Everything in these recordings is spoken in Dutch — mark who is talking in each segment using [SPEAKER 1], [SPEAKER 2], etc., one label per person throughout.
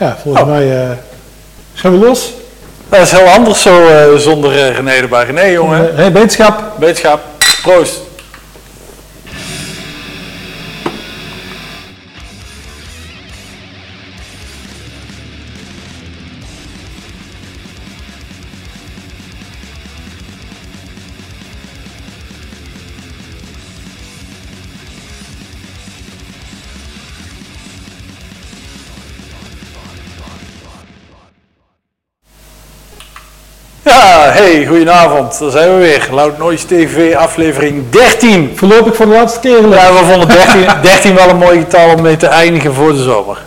[SPEAKER 1] Ja, volgens
[SPEAKER 2] Oh.
[SPEAKER 1] mij eh zijn we los.
[SPEAKER 2] Dat is heel anders zo eh, zonder eh, René erbij. René, jongen.
[SPEAKER 1] Eh, hey. Wetenschap.
[SPEAKER 2] Proost. Goedenavond. Daar zijn we weer. Loud Noise TV aflevering 13.
[SPEAKER 1] Voorlopig voor de laatste keer.
[SPEAKER 2] Ja, we vonden 13, 13 wel een mooi getal om mee te eindigen voor de zomer.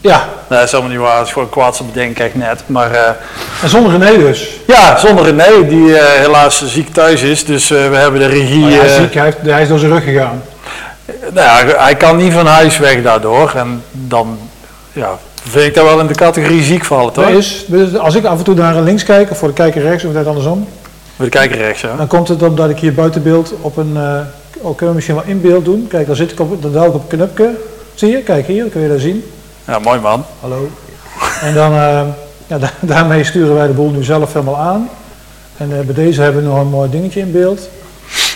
[SPEAKER 1] Ja,
[SPEAKER 2] Nou, dat is helemaal niet waar. Het is gewoon kwaad te bedenken, echt net. Maar eh,
[SPEAKER 1] en zonder René dus.
[SPEAKER 2] ja, zonder René, die eh, helaas ziek thuis is. Dus eh, we hebben de regie...
[SPEAKER 1] Oh ja,
[SPEAKER 2] eh,
[SPEAKER 1] ziek, hij, heeft, hij is door zijn rug gegaan.
[SPEAKER 2] nou ja, hij kan niet van huis weg daardoor. En dan ja, vind ik dat wel in de categorie ziek vallen, toch?
[SPEAKER 1] Dat is, dus als ik af en toe naar links kijk, of voor de kijker rechts, of net andersom,
[SPEAKER 2] We kijken rechts, hè?
[SPEAKER 1] dan komt het omdat ik hier buiten beeld op een, eh ook kunnen we misschien wel in beeld doen. Kijk, dan zit ik op, dan duik ik op een knopje. Zie je? Kijk hier, dan kun je dat zien.
[SPEAKER 2] Ja, mooi man.
[SPEAKER 1] Hallo. En dan, eh, ja, da- daarmee sturen wij de boel nu zelf helemaal aan. En eh, bij deze hebben we nog een mooi dingetje in beeld.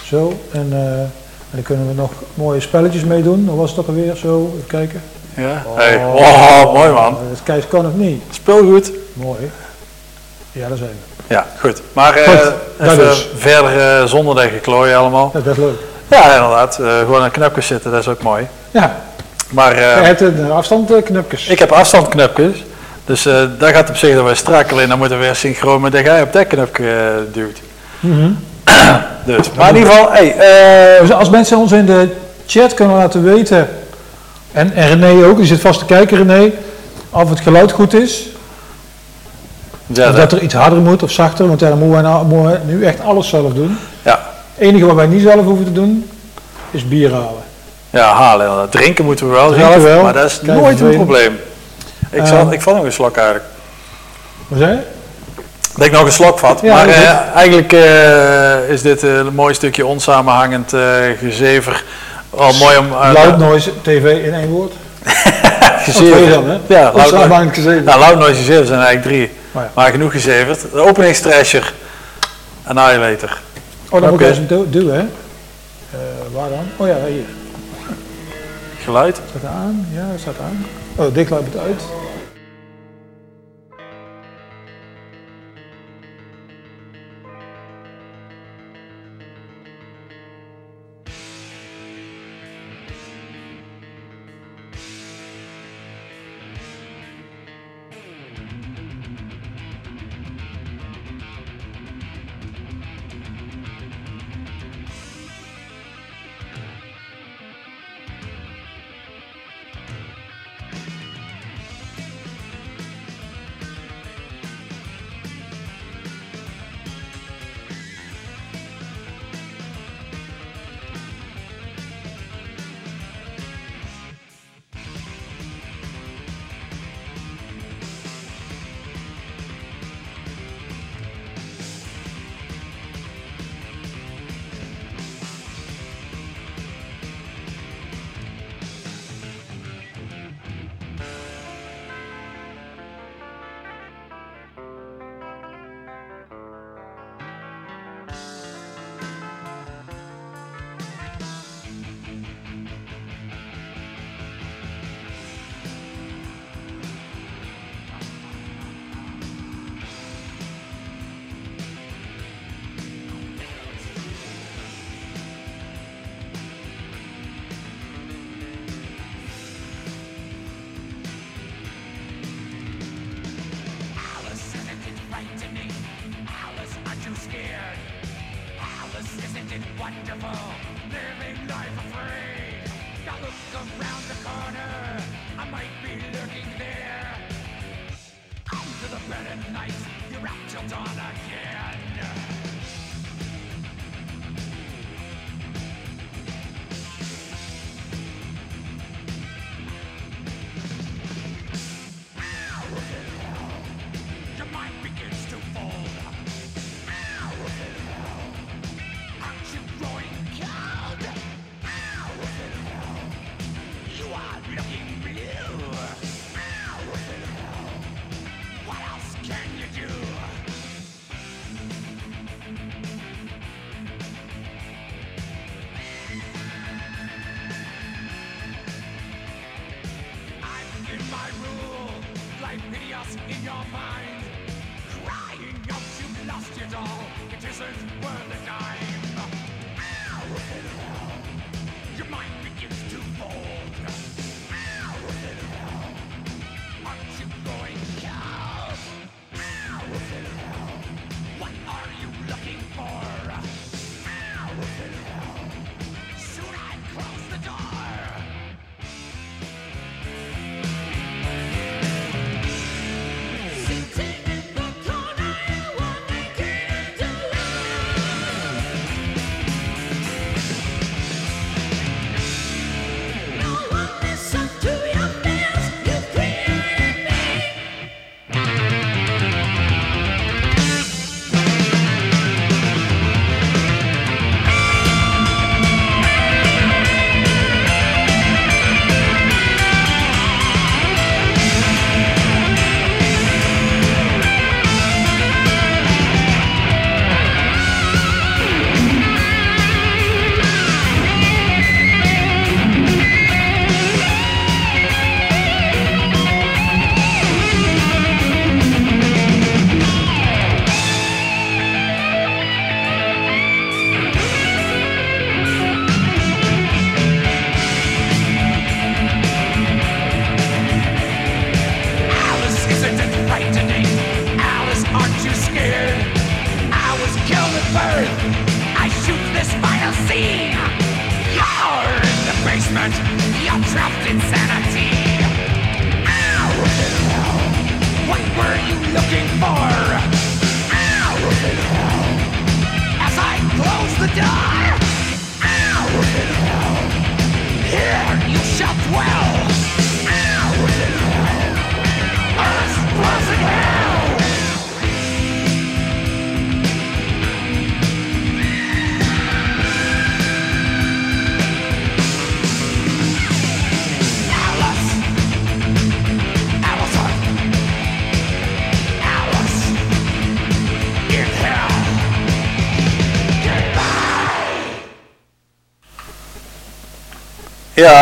[SPEAKER 1] Zo. En, eh, en dan kunnen we nog mooie spelletjes meedoen. Hoe was het ook alweer? Zo, even kijken.
[SPEAKER 2] Ja. Hey. Oh, mooi man.
[SPEAKER 1] Dat is Kees kan of niet.
[SPEAKER 2] Speelgoed.
[SPEAKER 1] Mooi. Ja, daar zijn we.
[SPEAKER 2] Ja, goed. Maar eh,
[SPEAKER 1] Goed, dat
[SPEAKER 2] even
[SPEAKER 1] dus.
[SPEAKER 2] verder eh, zonder dat geklooien allemaal.
[SPEAKER 1] Ja, dat is leuk.
[SPEAKER 2] Ja, inderdaad. eh, gewoon aan knopjes zitten, dat is ook mooi.
[SPEAKER 1] Ja,
[SPEAKER 2] Maar
[SPEAKER 1] je hebt een afstandknopjes.
[SPEAKER 2] ik heb afstandknopjes. Dus dat gaat op zich dat wij strak. Alleen dan moeten we weer synchroon met dat jij op dat knopje duwt.
[SPEAKER 1] Mhm.
[SPEAKER 2] Dus. Maar in ieder geval, hey,
[SPEAKER 1] Dus als mensen ons in de chat kunnen laten weten, en, en René ook, die zit vast te kijken René, of het geluid goed is,
[SPEAKER 2] ja,
[SPEAKER 1] of dat er iets harder moet of zachter, want ja, dan moeten wij nou- moeten wij nu echt alles zelf doen.
[SPEAKER 2] ja,
[SPEAKER 1] Het enige wat wij niet zelf hoeven te doen, is bier halen.
[SPEAKER 2] ja, halen inderdaad. Drinken moeten we wel zelf,
[SPEAKER 1] wel.
[SPEAKER 2] maar dat is
[SPEAKER 1] Kijk,
[SPEAKER 2] nooit een probleem. Ik,
[SPEAKER 1] Eh.
[SPEAKER 2] zal, ik val nog een slok eigenlijk.
[SPEAKER 1] Wat zei je?
[SPEAKER 2] Dat ik nog een slok vat.
[SPEAKER 1] Ja,
[SPEAKER 2] maar eh, eigenlijk eh, is dit eh, een mooi stukje onsamenhangend eh, gezever. Al mooi om... eh,
[SPEAKER 1] Loud Noise TV in één woord.
[SPEAKER 2] gezever.
[SPEAKER 1] Dan, hè?
[SPEAKER 2] Ja, Loud. Nou, Loud Noise gezever zijn eigenlijk drie.
[SPEAKER 1] Oh ja.
[SPEAKER 2] Maar genoeg gezeverd. De openingstrasher. Annihilator.
[SPEAKER 1] Oh, dan moet ik eens du- duwen, hè? Eh, waar dan? Oh ja, hier.
[SPEAKER 2] Geluid.
[SPEAKER 1] Staat aan? Ja, staat aan. Oh, loopt het uit.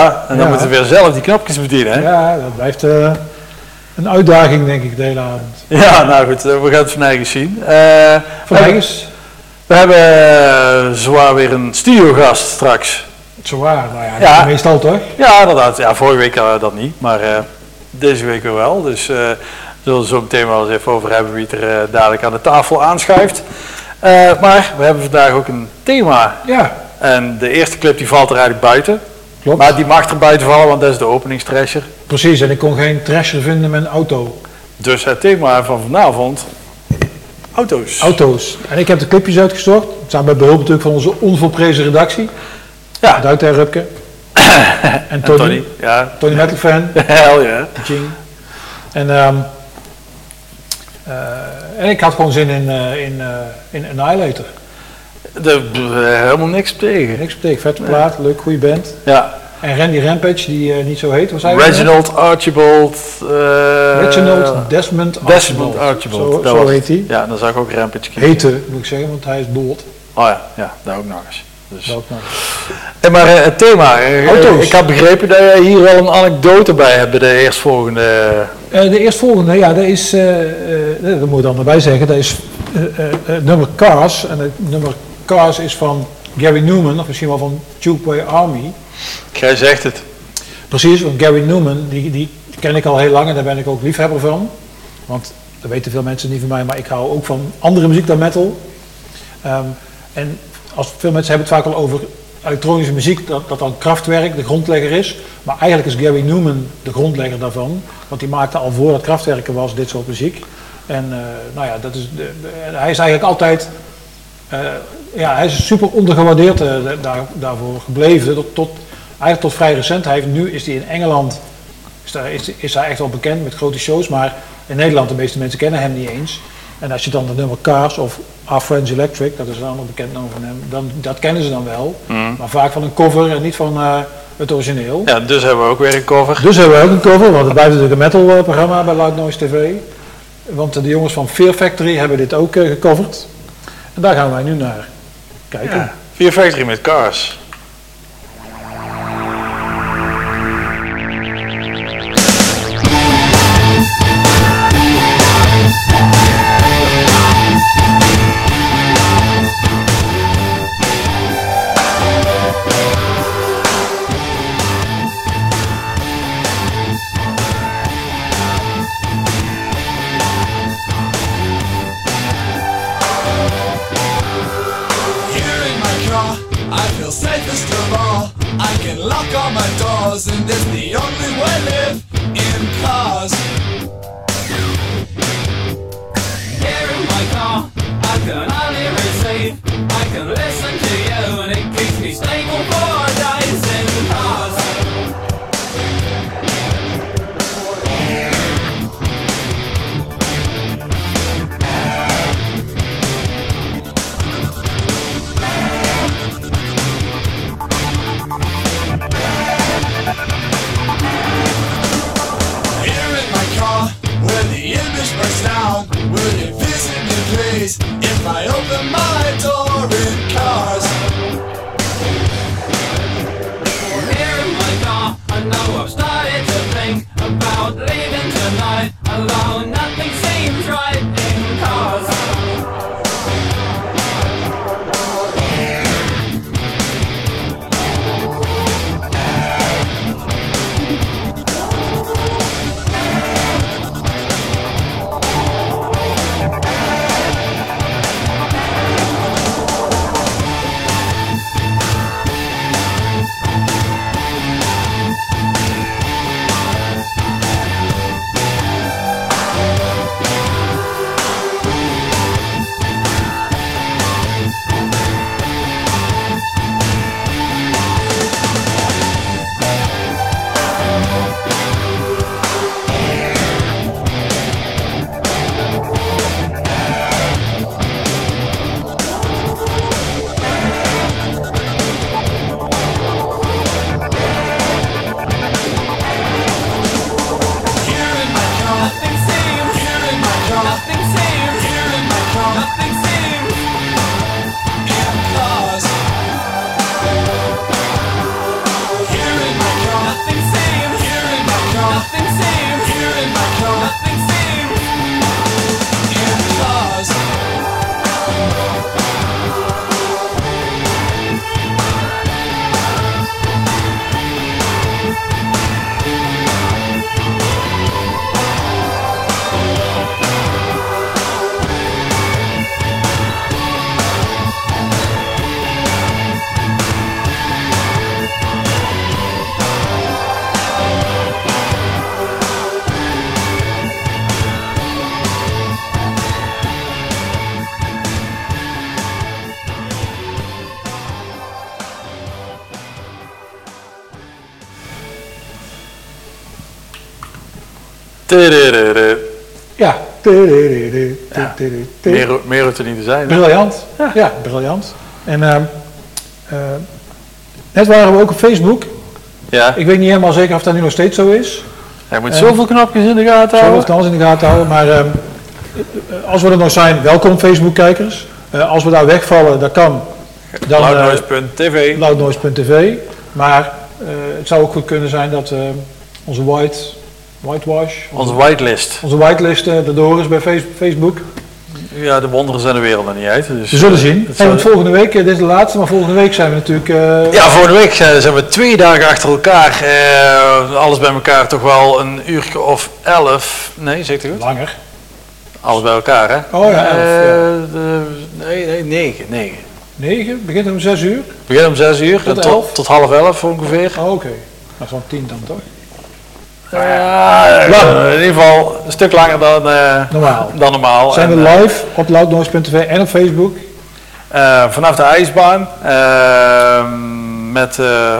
[SPEAKER 2] Ja, en dan
[SPEAKER 1] Ja.
[SPEAKER 2] moeten we weer zelf die knopjes bedienen. Hè?
[SPEAKER 1] Ja, dat blijft eh, een uitdaging, denk ik, de hele avond.
[SPEAKER 2] Ja, nou goed, eh, we gaan het van eigen zien. We,
[SPEAKER 1] Van Eigens,
[SPEAKER 2] we hebben eh, zwaar weer een studiogast straks.
[SPEAKER 1] zo waar, nou ja,
[SPEAKER 2] Ja.
[SPEAKER 1] meestal toch?
[SPEAKER 2] Ja, inderdaad. Ja, vorige week hadden we dat niet, maar deze week weer wel. Dus we zullen zo meteen wel eens even over hebben wie het er dadelijk aan de tafel aanschuift. Maar we hebben vandaag ook een thema.
[SPEAKER 1] Ja,
[SPEAKER 2] En de eerste clip die valt er eigenlijk buiten.
[SPEAKER 1] Klopt.
[SPEAKER 2] Maar die mag er buiten vallen, want dat is de openingstrasher.
[SPEAKER 1] Precies, en ik kon geen trasher vinden met een auto.
[SPEAKER 2] Dus het thema van vanavond, auto's.
[SPEAKER 1] Auto's. En ik heb de clipjes uitgezocht, samen met behulp natuurlijk van onze onvolprezen redactie.
[SPEAKER 2] Ja.
[SPEAKER 1] Duiter Rupke. en
[SPEAKER 2] En
[SPEAKER 1] Tony.
[SPEAKER 2] Tony. Ja,
[SPEAKER 1] Tony Metal Fan.
[SPEAKER 2] hell.
[SPEAKER 1] En, ehm, eh, en ik had gewoon zin in, eh, in, eh, in Annihilator.
[SPEAKER 2] Eh, helemaal niks tegen.
[SPEAKER 1] Niks betekent, vette plaat, leuk, goede band.
[SPEAKER 2] Ja,
[SPEAKER 1] En Randy Rampage, die eh, niet zo heet, was hij?
[SPEAKER 2] Reginald Archibald. eh,
[SPEAKER 1] Reginald Desmond Archibald.
[SPEAKER 2] Desmond Archibald.
[SPEAKER 1] Zo, zo
[SPEAKER 2] was
[SPEAKER 1] heet hij.
[SPEAKER 2] Ja, dan zag ik ook Rampage kiezen.
[SPEAKER 1] Heten, moet ik zeggen, want hij is bold.
[SPEAKER 2] Oh ja, ja, daar ook nog eens. Dus.
[SPEAKER 1] Dat nog.
[SPEAKER 2] En maar eh, het thema.
[SPEAKER 1] Auto's.
[SPEAKER 2] Ik had begrepen dat jij hier wel een anekdote bij hebt bij de eerstvolgende.
[SPEAKER 1] De eerstvolgende, ja, dat is, dat moet ik dan erbij zeggen, dat is het nummer Cars. En het nummer Cars is van Gary Newman, of misschien wel van Tubeway Army.
[SPEAKER 2] Jij zegt het.
[SPEAKER 1] Precies, want Gary Newman, die, die ken ik al heel lang en daar ben ik ook liefhebber van. Want dat weten veel mensen niet van mij, maar ik hou ook van andere muziek dan metal. Ehm, en als veel mensen hebben het vaak al over elektronische muziek, dat, dat dan Kraftwerk de grondlegger is. Maar eigenlijk is Gary Newman de grondlegger daarvan. Want die maakte al voor het Kraftwerk er was dit soort muziek. En eh, nou ja, dat is de, de- hij is eigenlijk altijd ja, hij is super ondergewaardeerd eh, daar, daarvoor gebleven. Tot, tot, eigenlijk tot vrij recent. Hij heeft, nu is hij in Engeland is, daar, is, is hij echt wel bekend met grote shows. Maar in Nederland, de meeste mensen kennen hem niet eens. En als je dan het nummer Cars of Our Friends Electric, dat is een ander bekend nummer van hem, dan, dat kennen ze dan wel. Maar vaak van een cover en niet van eh, het origineel.
[SPEAKER 2] Ja, dus hebben we ook weer een cover.
[SPEAKER 1] Dus hebben we ook een cover, want het blijft natuurlijk een metal eh, programma bij Loud Noise TV. Want eh, de jongens van Fear Factory hebben dit ook eh, gecoverd. Daar gaan wij nu naar kijken.
[SPEAKER 2] Ja. Vier Factory met Cars.
[SPEAKER 3] I can
[SPEAKER 4] listen
[SPEAKER 3] I open my door
[SPEAKER 1] Ja.
[SPEAKER 2] Meer, meer hoeft er niet te zijn.
[SPEAKER 1] Briljant. Ja, briljant. En ehm, eh, net waren we ook op Facebook.
[SPEAKER 2] Ja,
[SPEAKER 1] Ik weet niet helemaal zeker of dat nu nog steeds zo is.
[SPEAKER 2] hij moet
[SPEAKER 1] Eh,
[SPEAKER 2] zoveel knopjes in de gaten houden.
[SPEAKER 1] alles in de gaten houden. Maar ehm, eh, als we er nog zijn, welkom Facebook-kijkers. Eh, als we daar wegvallen, dat kan. Dan
[SPEAKER 2] Loudnoise.tv.
[SPEAKER 1] loudnoise.tv. Maar eh, het zou ook goed kunnen zijn dat eh, onze white, whitewash,
[SPEAKER 2] Onze whitelist.
[SPEAKER 1] onze whitelist eh, erdoor is bij Face- Facebook.
[SPEAKER 2] Ja, de wonderen zijn de wereld nog niet uit. Dus,
[SPEAKER 1] We zullen zien.
[SPEAKER 2] dat
[SPEAKER 1] En volgende week, eh, dit is de laatste, maar volgende week zijn we natuurlijk... eh,
[SPEAKER 2] Ja, vorige week zijn zijn we twee dagen achter elkaar. eh, alles bij elkaar toch wel een uurtje of elf. Nee, zegt u goed?
[SPEAKER 1] Langer.
[SPEAKER 2] Alles bij elkaar, hè?
[SPEAKER 1] Oh ja, elf,
[SPEAKER 2] Eh,
[SPEAKER 1] ja.
[SPEAKER 2] de- nee, nee, negen, negen.
[SPEAKER 1] 9, begint om 6 uur.
[SPEAKER 2] We beginnen om zes uur
[SPEAKER 1] Tot
[SPEAKER 2] tot, tot half elf ongeveer.
[SPEAKER 1] Oh, oké. Dat is wel 10 dan toch?
[SPEAKER 2] Ja,
[SPEAKER 1] Lang.
[SPEAKER 2] in ieder geval een stuk langer dan, eh,
[SPEAKER 1] Normaal.
[SPEAKER 2] dan normaal.
[SPEAKER 1] Zijn
[SPEAKER 2] En,
[SPEAKER 1] we
[SPEAKER 2] eh,
[SPEAKER 1] live op loudnoise.tv en op Facebook.
[SPEAKER 2] eh, vanaf de ijsbaan eh, met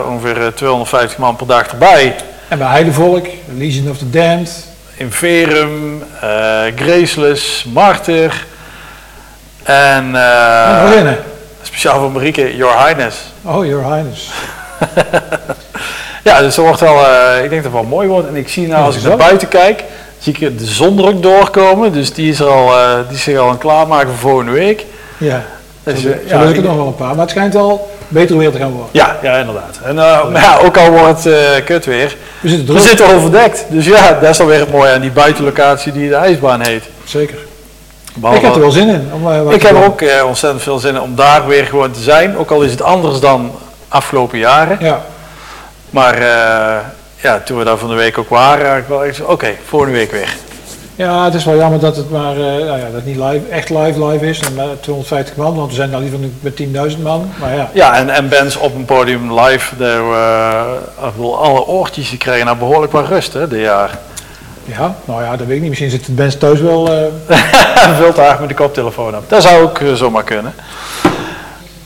[SPEAKER 2] ongeveer eh, 250 man per dag erbij.
[SPEAKER 1] En bij Heidevolk, Legion of the Damned.
[SPEAKER 2] in Verum, eh Graceless, Martyr en
[SPEAKER 1] en in, hè?
[SPEAKER 2] speciaal voor Marieke, Your Highness.
[SPEAKER 1] Oh, Your Highness.
[SPEAKER 2] Ja, dus dat wordt wel, eh, ik denk dat het wel mooi wordt. En ik zie nou, als ik naar buiten kijk, zie ik de zon er ook doorkomen. Dus die is, er al, eh, die is zich al aan het klaarmaken voor volgende week.
[SPEAKER 1] Ja,
[SPEAKER 2] Dus,
[SPEAKER 1] zo,
[SPEAKER 2] eh, ja, ik-
[SPEAKER 1] het nog wel een paar. Maar het schijnt wel beter weer te gaan worden.
[SPEAKER 2] ja, ja, inderdaad. En, maar ja, ook al wordt het kut weer,
[SPEAKER 1] We zitten
[SPEAKER 2] we zitten overdekt. Dus ja, dat is dan weer het mooie aan die buitenlocatie die de ijsbaan heet.
[SPEAKER 1] Zeker.
[SPEAKER 2] Behalve-
[SPEAKER 1] Ik heb er wel zin in. Om,
[SPEAKER 2] Ik heb er ook ontzettend veel zin in om daar weer gewoon te zijn. Ook al is het anders dan afgelopen jaren.
[SPEAKER 1] Ja,
[SPEAKER 2] Maar eh, ja, toen we daar van de week ook waren, ik wel echt oké, volgende week weer.
[SPEAKER 1] Ja, het is wel jammer dat het maar eh, nou ja, dat niet live, echt live live is. En maar 250 man, want we zijn daar liever met 10.000 man. Maar ja,
[SPEAKER 2] Ja, en, en bands op een podium live, daar, eh, bedoel, alle oortjes die kregen nou behoorlijk wat rust hè, dit jaar.
[SPEAKER 1] ja, nou ja, dat weet ik niet. Misschien zit de band thuis wel... eh,
[SPEAKER 2] Veel te met de koptelefoon op. Dat zou ook eh, zomaar kunnen.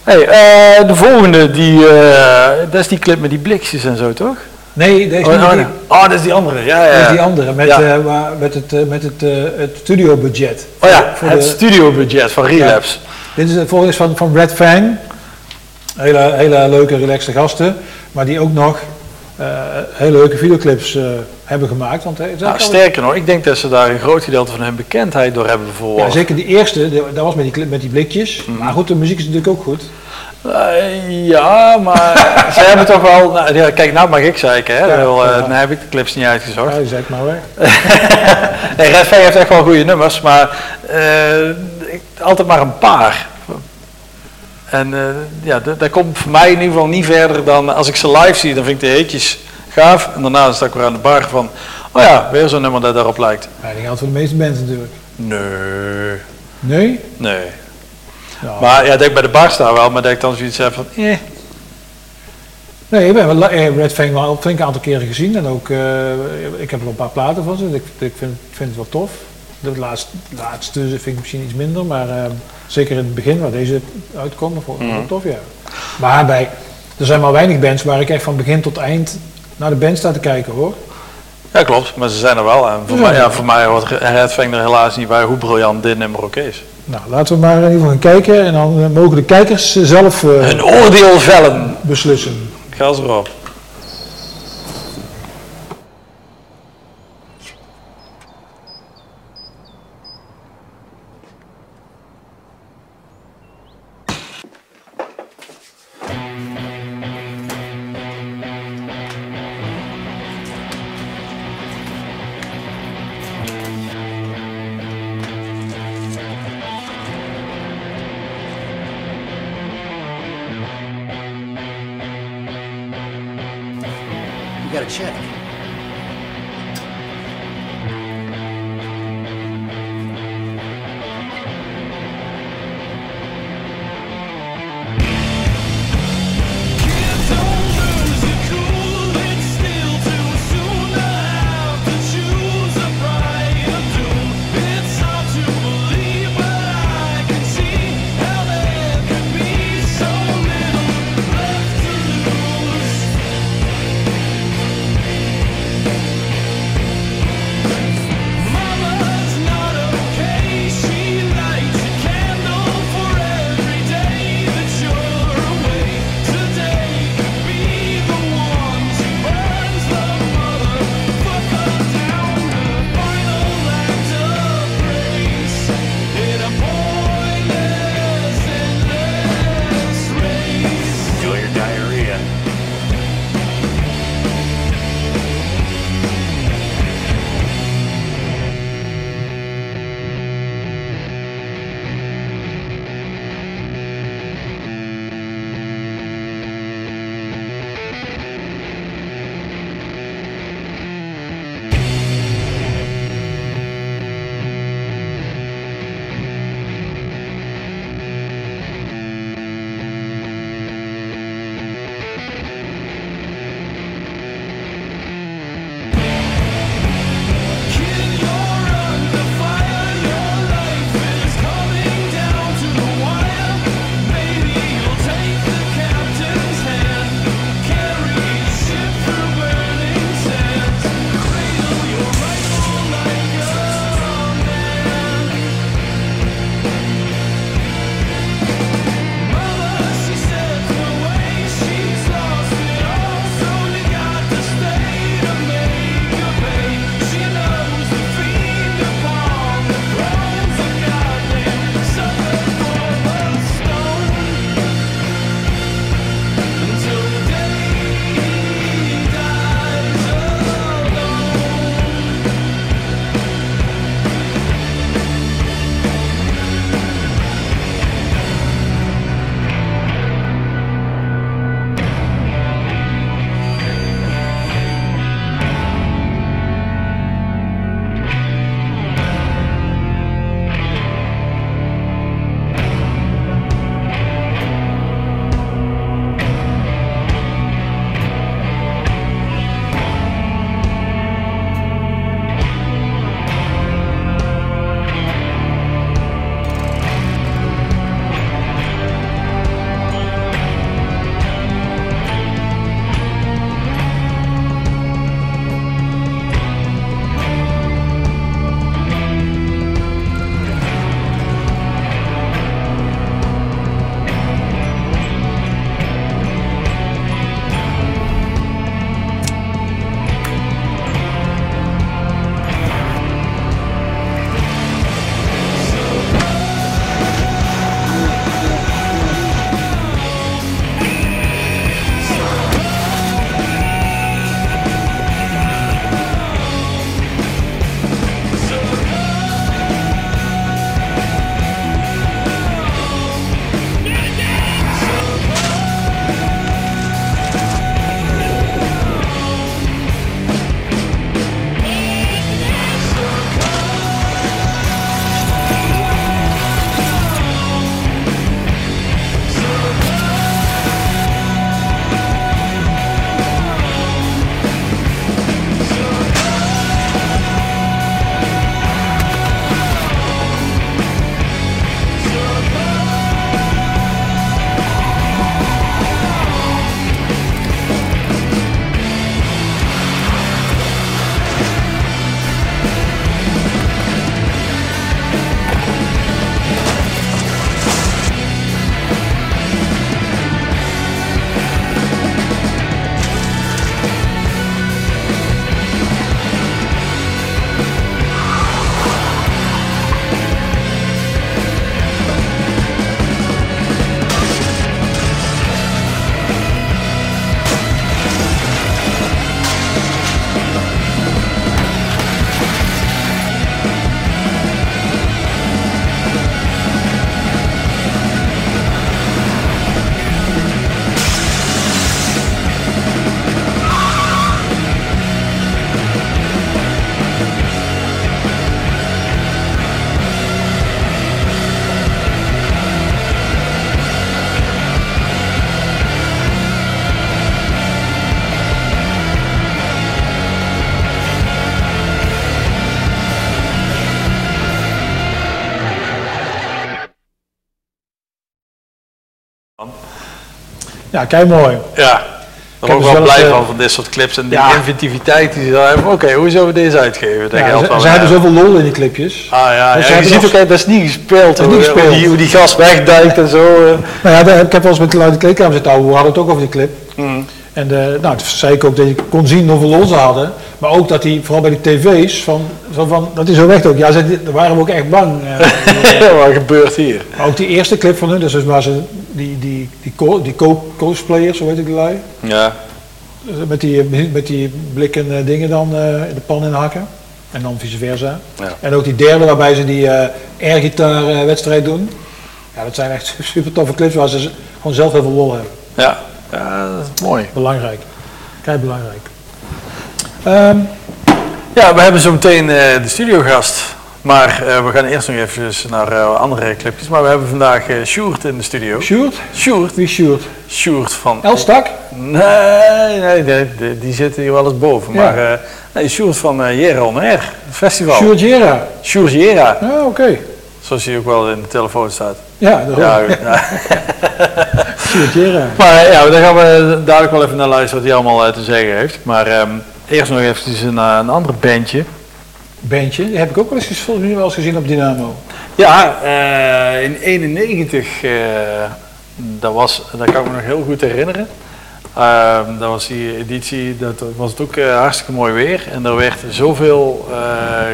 [SPEAKER 2] Hey, eh, de volgende, die, eh, dat is die clip met die blikjes en zo, toch?
[SPEAKER 1] nee, deze
[SPEAKER 2] Oh,
[SPEAKER 1] niet.
[SPEAKER 2] oh,
[SPEAKER 1] die.
[SPEAKER 2] oh, dat is die andere. Ja, ja.
[SPEAKER 1] Dat is die andere, met,
[SPEAKER 2] Ja.
[SPEAKER 1] eh, waar- met het, met het, het studiobudget.
[SPEAKER 2] Oh ja,
[SPEAKER 1] Voor
[SPEAKER 2] het
[SPEAKER 1] de-
[SPEAKER 2] studiobudget van Relapse.
[SPEAKER 1] Dit is het volgens van, van Red Fang. Hele, hele leuke, relaxte gasten. Maar die ook nog hele leuke videoclips eh, hebben gemaakt. Want, eh,
[SPEAKER 2] Nou, sterker nog, ik denk dat ze daar een groot gedeelte van hun bekendheid door hebben verworven.
[SPEAKER 1] ja, zeker die eerste, dat was met die, clip- met die blikjes.
[SPEAKER 2] Mhm.
[SPEAKER 1] Maar goed, de muziek is natuurlijk ook goed.
[SPEAKER 2] Eh, ja, maar ze hebben toch wel... Nou, ja, kijk, nou mag ik zeiken, hè.
[SPEAKER 1] Ja,
[SPEAKER 2] eh. Dan heb ik de clips niet uitgezocht.
[SPEAKER 1] Ja, zeg maar weg.
[SPEAKER 2] Nee, Red heeft echt wel goede nummers, maar eh, ik, altijd maar een paar. En eh, ja, dat, komt voor mij in ieder geval niet verder dan als ik ze live zie, dan vind ik de heetjes gaaf. En daarna sta ik weer aan de bar van, oh ja, weer zo'n nummer dat daarop lijkt.
[SPEAKER 1] Ja, die geldt voor de meeste bands natuurlijk.
[SPEAKER 2] Nee,
[SPEAKER 1] Nee?
[SPEAKER 2] nee.
[SPEAKER 1] Ja.
[SPEAKER 2] Maar ja, dat ik bij de bar sta wel, maar dat ik dan zoiets heb van, eh.
[SPEAKER 1] Nee, ik ben wel, eh, Red Fang wel een flink aantal keren gezien. En ook, eh, ik heb er een paar platen van ze. Ik, ik vind, vind het wel tof. De laatste, laatste vind ik misschien iets minder, maar eh, zeker in het begin waar deze uitkomen, vond ik het wel tof, ja. Maar bij, er zijn maar weinig bands waar ik echt van begin tot eind naar de band sta te kijken hoor.
[SPEAKER 2] Ja, klopt, maar ze zijn er wel. En voor,
[SPEAKER 1] Ja.
[SPEAKER 2] mij, ja, voor mij Fang er helaas niet bij hoe briljant dit nummer ook is.
[SPEAKER 1] Nou, laten we maar in ieder geval gaan kijken en dan eh, mogen de kijkers zelf eh,
[SPEAKER 2] Een oordeel vellen.
[SPEAKER 1] beslissen.
[SPEAKER 2] Gas erop.
[SPEAKER 1] Ja, kijk mooi.
[SPEAKER 2] Ja, daar ben
[SPEAKER 1] heb
[SPEAKER 2] ik wel blij
[SPEAKER 1] eh,
[SPEAKER 2] van, van dit soort clips en die
[SPEAKER 1] Ja.
[SPEAKER 2] inventiviteit die ze daar hebben. Oké, hoe zullen we deze uitgeven?
[SPEAKER 1] Ja, ze, hebben zoveel lol in die clipjes.
[SPEAKER 2] Ah ja,
[SPEAKER 1] Dus
[SPEAKER 2] ja je ziet ook, dat is niet gespeeld.
[SPEAKER 1] Dat is niet
[SPEAKER 2] hoe-
[SPEAKER 1] gespeeld.
[SPEAKER 2] Hoe, die, hoe die gas wegduikt en zo. eh.
[SPEAKER 1] Nou ja, ik heb wel eens met de kleedkamer zitten. We hadden het ook over die clip.
[SPEAKER 2] Mm.
[SPEAKER 1] En eh, nou, toen zei ik ook dat je kon zien hoeveel lol ze hadden. Maar ook dat die, vooral bij die tv's, van, zo van, dat is zo weg ook. Ja, ze, daar waren we ook echt bang. eh.
[SPEAKER 2] Wat gebeurt hier?
[SPEAKER 1] maar ook die eerste clip van hun, dus dus waar ze die, die, die, co- die co- cosplayers, zo weet ik de lui.
[SPEAKER 2] Ja,
[SPEAKER 1] Met die, met die blikken eh, dingen dan eh, in de pan in hakken. En dan vice versa.
[SPEAKER 2] Ja.
[SPEAKER 1] En ook die derde waarbij ze die eh airgitaar eh, wedstrijd doen. Ja, dat zijn echt super toffe clips waar ze gewoon zelf heel veel lol hebben.
[SPEAKER 2] ja. ja dat is mooi.
[SPEAKER 1] Belangrijk. Kijk, belangrijk. Ehm,
[SPEAKER 2] Ja, we hebben zo meteen eh, de studiogast. Maar eh, we gaan eerst nog even naar eh, andere clipjes. Maar we hebben vandaag eh Sjoerd in de studio.
[SPEAKER 1] Sjoerd?
[SPEAKER 2] Sjoerd?
[SPEAKER 1] Wie Sjoerd?
[SPEAKER 2] Sjoerd van...
[SPEAKER 1] Elstak?
[SPEAKER 2] Nee, nee, nee, die, die zitten hier wel eens boven.
[SPEAKER 1] Ja.
[SPEAKER 2] Maar nee, Sjoerd van eh Jera on Air, het festival.
[SPEAKER 1] Sjoerd Jera.
[SPEAKER 2] Sjoerd Jera,
[SPEAKER 1] Ja, oké.
[SPEAKER 2] zoals hij ook wel in de telefoon staat.
[SPEAKER 1] Ja, daarom.
[SPEAKER 2] Ja, ja.
[SPEAKER 1] Sjoerd Jera.
[SPEAKER 2] Maar ja, daar gaan we dadelijk wel even naar luisteren wat hij allemaal te zeggen heeft. Maar ehm, eerst nog even een, eh, een ander bandje.
[SPEAKER 1] Bandje, die heb ik ook wel eens, volgens mij wel eens gezien op Dynamo.
[SPEAKER 2] Ja, eh, in 91, eh, dat, was, dat kan ik me nog heel goed herinneren. Ehm, dat was die editie, dat was het ook eh, hartstikke mooi weer. En er werd zoveel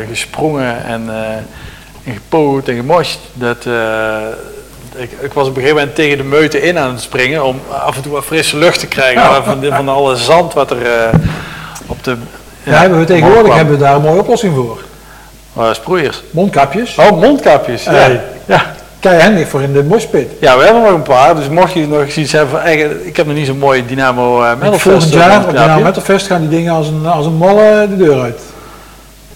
[SPEAKER 2] gesprongen en, en gepoot en gemosht. Dat, ik, ik was op een gegeven moment tegen de meute in aan het springen om af en toe wat frisse lucht te krijgen van, van alle zand wat er op de...
[SPEAKER 1] Ja, hebben we tegenwoordig hebben we daar een mooie oplossing voor.
[SPEAKER 2] Oh, sproeiers.
[SPEAKER 1] Mondkapjes.
[SPEAKER 2] Oh, mondkapjes. Ja. Ja.
[SPEAKER 1] Kei handig voor in de moshpit.
[SPEAKER 2] Ja, we hebben nog een paar. Dus mocht je nog iets hebben van eigen... Ik heb nog niet zo'n mooie Dynamo uh, Metal
[SPEAKER 1] Volgend
[SPEAKER 2] Fest,
[SPEAKER 1] jaar
[SPEAKER 2] eh,
[SPEAKER 1] op Dynamo
[SPEAKER 2] mondkapje.
[SPEAKER 1] Metal Fest gaan die dingen als een, als een molle de deur uit.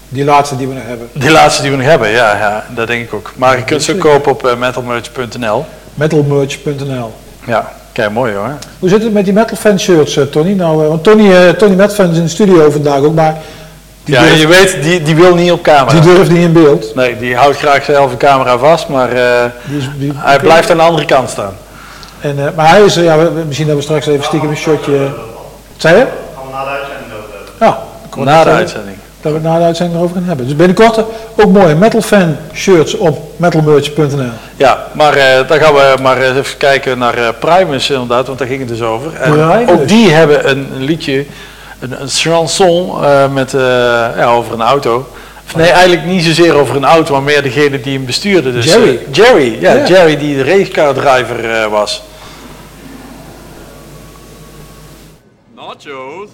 [SPEAKER 1] Die laatste die we nog hebben.
[SPEAKER 2] Die laatste die we nog hebben, ja, ja, dat denk ik ook. Maar je kunt ze kopen op uh, metalmerch.nl.
[SPEAKER 1] Metalmerch.nl
[SPEAKER 2] Ja, kijk mooi hoor.
[SPEAKER 1] Hoe zit het met die metal fan shirts, eh, Tony? Nou, eh, want Tony, eh, Tony Metal Fan is in de studio vandaag ook, maar die,
[SPEAKER 2] ja,
[SPEAKER 1] durft,
[SPEAKER 2] je weet, die, die wil niet op camera.
[SPEAKER 1] die durft niet in beeld.
[SPEAKER 2] Nee, die houdt graag zelf de camera vast, maar uh,
[SPEAKER 1] Die is, die,
[SPEAKER 2] hij blijft aan de andere kant staan.
[SPEAKER 1] En, uh, maar hij is, ja, misschien dat we straks even stiekem een shotje... Wat zei je?
[SPEAKER 5] Gaan we na de uitzending over hebben.
[SPEAKER 1] Ja,
[SPEAKER 2] na de uitzending.
[SPEAKER 1] Dat we het na de uitzending erover gaan hebben. Dus binnenkort ook mooie metal fan shirts op metalmerch.nl.
[SPEAKER 2] Ja, maar uh, dan gaan we maar even kijken naar uh, Primus inderdaad, want daar ging het dus over. En
[SPEAKER 1] Primus.
[SPEAKER 2] ook die hebben een, een liedje, een, een chanson uh, met, ja, over een auto. Of nee, eigenlijk niet zozeer over een auto, maar meer degene die hem bestuurde. Dus,
[SPEAKER 1] Jerry.
[SPEAKER 2] Jerry, ja,
[SPEAKER 1] Ja.
[SPEAKER 2] Jerry die de racecar driver was.
[SPEAKER 6] Nachos?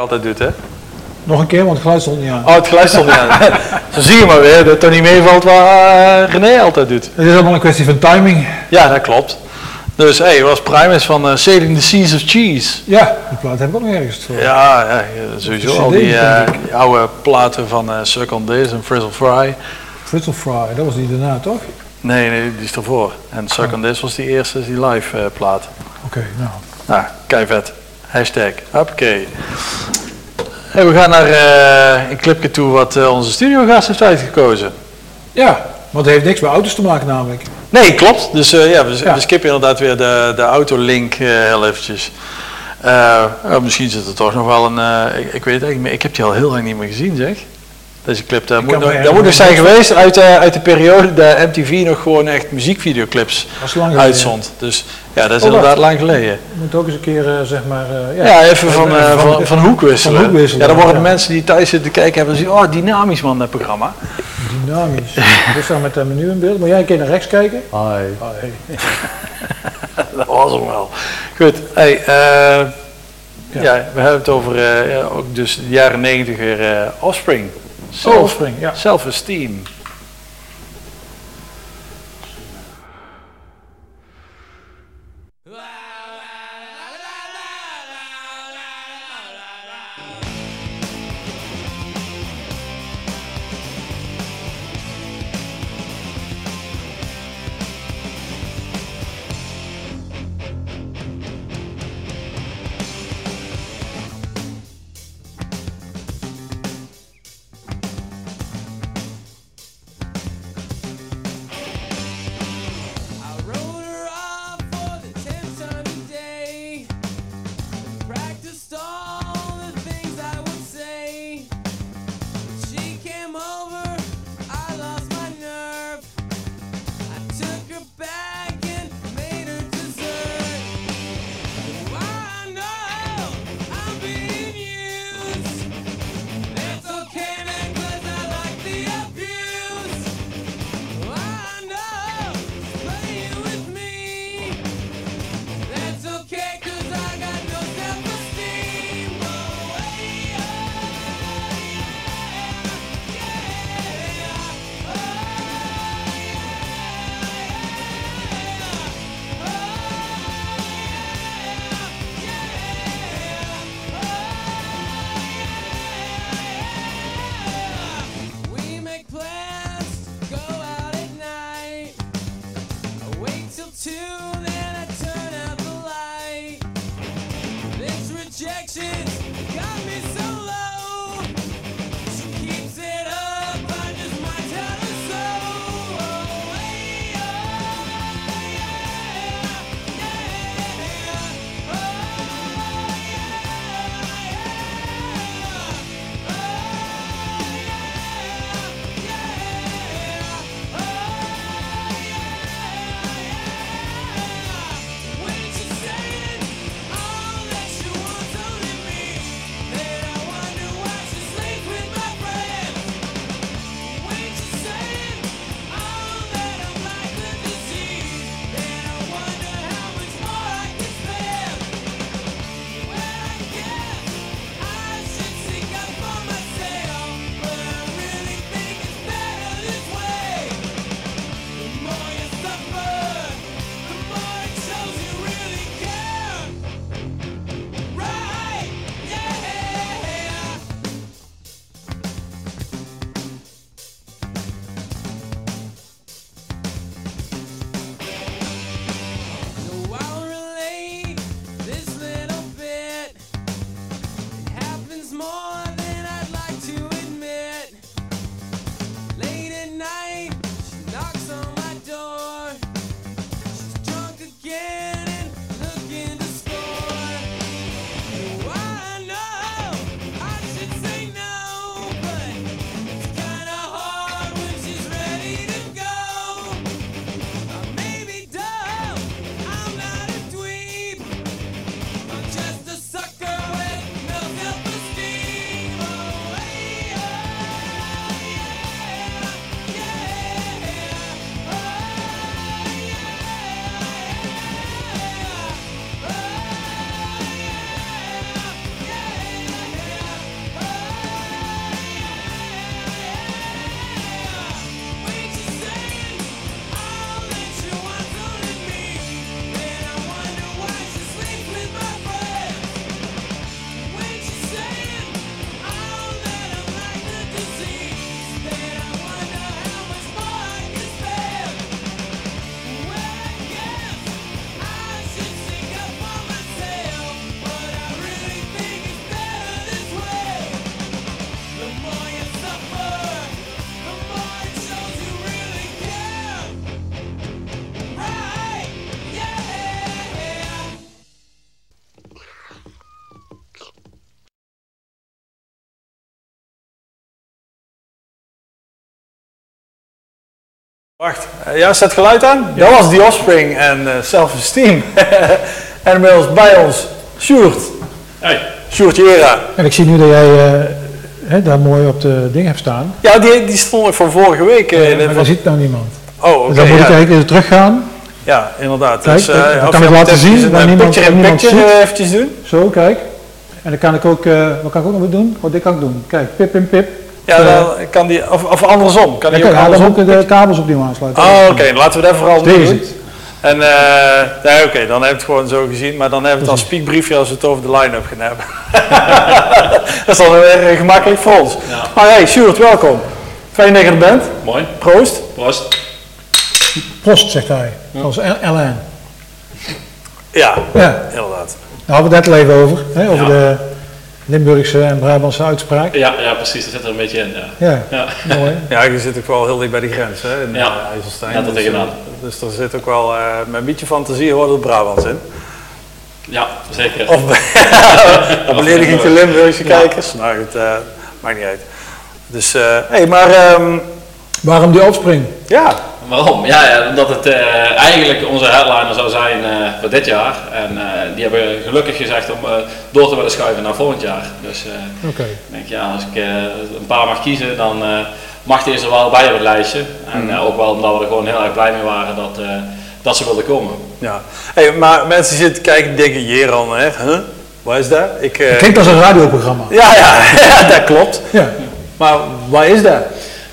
[SPEAKER 2] Altijd doet, hè?
[SPEAKER 1] Nog een keer, want het geluid stond niet aan.
[SPEAKER 2] Oh, het geluid stond niet aan. Zo zie je maar weer dat het er niet meevalt wat eh, René altijd doet.
[SPEAKER 1] Het is allemaal een kwestie van timing.
[SPEAKER 2] Ja, dat klopt. Dus hé, hey, was Primus van eh, Sailing the Seas of Cheese.
[SPEAKER 1] Ja, die plaat heb ik ook nog ergens voor.
[SPEAKER 2] Ja, ja sowieso al die, eh, die oude platen van uh, on This en Frizzle Fry.
[SPEAKER 1] Frizzle Fry, dat was die daarna toch?
[SPEAKER 2] Nee, nee, die is ervoor. En Suck on This was die eerste, die live plaat.
[SPEAKER 1] Oké, nou.
[SPEAKER 2] Nou, kei vet. Hashtag, hoppakee. Hey, we gaan naar eh, een clipje toe wat eh, onze studiogast heeft uitgekozen.
[SPEAKER 1] Ja, want het heeft niks met auto's te maken namelijk.
[SPEAKER 2] Nee, klopt. Dus eh, ja, we,
[SPEAKER 1] Ja.
[SPEAKER 2] we skippen inderdaad weer de, de autolink heel eventjes. Oh, misschien zit er toch nog wel een... ik, ik weet het eigenlijk niet meer. Ik heb die al heel lang niet meer gezien, zeg. Deze clip, daar moet, nog, dat moet nog zijn geweest uit, de uit de periode dat MTV nog gewoon echt muziekvideoclips uitzond. Dus ja, dat is
[SPEAKER 1] Oh,
[SPEAKER 2] inderdaad lang geleden.
[SPEAKER 1] Je moet ook eens een keer, eh, zeg maar... eh, ja.
[SPEAKER 2] Ja, even van,
[SPEAKER 1] Even
[SPEAKER 2] eh, van, van hoek wisselen.
[SPEAKER 1] van hoek wisselen,
[SPEAKER 2] Ja, dan worden
[SPEAKER 1] ja.
[SPEAKER 2] de mensen die thuis zitten te kijken hebben zien, oh dynamisch man, dat programma.
[SPEAKER 1] Dynamisch. Dit staat met het menu in beeld. Moet jij een keer naar rechts kijken?
[SPEAKER 7] Hi.
[SPEAKER 1] Ah, hey.
[SPEAKER 2] Dat was hem wel. Goed, hey, eh, ja. we hebben het over eh, ja, ook dus de jaren negentig weer eh, Offspring. Self-
[SPEAKER 1] Oh, Offspring, ja.
[SPEAKER 2] Self-esteem. Wacht, eh, ja, staat geluid aan? Dat was The Offspring en eh, Self-Esteem. en inmiddels bij ons, Sjoerd.
[SPEAKER 5] Hey.
[SPEAKER 2] Sjoerd Jera.
[SPEAKER 1] En ik zie nu dat jij eh, hè, daar mooi op de ding hebt staan.
[SPEAKER 2] Ja, die, die stond ik van vorige week. in
[SPEAKER 1] maar
[SPEAKER 2] het-
[SPEAKER 1] daar ziet nou niemand.
[SPEAKER 2] oh, oké.
[SPEAKER 1] Dus dan moet ik
[SPEAKER 2] ja.
[SPEAKER 1] eigenlijk even teruggaan.
[SPEAKER 2] ja, inderdaad.
[SPEAKER 1] Kijk,
[SPEAKER 2] dus, eh,
[SPEAKER 1] dan
[SPEAKER 2] of
[SPEAKER 1] kan
[SPEAKER 2] je
[SPEAKER 1] ik
[SPEAKER 2] moet
[SPEAKER 1] laten zien
[SPEAKER 2] eh,
[SPEAKER 1] niemand-
[SPEAKER 2] picture in
[SPEAKER 1] niemand
[SPEAKER 2] picture
[SPEAKER 1] zit.
[SPEAKER 2] eventjes doen.
[SPEAKER 1] Zo, kijk. En dan kan ik ook, eh, wat kan ik ook nog doen? Oh, dit kan ik doen. Kijk, pip en pip.
[SPEAKER 2] Ja,
[SPEAKER 1] Eh,
[SPEAKER 2] dan kan die, of, of andersom. Kan die
[SPEAKER 1] kan
[SPEAKER 2] ook
[SPEAKER 1] ja, dan
[SPEAKER 2] andersom?
[SPEAKER 1] moet ik de kabels opnieuw aansluiten.
[SPEAKER 2] Oh, oké. Laten we dat vooral
[SPEAKER 1] Deze
[SPEAKER 2] doen.
[SPEAKER 1] het.
[SPEAKER 2] En eh, nee, oké, dan heb je het gewoon zo gezien. Maar dan hebben we het als spiekbriefje als we het over de line-up gaan hebben. dat is dan weer eh, gemakkelijk voor ons.
[SPEAKER 5] Ja.
[SPEAKER 2] Maar hey, Sjoerd, welkom. Fijn dat je er bent.
[SPEAKER 5] Mooi.
[SPEAKER 2] Proost.
[SPEAKER 5] Proost.
[SPEAKER 1] Post, zegt hij. Als L- LN.
[SPEAKER 2] Ja,
[SPEAKER 1] Ja,
[SPEAKER 2] inderdaad.
[SPEAKER 1] daar hadden we het net even over. Hè, over
[SPEAKER 5] Ja.
[SPEAKER 1] de Limburgse en Brabantse uitspraak.
[SPEAKER 5] Ja, ja, precies. Dat zit er een beetje in. Ja.
[SPEAKER 1] Ja,
[SPEAKER 5] Ja.
[SPEAKER 1] mooi.
[SPEAKER 2] Ja, je zit ook wel heel dicht bij de grens, hè, in
[SPEAKER 5] Ja.
[SPEAKER 2] eh, IJsselstein.
[SPEAKER 5] Net er
[SPEAKER 2] dus,
[SPEAKER 5] tegenaan.
[SPEAKER 2] eh, dus er zit ook wel, eh, met een beetje fantasie hoort het Brabants in.
[SPEAKER 5] ja, zeker.
[SPEAKER 2] Of een belediging te Limburgse
[SPEAKER 5] Ja.
[SPEAKER 2] kijkers. Nou goed, eh, maakt niet uit. Dus, eh hey, maar ehm,
[SPEAKER 1] Waarom die opspring?
[SPEAKER 2] ja,
[SPEAKER 5] Waarom? Ja, ja omdat het eh, eigenlijk onze headliner zou zijn eh, voor dit jaar. En eh, die hebben gelukkig gezegd om eh, door te willen schuiven naar volgend jaar. Dus eh,
[SPEAKER 1] Oké.
[SPEAKER 5] ik denk, ja, als ik eh, een paar mag kiezen, dan eh, mag die er wel bij op het lijstje. En eh, ook wel omdat we er gewoon heel erg blij mee waren dat, eh, dat ze wilden komen.
[SPEAKER 2] ja. Hey, maar mensen die zitten kijken en denken, Jeran, hè? Huh? Wat is dat? Ik, eh,
[SPEAKER 1] Klinkt als een radioprogramma.
[SPEAKER 2] ja, ja, ja, dat klopt.
[SPEAKER 1] Ja.
[SPEAKER 2] Maar wat is dat?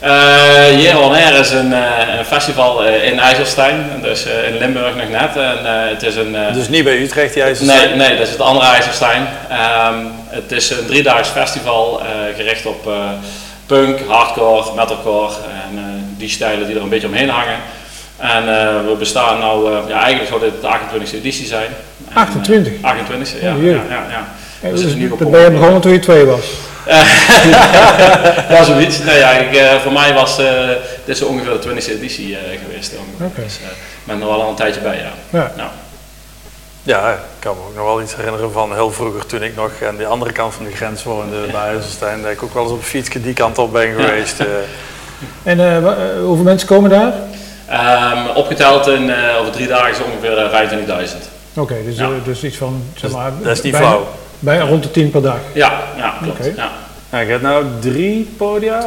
[SPEAKER 5] Uh, Year on Air is een, eh, een festival eh, in IJsselstein, dus eh, in Limburg nog net. En, eh, het is een, eh,
[SPEAKER 2] Dus niet bij Utrecht, die
[SPEAKER 5] nee,
[SPEAKER 2] IJsselstein?
[SPEAKER 5] nee, dat is het andere IJsselstein. Ehm, het is een driedaags festival eh, gericht op eh, punk, hardcore, metalcore en eh, die stijlen die er een beetje omheen hangen. En eh, we bestaan eh, ja, eigenlijk zou dit de 28e editie zijn. En, eh,
[SPEAKER 1] 28?
[SPEAKER 5] 28e, ja.
[SPEAKER 1] Oh,
[SPEAKER 5] ja, ja. Ja, Dus
[SPEAKER 1] dus dan ben je begonnen toen je twee was.
[SPEAKER 5] ja, zoiets. Nee, ja, ik, eh, voor mij was eh, dit is ongeveer de 20e editie eh, geweest.
[SPEAKER 1] Oké.
[SPEAKER 5] Dus eh, ik ben er wel al een tijdje bij, ja.
[SPEAKER 1] Ja.
[SPEAKER 5] Nou,
[SPEAKER 2] Ja, ik kan me ook nog wel iets herinneren van heel vroeger toen ik nog aan de andere kant van de grens woonde bij IJsselstein. Dat ik ook wel eens op een fietsje die kant op ben geweest. eh.
[SPEAKER 1] En hoeveel mensen komen daar?
[SPEAKER 5] Ehm, opgeteld in, eh, over drie dagen is ongeveer eh, 25.000.
[SPEAKER 1] Oké, dus,
[SPEAKER 5] Ja.
[SPEAKER 1] dus iets van, zeg maar...
[SPEAKER 2] dat is niet
[SPEAKER 1] bijna-
[SPEAKER 2] flauw.
[SPEAKER 1] Bijna rond de 10 per dag.
[SPEAKER 5] Ja, ja, klopt.
[SPEAKER 1] Oké.
[SPEAKER 5] Ja.
[SPEAKER 2] Nou, je hebt nou drie podia.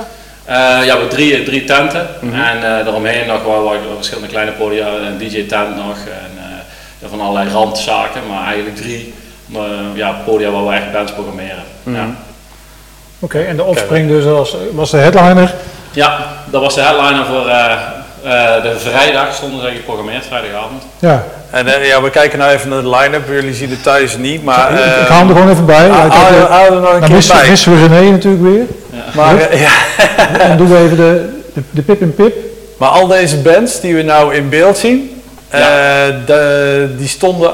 [SPEAKER 5] Eh, ja, we hebben drie, drie tenten
[SPEAKER 2] Mhm.
[SPEAKER 5] en eh daaromheen nog wel wat verschillende kleine podia, een DJ-tent nog en eh, ja, van allerlei randzaken, maar eigenlijk drie eh, ja, podia waar we echt bands programmeren.
[SPEAKER 2] Mhm.
[SPEAKER 5] Ja.
[SPEAKER 1] Oké, en de offspring dus als, was de headliner.
[SPEAKER 5] ja, dat was de headliner voor eh, eh, de vrijdag, stonden ze geprogrammeerd, vrijdagavond.
[SPEAKER 1] Ja,
[SPEAKER 2] En eh, ja, we kijken nou even naar de line-up. Jullie zien het thuis niet, maar...
[SPEAKER 1] ik, ik
[SPEAKER 2] eh,
[SPEAKER 1] haal hem er gewoon even bij. Ja, heb,
[SPEAKER 2] haal-
[SPEAKER 1] eh,
[SPEAKER 2] haal er nog een
[SPEAKER 1] dan
[SPEAKER 2] keer
[SPEAKER 1] missen,
[SPEAKER 2] bij.
[SPEAKER 1] missen we René natuurlijk weer.
[SPEAKER 2] Maar, eh, ja,
[SPEAKER 1] En doen we even de, de, de pip en pip.
[SPEAKER 2] maar al deze bands die we nou in beeld zien, eh, de- die stonden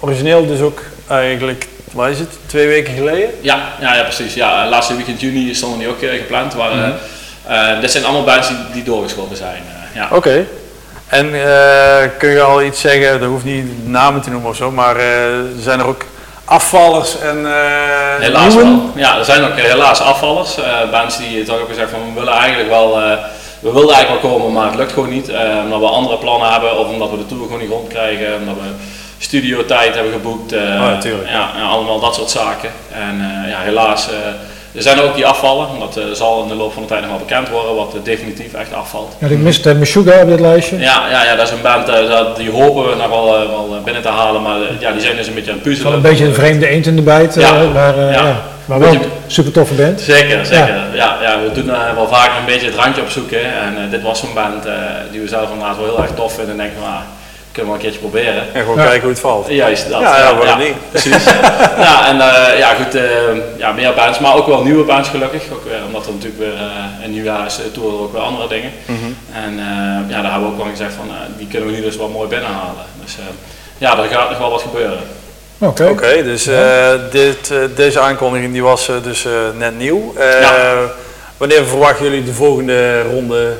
[SPEAKER 2] origineel dus ook eigenlijk, wat is het, twee weken geleden?
[SPEAKER 5] Ja, ja, ja precies. Ja, laatste weekend juni stonden die ook eh, gepland. Waren,
[SPEAKER 2] Mhm.
[SPEAKER 5] eh, dit zijn allemaal bands die, die doorgeschoten zijn. Ja.
[SPEAKER 2] Oké. En eh, kun je al iets zeggen, dat hoeft niet namen te noemen of zo, maar eh, zijn er ook afvallers en eh
[SPEAKER 5] Helaas
[SPEAKER 2] nieuwen?
[SPEAKER 5] wel. Ja, er zijn ook helaas afvallers. eh bands die toch ook gezegd van we willen eigenlijk wel, eh, we wilden eigenlijk wel komen, maar het lukt gewoon niet. eh, omdat we andere plannen hebben of omdat we de tour gewoon niet rondkrijgen. Omdat we studiotijd hebben geboekt. eh,
[SPEAKER 2] ja, tuurlijk.
[SPEAKER 5] Ja, allemaal dat soort zaken. En eh, ja, helaas. Er zijn ook die afvallen, dat eh, zal in de loop van de tijd nog wel bekend worden wat eh, definitief echt afvalt.
[SPEAKER 1] Ja, ik miste Meshuggah op dit lijstje.
[SPEAKER 5] Ja, ja, ja, dat is een band, eh, die hopen we nog wel, wel binnen te halen, maar ja, die zijn dus een beetje aan het puzzelen.
[SPEAKER 1] een beetje een vreemde eend in de bijt,
[SPEAKER 5] Ja.
[SPEAKER 1] maar,
[SPEAKER 5] Ja.
[SPEAKER 1] ja. maar wel
[SPEAKER 5] Beetje-
[SPEAKER 1] een super toffe band.
[SPEAKER 5] Zeker, zeker. Ja. Ja, we doen wel vaak een beetje het randje opzoeken en dit was zo'n band die we zelf inderdaad wel heel erg tof vinden en denken ah, kunnen we een keertje proberen.
[SPEAKER 2] En gewoon
[SPEAKER 1] Ja.
[SPEAKER 2] kijken hoe het valt.
[SPEAKER 5] Juist, dat.
[SPEAKER 2] Ja, ja, waarom niet?
[SPEAKER 5] Precies. ja, en eh, ja, goed, eh, ja, meer bands, maar ook wel nieuwe bands gelukkig. Ook, weer, omdat er natuurlijk weer eh een nieuwjaar is, eh, toeren er ook weer andere dingen.
[SPEAKER 2] Mhm.
[SPEAKER 5] En eh, ja, daar hebben we ook wel gezegd van, eh, die kunnen we nu dus wel mooi binnenhalen. Dus eh, ja, er gaat nog wel wat gebeuren.
[SPEAKER 1] Oké.
[SPEAKER 2] Oké, dus eh, dit, deze aankondiging die was dus eh, net nieuw. Eh,
[SPEAKER 5] Ja.
[SPEAKER 2] Wanneer verwachten jullie de volgende ronde?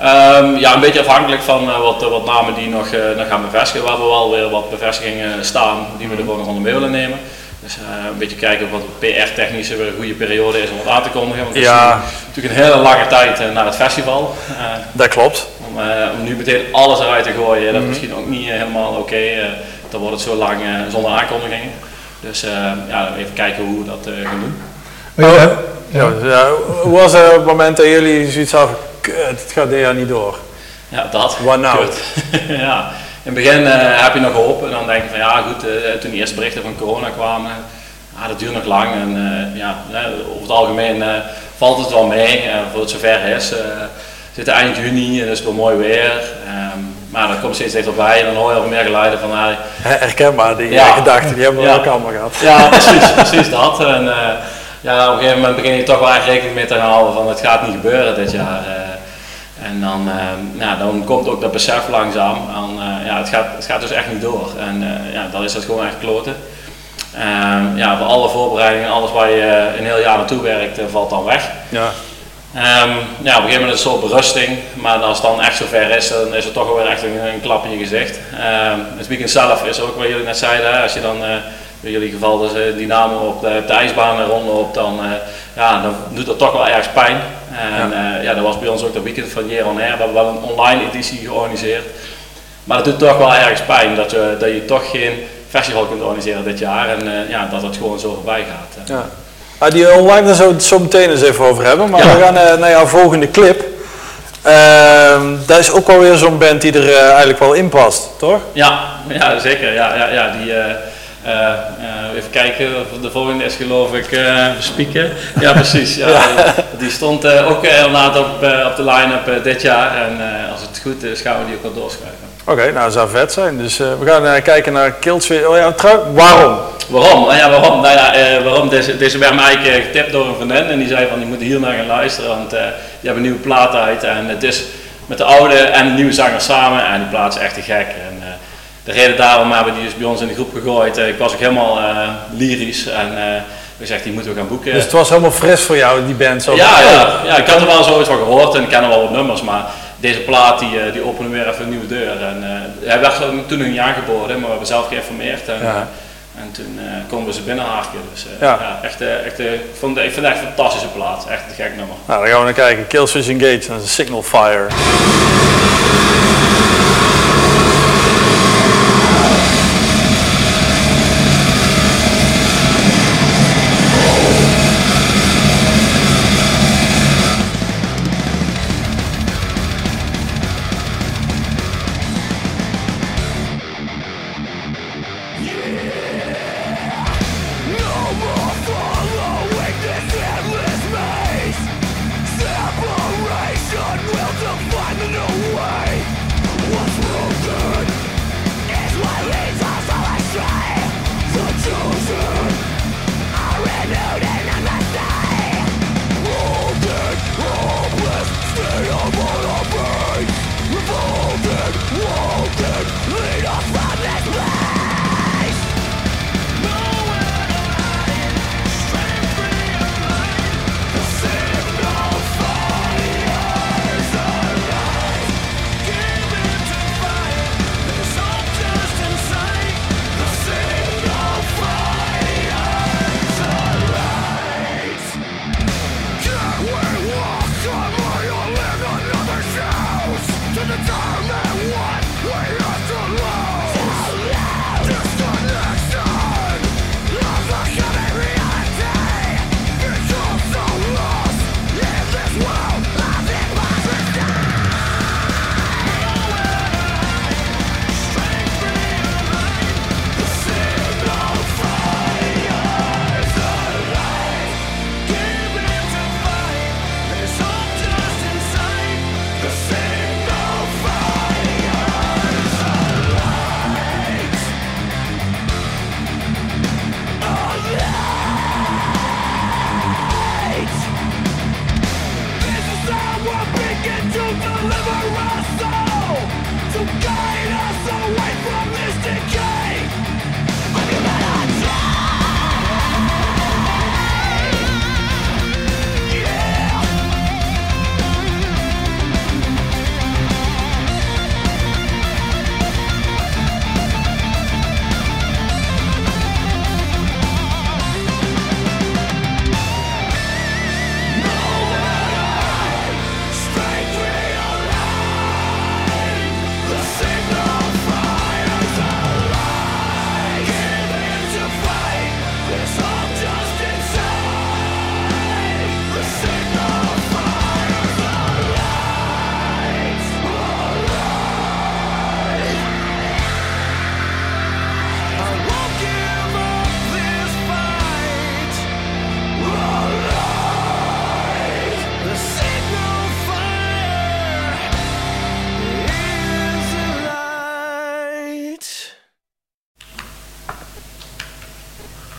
[SPEAKER 5] Ehm, ja, een beetje afhankelijk van eh, wat, wat namen die nog, eh, nog gaan bevestigen. We hebben wel weer wat bevestigingen staan die we er gewoon nog onder mee willen nemen. Dus eh, een beetje kijken wat PR-technisch weer een goede periode is om het aan te kondigen. Want het
[SPEAKER 2] Ja.
[SPEAKER 5] is nu natuurlijk een hele lange tijd naar het festival. Eh,
[SPEAKER 2] Dat klopt.
[SPEAKER 5] om eh, om nu meteen alles eruit te gooien, dat is misschien ook niet helemaal oké. eh, dan wordt het zo lang zonder aankondigingen. Dus ja, even kijken hoe we dat eh, gaan doen.
[SPEAKER 1] Je hebt-
[SPEAKER 2] Ja, ja, hoe was het op het moment dat jullie zoiets hadden, kut, het gaat dit jaar niet door?
[SPEAKER 5] Ja, dat.
[SPEAKER 2] Wat nou?
[SPEAKER 5] Kut. ja. In het begin eh, heb je nog hoop en dan denk je van ja goed, eh, toen de eerste berichten van corona kwamen, ah, dat duurt nog lang en eh, ja, over het algemeen valt het wel mee voor het zover is. zitten eind juni en het is wel mooi weer, ehm, maar dat komt steeds dichterbij en dan hoor je al meer geluiden van ah,
[SPEAKER 2] Her- Herkenbaar, die
[SPEAKER 5] Ja.
[SPEAKER 2] gedachten, die hebben we
[SPEAKER 5] Ja.
[SPEAKER 2] ook allemaal gehad.
[SPEAKER 5] ja, precies, precies dat. En ja, op een gegeven moment begin je toch wel echt rekening mee te houden van het gaat niet gebeuren dit jaar. En dan, eh, ja, dan komt ook dat besef langzaam aan, eh, ja, het gaat, het gaat dus echt niet door. En eh, ja, dan is dat gewoon echt kloten. Ehm, ja, voor alle voorbereidingen, alles waar je een heel jaar naartoe werkt, valt dan weg.
[SPEAKER 2] Ja.
[SPEAKER 5] Ehm, ja, op een gegeven moment is het een soort berusting, maar als het dan echt zover is, dan is het toch wel weer echt een, een klap in je gezicht. Ehm, het weekend zelf is ook wat jullie net zeiden, als je dan in jullie geval dus eh, Dynamo op de, op de ijsbaan rondloopt, dan, eh, ja, dan doet dat toch wel ergens pijn. En ja. ja, dat was bij ons ook dat weekend van Year on Air, we hebben wel een online editie georganiseerd. Maar dat doet toch wel ergens pijn dat je, dat je toch geen festival kunt organiseren dit jaar en eh, ja, dat het gewoon zo voorbij gaat.
[SPEAKER 2] Ja. Ah, die online, daar zullen we het zo meteen eens even over hebben. Maar
[SPEAKER 5] Ja.
[SPEAKER 2] we gaan eh, naar jouw volgende clip. Ehm dat is ook wel weer zo'n band die er eh, eigenlijk wel in past, toch?
[SPEAKER 5] Ja, ja zeker. Ja, ja, ja, die, eh, eh, eh, even kijken, de volgende is geloof ik eh Spieken. Ja, precies. Ja, Die stond ook inderdaad op, op de line-up dit jaar. En als het goed is, gaan we die ook wel doorschrijven.
[SPEAKER 2] Oké, nou dat zou vet zijn. Dus we gaan kijken naar Killswitch. Oh ja, trouw, waarom?
[SPEAKER 5] Waarom? Nou ja, waarom? Nou ja, waarom? Deze, deze werd mij eigenlijk getipt door een vriendin en die zei van je moet hier naar gaan luisteren, want die hebben een nieuwe plaat uit en het is met de oude en de nieuwe zanger samen en die plaat is echt te gek. En, de reden daarom hebben die dus bij ons in de groep gegooid. Eh, ik was ook helemaal eh, lyrisch en eh we zeggen die moeten we gaan boeken.
[SPEAKER 2] Dus het was helemaal fris voor jou, die band. Zo
[SPEAKER 5] Ja,
[SPEAKER 2] van,
[SPEAKER 5] ja,
[SPEAKER 2] oh,
[SPEAKER 5] ja, ik had er wel zoiets van gehoord en ik ken er wel wat nummers, maar deze plaat die, eh, die opende weer even een nieuwe deur. En, eh, hij werd toen nog niet aangeboden, maar we hebben zelf geïnformeerd en,
[SPEAKER 2] Ja.
[SPEAKER 5] en toen eh, konden we ze binnenharken. Dus eh,
[SPEAKER 2] Ja.
[SPEAKER 5] ja. echt, eh, echt, eh, ik, vond, ik vind het echt een fantastische plaat, echt een gek nummer.
[SPEAKER 2] Nou, dan gaan we naar kijken. Killswitch Engage, dat is een Signal Fire.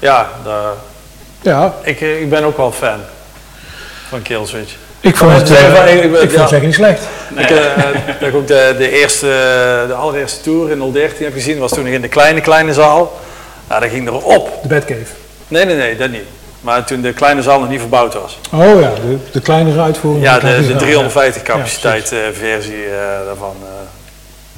[SPEAKER 2] Ja,
[SPEAKER 1] Ja,
[SPEAKER 2] ik, ik ben ook wel fan van Killswitch.
[SPEAKER 1] ik vond het,
[SPEAKER 2] is
[SPEAKER 1] eh,
[SPEAKER 2] even- ik-
[SPEAKER 1] ik
[SPEAKER 2] ja.
[SPEAKER 1] vond het zeker niet slecht.
[SPEAKER 2] Ik eh, dat ik ook de, de, eerste, de allereerste tour in 013 heb gezien, was toen nog in de kleine, kleine zaal. Ja, dat ging erop.
[SPEAKER 1] De Batcave.
[SPEAKER 2] Nee, nee, nee, dat niet. Maar toen de kleine zaal nog niet verbouwd was.
[SPEAKER 1] Oh ja, de, de kleinere uitvoering.
[SPEAKER 2] Ja, de, de
[SPEAKER 1] zaal,
[SPEAKER 2] 350
[SPEAKER 1] Ja,
[SPEAKER 2] capaciteit eh, versie eh, daarvan. eh.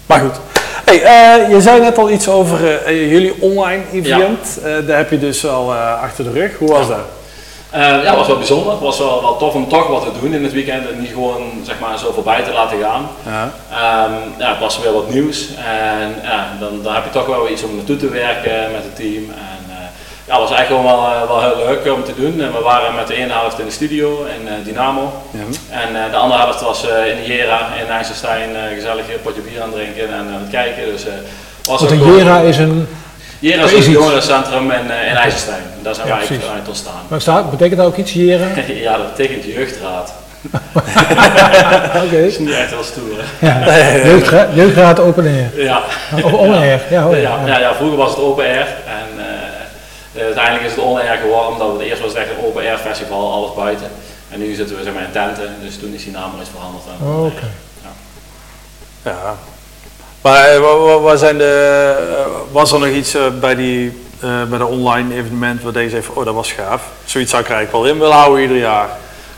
[SPEAKER 2] Maar goed. Hey, eh, je zei net al iets over eh, jullie online event. Eh, daar heb je dus al achter de rug. Hoe was dat?
[SPEAKER 5] Eh, ja, het was wel bijzonder. Het was wel, wel tof om toch wat te doen in het weekend en niet gewoon zeg maar, zo voorbij te laten gaan.
[SPEAKER 2] Ja.
[SPEAKER 5] Ehm, ja, het was weer wat nieuws en ja, dan, dan heb je toch wel iets om naartoe te werken met het team. En, ja, was eigenlijk wel, eh, wel heel leuk om te doen. En we waren met de ene helft in de studio in eh, Dynamo en eh, de andere helft was eh, in de Jera in IJsselstein eh, gezellig een potje bier aan het drinken en aan het kijken. Dus, eh, was
[SPEAKER 1] Want
[SPEAKER 5] gewoon-
[SPEAKER 1] Jera is een...
[SPEAKER 5] Jera
[SPEAKER 1] is
[SPEAKER 5] een jongerencentrum in, in IJsselstein. Daar zijn
[SPEAKER 1] Ja,
[SPEAKER 5] wij
[SPEAKER 1] precies.
[SPEAKER 5] uit ontstaan.
[SPEAKER 1] Maar staat, betekent dat ook iets, Jera?
[SPEAKER 5] ja, dat betekent jeugdraad.
[SPEAKER 1] Oké.
[SPEAKER 5] Dat is niet echt heel stoer. hè?
[SPEAKER 1] Ja. Jeugdra- Jeugdraad Open Air.
[SPEAKER 5] Ja.
[SPEAKER 1] Of on air. Ja, oh,
[SPEAKER 5] ja,
[SPEAKER 1] ja.
[SPEAKER 5] ja, ja, vroeger was het open air eh, eh, uiteindelijk is het on air geworden omdat het eerst was het echt een open air festival, alles buiten. En nu zitten we zeg maar in tenten, dus toen is die naam eens veranderd. aan
[SPEAKER 1] Oh, Oké.
[SPEAKER 2] Ja. Maar eh, wa- wa- waar zijn de, eh, was er nog iets eh, bij, die, eh, bij de online evenement waar deze even, oh dat was gaaf. Zoiets zou ik er eigenlijk wel in willen houden ieder jaar.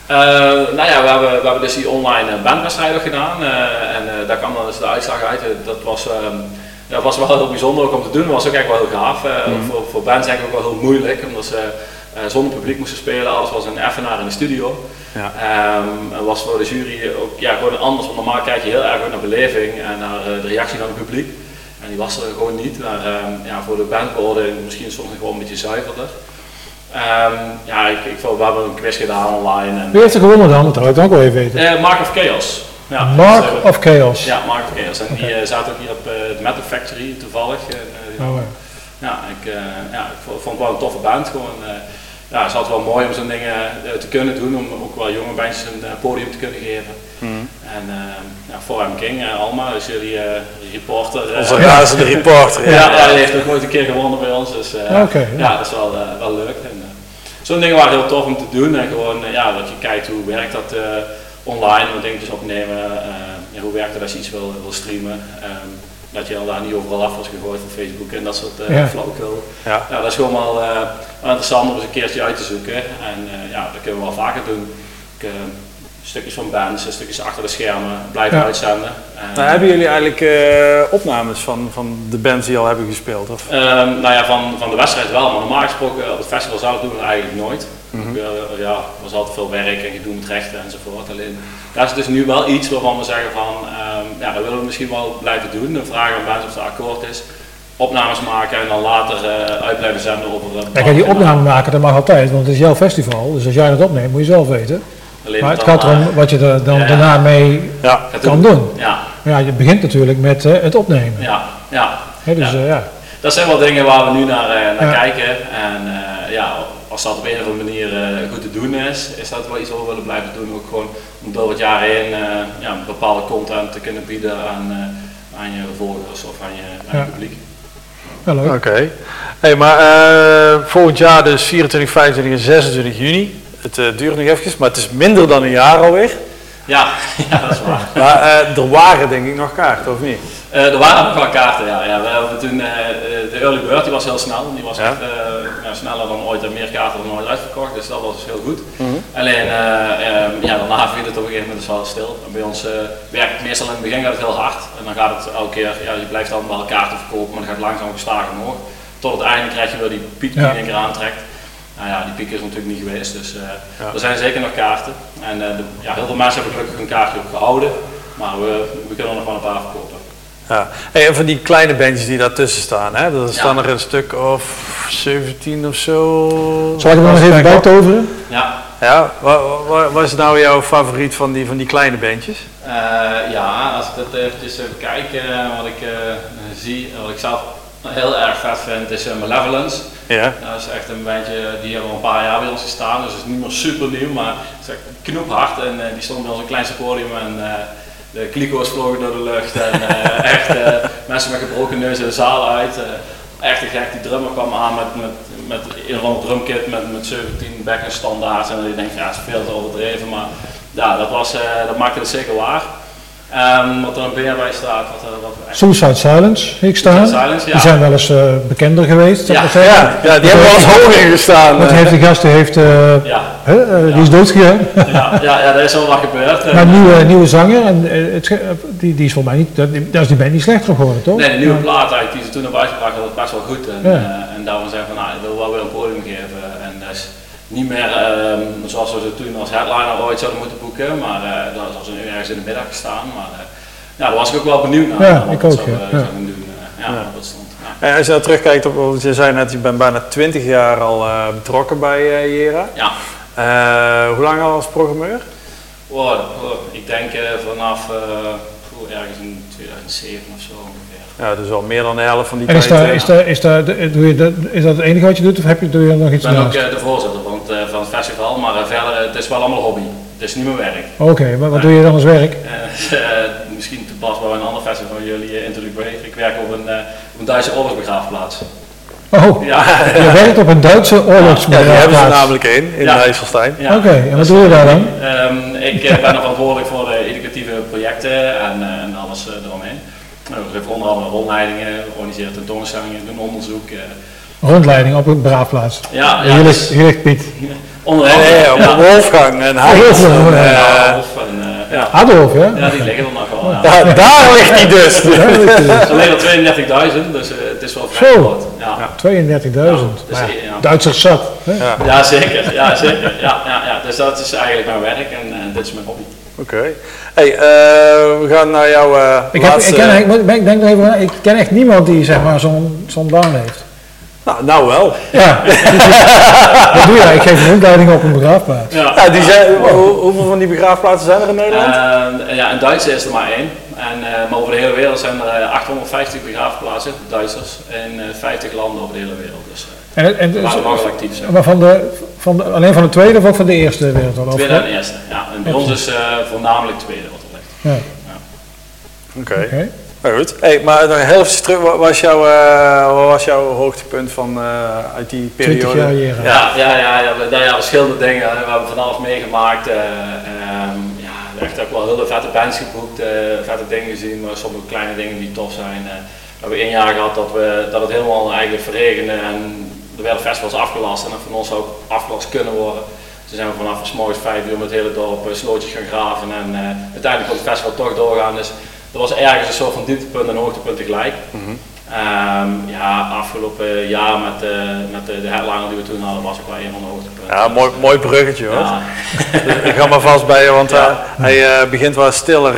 [SPEAKER 5] Eh, nou ja, we hebben, we hebben dus die online eh, bandwedstrijd ook gedaan eh, en eh, daar kwam dan dus de uitslag uit. Eh, Dat was, ehm, dat was wel heel bijzonder ook om te doen, dat was ook echt wel heel gaaf. Eh, voor, voor bands eigenlijk ook wel heel moeilijk, omdat ze eh, zonder publiek moesten spelen. Alles was een effenaar in de studio.
[SPEAKER 2] Ja.
[SPEAKER 5] Ehm, was voor de jury ook ja, gewoon anders, want normaal kijk je heel erg naar beleving en naar eh, de reactie van het publiek. En die was er gewoon niet, maar ehm, ja, voor de bandbeoordeling misschien soms wel een beetje zuiverder. Ehm, ja, ik, ik, we hebben een quiz gedaan online. En,
[SPEAKER 1] Wie heeft er gewonnen dan? Dat ik ook wel even weten.
[SPEAKER 5] Mark of Chaos. Ja,
[SPEAKER 1] Mark
[SPEAKER 5] dus, eh,
[SPEAKER 1] of Chaos.
[SPEAKER 5] Ja, Mark of Chaos. En die eh, zaten ook hier op eh, het Metal Factory toevallig. En, die-
[SPEAKER 1] Oh, ja.
[SPEAKER 5] ja, ik, eh, ja, ik vo- vond het wel een toffe band. Gewoon, eh, ja, het is altijd wel mooi om zo'n dingen te kunnen doen, om ook wel jonge bandjes een podium te kunnen geven. En eh, ja, voor hem King, eh, Alma, is jullie eh, reporter. eh,
[SPEAKER 2] Onze razende reporter.
[SPEAKER 5] ja,
[SPEAKER 2] Ja.
[SPEAKER 5] hij heeft ook ooit een keer gewonnen bij ons. Dus eh,
[SPEAKER 1] Oké, ja.
[SPEAKER 5] ja. dat is wel, eh, wel leuk. En, Zo'n dingen waren heel tof om te doen. En gewoon ja, dat je kijkt hoe werkt dat eh, online, wat dingetjes opnemen. eh, ja, hoe werkt het als je iets wil, wil streamen. Ehm, dat je al daar niet overal af was gegooid van Facebook en dat soort uh,
[SPEAKER 1] Ja.
[SPEAKER 5] flauwekul.
[SPEAKER 2] Ja.
[SPEAKER 5] Ja, dat is gewoon wel, eh, wel interessant om eens een keertje uit te zoeken. En eh, ja, dat kunnen we wel vaker doen. Ik, stukjes van bands, stukjes achter de schermen, blijven
[SPEAKER 1] Ja.
[SPEAKER 5] uitzenden. En,
[SPEAKER 2] Nou, hebben jullie eigenlijk eh, opnames van, van de bands die al hebben gespeeld? Of?
[SPEAKER 5] Ehm, nou ja, van, van de wedstrijd wel, maar normaal gesproken op het festival zelf doen we dat eigenlijk nooit. Ook, eh, ja, er was altijd veel werk en gedoe met rechten enzovoort. Alleen, daar is dus nu wel iets waarvan we zeggen van, ehm, ja, dat willen we misschien wel blijven doen. Dan vragen we aan mensen of het akkoord is. Opnames maken en dan later eh, uit blijven zenden over uh,
[SPEAKER 1] Kijk, die opname maken, dat mag altijd, want het is jouw festival. Dus als jij dat opneemt, moet je zelf weten.
[SPEAKER 5] Alleen
[SPEAKER 1] Maar het gaat erom wat je er dan
[SPEAKER 5] ja.
[SPEAKER 1] daarna mee kan doen.
[SPEAKER 5] Ja,
[SPEAKER 1] ja, je begint natuurlijk met eh, het opnemen.
[SPEAKER 5] ja, ja.
[SPEAKER 1] Dus
[SPEAKER 5] Ja.
[SPEAKER 1] eh, ja.
[SPEAKER 5] Dat zijn wel dingen waar we nu naar, eh, naar
[SPEAKER 1] Ja.
[SPEAKER 5] kijken. En eh, ja, als dat op een of andere manier eh, goed te doen is, is dat wel iets wat we willen blijven doen. Ook gewoon om door het jaar heen eh, ja, bepaalde content te kunnen bieden aan, eh, aan je volgers of aan je, aan je
[SPEAKER 1] Ja.
[SPEAKER 5] publiek.
[SPEAKER 1] Ja, leuk.
[SPEAKER 2] Oké. Hey, maar eh, volgend jaar dus 24, 25 en 26 juni. Het eh, duurt nog even, maar het is minder dan een jaar alweer.
[SPEAKER 5] Ja, ja dat is waar.
[SPEAKER 2] Maar eh, er waren denk ik nog kaarten, of niet?
[SPEAKER 5] Eh, er waren nog wel kaarten, ja. ja we hebben toen, de early bird die was heel snel, die was
[SPEAKER 2] Ja.
[SPEAKER 5] echt sneller dan ooit en meer kaarten dan ooit uitverkocht, dus dat was dus heel goed. Alleen, eh, ehm, ja, daarna viel het op een gegeven moment dus wel stil. En bij ons werkt het meestal in het begin gaat het heel hard en dan gaat het elke keer, ja, je blijft dan wel kaarten verkopen, maar dan gaat het langzaam gestaag omhoog. Tot het einde krijg je weer die piek die
[SPEAKER 1] Ja.
[SPEAKER 5] in één keer aantrekt. Nou ja, die piek is natuurlijk niet geweest, dus eh,
[SPEAKER 2] Ja.
[SPEAKER 5] er zijn zeker nog kaarten. En eh, de- ja, heel veel mensen hebben gelukkig hun kaartje ook gehouden, maar we, we kunnen er nog wel een paar verkopen.
[SPEAKER 2] Ja. Hey, en van die kleine bandjes die daartussen staan, hè? er staan
[SPEAKER 5] Ja.
[SPEAKER 2] er een stuk of 17 of zo.
[SPEAKER 1] Zal ik er nog eens even bij toveren?
[SPEAKER 5] Ja,
[SPEAKER 2] Ja, wa- wa- wat is nou jouw favoriet van die, van die kleine bandjes?
[SPEAKER 5] Eh, ja, als ik dat eventjes even kijk, wat ik eh, zie, wat ik zelf heel erg vet vind, is eh, Malevolence.
[SPEAKER 2] Ja.
[SPEAKER 5] Dat is echt een bandje, die hebben al een paar jaar bij ons gestaan, dus het is niet meer super nieuw, maar het is echt knoephard en eh, die stond bij ons een kleinste podium en eh, de kliko's vlogen door de lucht en echt mensen met gebroken neus in de zaal uit. echt te gek. Die drummer kwam aan met, met, met een ander drumkit met, met 17 bekken standaard. En je, ja, het is veel te overdreven. Maar ja, dat, was, dat maakte het zeker waar. Ehm, wat er een beer bij staat, wat, eh, wat
[SPEAKER 1] Suicide Silence, zie ik staan.
[SPEAKER 5] Suicide Silence, ja.
[SPEAKER 1] Die zijn wel eens eh, bekender geweest,
[SPEAKER 5] Ja.
[SPEAKER 2] Ja, ja, die hebben wel eens hoog ingestaan.
[SPEAKER 1] Want
[SPEAKER 2] eh.
[SPEAKER 1] heeft die gast die heeft, eh,
[SPEAKER 5] Ja,
[SPEAKER 1] hè, eh, die is doodgegaan.
[SPEAKER 5] ja, ja, ja, er is al wat gebeurd.
[SPEAKER 1] Maar een nieuwe, nieuwe zanger, en, eh, het, die, die is volgens mij niet, dat, daar is die band niet slechter geworden, toch?
[SPEAKER 5] Nee, de nieuwe
[SPEAKER 1] Ja.
[SPEAKER 5] plaat eigenlijk, die ze toen hebben uitgebracht, dat was best wel goed. En,
[SPEAKER 1] Ja.
[SPEAKER 5] eh, en daarom zeggen we van, nou, ik wil wel weer een podium geven. En dat is niet meer ehm, zoals we ze toen als headliner ooit zouden moeten boeken, maar eh dat was nu ergens in de middag gestaan. Maar eh, ja, daar was ik ook wel benieuwd naar.
[SPEAKER 1] Ja,
[SPEAKER 5] wat
[SPEAKER 1] ik ook,
[SPEAKER 5] zou,
[SPEAKER 1] ja.
[SPEAKER 5] eh,
[SPEAKER 1] Ja.
[SPEAKER 5] zou gaan doen. eh, ja, wat dat stond. Ja.
[SPEAKER 2] En als je nou terugkijkt op, want je zei net, je bent bijna 20 jaar al eh, betrokken bij Jera.
[SPEAKER 5] ja.
[SPEAKER 2] Eh, hoe lang al als programmeur?
[SPEAKER 5] Oh, oh, ik denk eh, vanaf eh, ergens in 2007 of zo.
[SPEAKER 2] Ja, dus al meer dan de helft van die
[SPEAKER 1] En is,
[SPEAKER 2] tijd.
[SPEAKER 1] daar,
[SPEAKER 2] eh,
[SPEAKER 1] is, daar, is, daar, doe je dat, is dat het enige wat je doet, of heb je, doe je nog
[SPEAKER 5] Ik
[SPEAKER 1] iets
[SPEAKER 5] ben ook
[SPEAKER 1] naast?
[SPEAKER 5] eh, de voorzitter van het, eh, van het festival, maar verder, het is wel allemaal hobby. Het is niet mijn werk.
[SPEAKER 1] Oké, maar wat doe je dan als werk?
[SPEAKER 5] Misschien te pas bij een ander festival van jullie, Into the Grave. Ik werk op een, eh, op een Duitse oorlogsbegraafplaats.
[SPEAKER 1] Oh,
[SPEAKER 5] Ja,
[SPEAKER 1] je werkt op een Duitse
[SPEAKER 2] ja, die hebben ze
[SPEAKER 1] oorlogsbegraafplaats.
[SPEAKER 2] namelijk één in
[SPEAKER 5] Ja.
[SPEAKER 2] IJsselstein.
[SPEAKER 5] ja.
[SPEAKER 1] Oké, en wat doe je daar dan?
[SPEAKER 5] Ehm, ik ben er verantwoordelijk voor de educatieve projecten en alles eh, eromheen. Nou, we geven onder andere rondleidingen, we organiseren tentoonstellingen, doen onderzoek. eh.
[SPEAKER 1] Rondleiding op een begraafplaats.
[SPEAKER 5] ja,
[SPEAKER 1] hier,
[SPEAKER 5] ja,
[SPEAKER 1] ligt,
[SPEAKER 5] dus
[SPEAKER 1] hier ligt Piet.
[SPEAKER 5] onder
[SPEAKER 2] Nee,
[SPEAKER 5] andere.
[SPEAKER 2] nee, op
[SPEAKER 5] ja.
[SPEAKER 2] Wolfgang en.
[SPEAKER 1] Wolfgang,
[SPEAKER 2] en,
[SPEAKER 1] ja.
[SPEAKER 2] eh,
[SPEAKER 5] Adolf en, eh, ja.
[SPEAKER 1] Adolf, ja?
[SPEAKER 5] ja, die liggen er nog wel. Ja.
[SPEAKER 2] ja, daar ligt hij dus.
[SPEAKER 5] Alleen al 32.000, dus eh, het is wel vrij
[SPEAKER 1] Zo.
[SPEAKER 5] groot. Ja.
[SPEAKER 1] 32.000.
[SPEAKER 5] dus,
[SPEAKER 1] Duitsers zat. Hè?
[SPEAKER 2] Ja.
[SPEAKER 5] Ja, zeker. Ja, zeker. Ja, ja, ja. Dus dat is eigenlijk mijn werk en eh, dit is mijn hobby.
[SPEAKER 2] Oké. Hey, eh, we gaan naar jouw eh
[SPEAKER 1] Ik, heb,
[SPEAKER 2] laatste...
[SPEAKER 1] ik, ken, ik denk even ik ken echt niemand die zeg maar zo'n zo'n baan heeft.
[SPEAKER 2] nou, nou wel.
[SPEAKER 1] Ja, wat doe jij? Ik geef een rondleiding op een begraafplaats.
[SPEAKER 5] Ja.
[SPEAKER 2] Ja, die zijn, hoe- hoeveel van die begraafplaatsen zijn er in Nederland?
[SPEAKER 5] Eh, ja, in Duitsland is er maar één. En, eh, maar over de hele wereld zijn er eh, 850 begraafplaatsen, Duitsers, in eh, 50 landen over de hele wereld. Dus
[SPEAKER 1] En, en,
[SPEAKER 5] waar we wel actief zijn.
[SPEAKER 1] maar van de, van de, alleen van de Tweede of ook van de Eerste Wereldoorlog?
[SPEAKER 5] Tweede en eerste. Ja, en bij ons is eh, voornamelijk tweede wat er ligt.
[SPEAKER 1] Ja,
[SPEAKER 2] Oké.
[SPEAKER 1] oké.
[SPEAKER 2] Nou goed. Hey, maar nog heel even terug, wat was jouw, eh, wat was jouw hoogtepunt van, eh, uit die
[SPEAKER 1] 20
[SPEAKER 2] periode?
[SPEAKER 1] jaar jaren.
[SPEAKER 5] Ja, ja, ja, ja, we- nou ja, verschillende dingen. We hebben van alles meegemaakt. eh, ehm, ja, echt ook wel hele vette bands geboekt, eh, vette dingen gezien, maar sommige kleine dingen die tof zijn. eh. we hebben één jaar gehad dat, we, dat het helemaal eigenlijk verregende en er werden festivals afgelast en dat van ons ook afgelast kunnen worden. Toen zijn we vanaf 's morgens vijf uur met het hele dorp eh, slootjes gaan graven en eh, uiteindelijk kon het festival toch doorgaan. Dus er was ergens een soort van dieptepunt en hoogtepunt tegelijk. Ehm, ja, afgelopen jaar met, eh, met de, de headliner die we toen hadden was ook wel een van de hoogtepunten.
[SPEAKER 2] Ja, mooi, mooi bruggetje hoor.
[SPEAKER 5] Ja,
[SPEAKER 2] Ik ga maar vast bij je, want
[SPEAKER 5] Ja.
[SPEAKER 2] hij eh, begint wel stiller.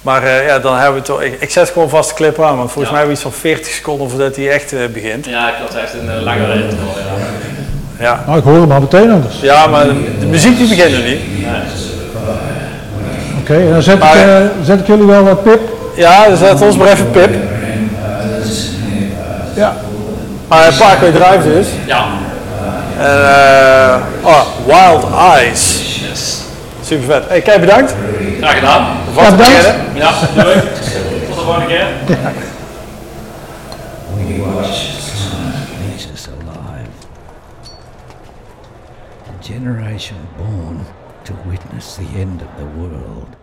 [SPEAKER 2] Eh, maar eh, ja, dan hebben we toch. Ik, ik zet gewoon vast de clip aan, want volgens
[SPEAKER 5] Ja.
[SPEAKER 2] mij hebben we iets van 40 seconden voordat hij echt eh, begint.
[SPEAKER 5] ja ik had echt een uh, langere intro. Ja.
[SPEAKER 2] Ja.
[SPEAKER 1] Nou, ik hoor hem al meteen anders.
[SPEAKER 2] ja, maar de, de muziek die begint er niet.
[SPEAKER 1] Oké, en dan zet, ik,
[SPEAKER 2] Maar-
[SPEAKER 1] eh, zet ik jullie wel wat pip.
[SPEAKER 2] Ja, dan zet ons maar even pip.
[SPEAKER 1] Ja.
[SPEAKER 2] Maar Parkway Drive dus.
[SPEAKER 5] ja,
[SPEAKER 2] En, eh, oh, Wild Eyes.
[SPEAKER 5] yes.
[SPEAKER 2] Super vet. Hey, kijk, bedankt.
[SPEAKER 5] Graag gedaan.
[SPEAKER 2] Vast
[SPEAKER 1] Ja, bedankt.
[SPEAKER 2] beginnen.
[SPEAKER 5] Ja, doei. Tot de volgende keer.
[SPEAKER 7] We watch time makes alive. A generation born to witness the end of the world.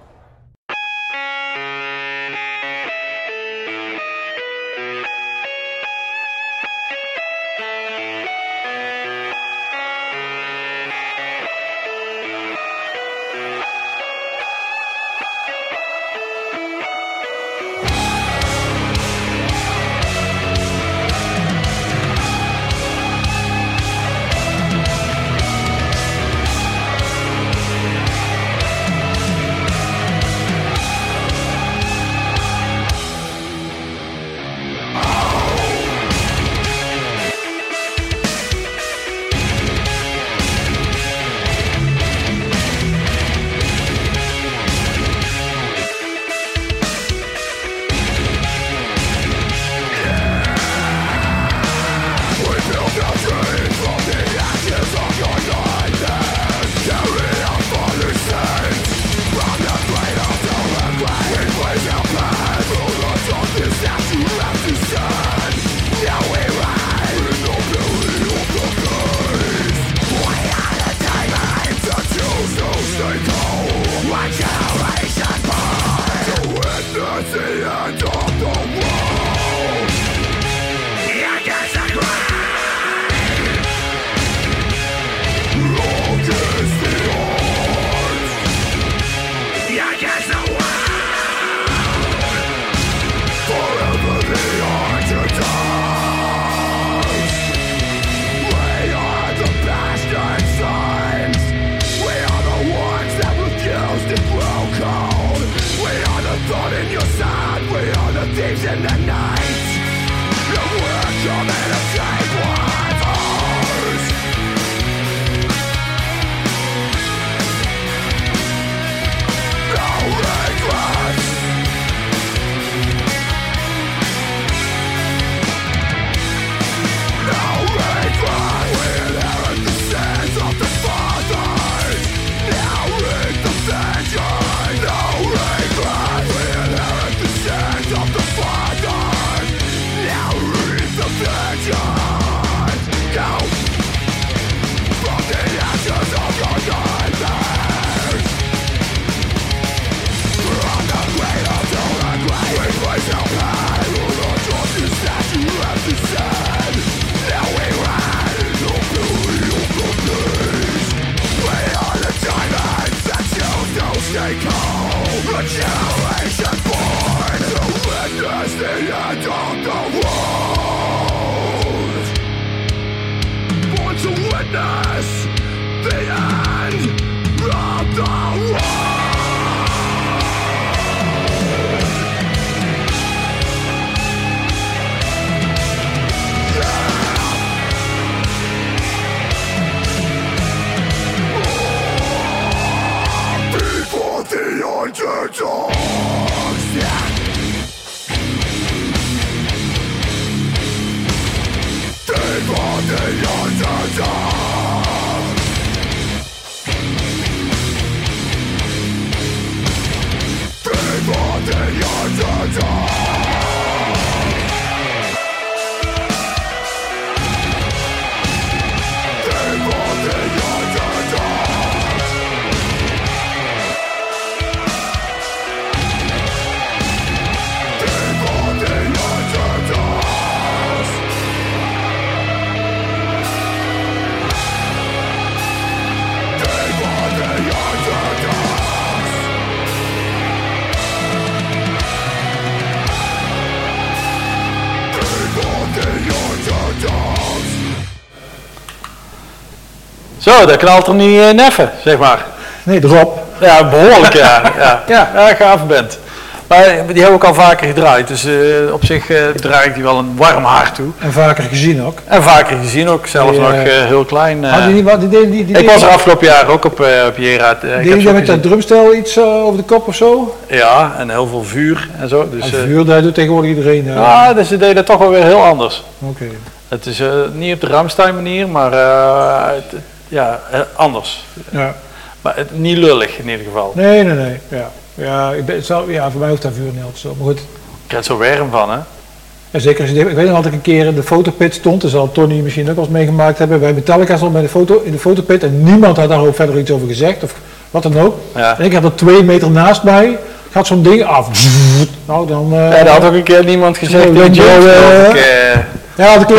[SPEAKER 2] Zo, dat knalt er niet uh, neffen, zeg maar.
[SPEAKER 1] Nee, erop.
[SPEAKER 2] Ja, behoorlijk ja. ja. ja. ja gaaf bent. Maar die hebben we ook al vaker gedraaid, dus uh, op zich uh, draai ik die wel een warm hart toe.
[SPEAKER 1] En vaker gezien ook.
[SPEAKER 2] En vaker gezien ook, zelfs
[SPEAKER 1] Die,
[SPEAKER 2] nog
[SPEAKER 1] eh,
[SPEAKER 2] uh, heel klein.
[SPEAKER 1] Die, die,
[SPEAKER 2] ik was er afgelopen jaar ook op, op Jera.
[SPEAKER 1] Deed je met dat drumstel iets over de kop of zo?
[SPEAKER 2] Ja, en heel veel vuur en zo. Dus,
[SPEAKER 1] en vuur, daar doet tegenwoordig iedereen.
[SPEAKER 2] Ja, dus ze deden dat toch wel weer heel anders.
[SPEAKER 1] Oké. Okay.
[SPEAKER 2] Het is niet op de Ramstein manier, maar het, ja, anders.
[SPEAKER 1] Ja.
[SPEAKER 2] Maar het, niet lullig in ieder geval.
[SPEAKER 1] Nee, nee, nee. Ja. Ja, ik ben, ja, voor mij hoeft dat vuur niet altijd zo. Maar goed.
[SPEAKER 2] Je krijgt zo warm van, hè?
[SPEAKER 1] Ja, zeker. Als je, ik weet nog dat ik een keer in de fotopit stond. Dat zal Tony misschien ook wel eens meegemaakt hebben. Bij Metallica stond bij de foto, in de fotopit en niemand had daar ook verder iets over gezegd. Of wat dan ook.
[SPEAKER 2] Ja.
[SPEAKER 1] En ik had er twee meter naast mij. Gaat zo'n ding af. Nou, dan... Uh,
[SPEAKER 2] ja, daar had ook een keer niemand gezegd.
[SPEAKER 1] Ja, dat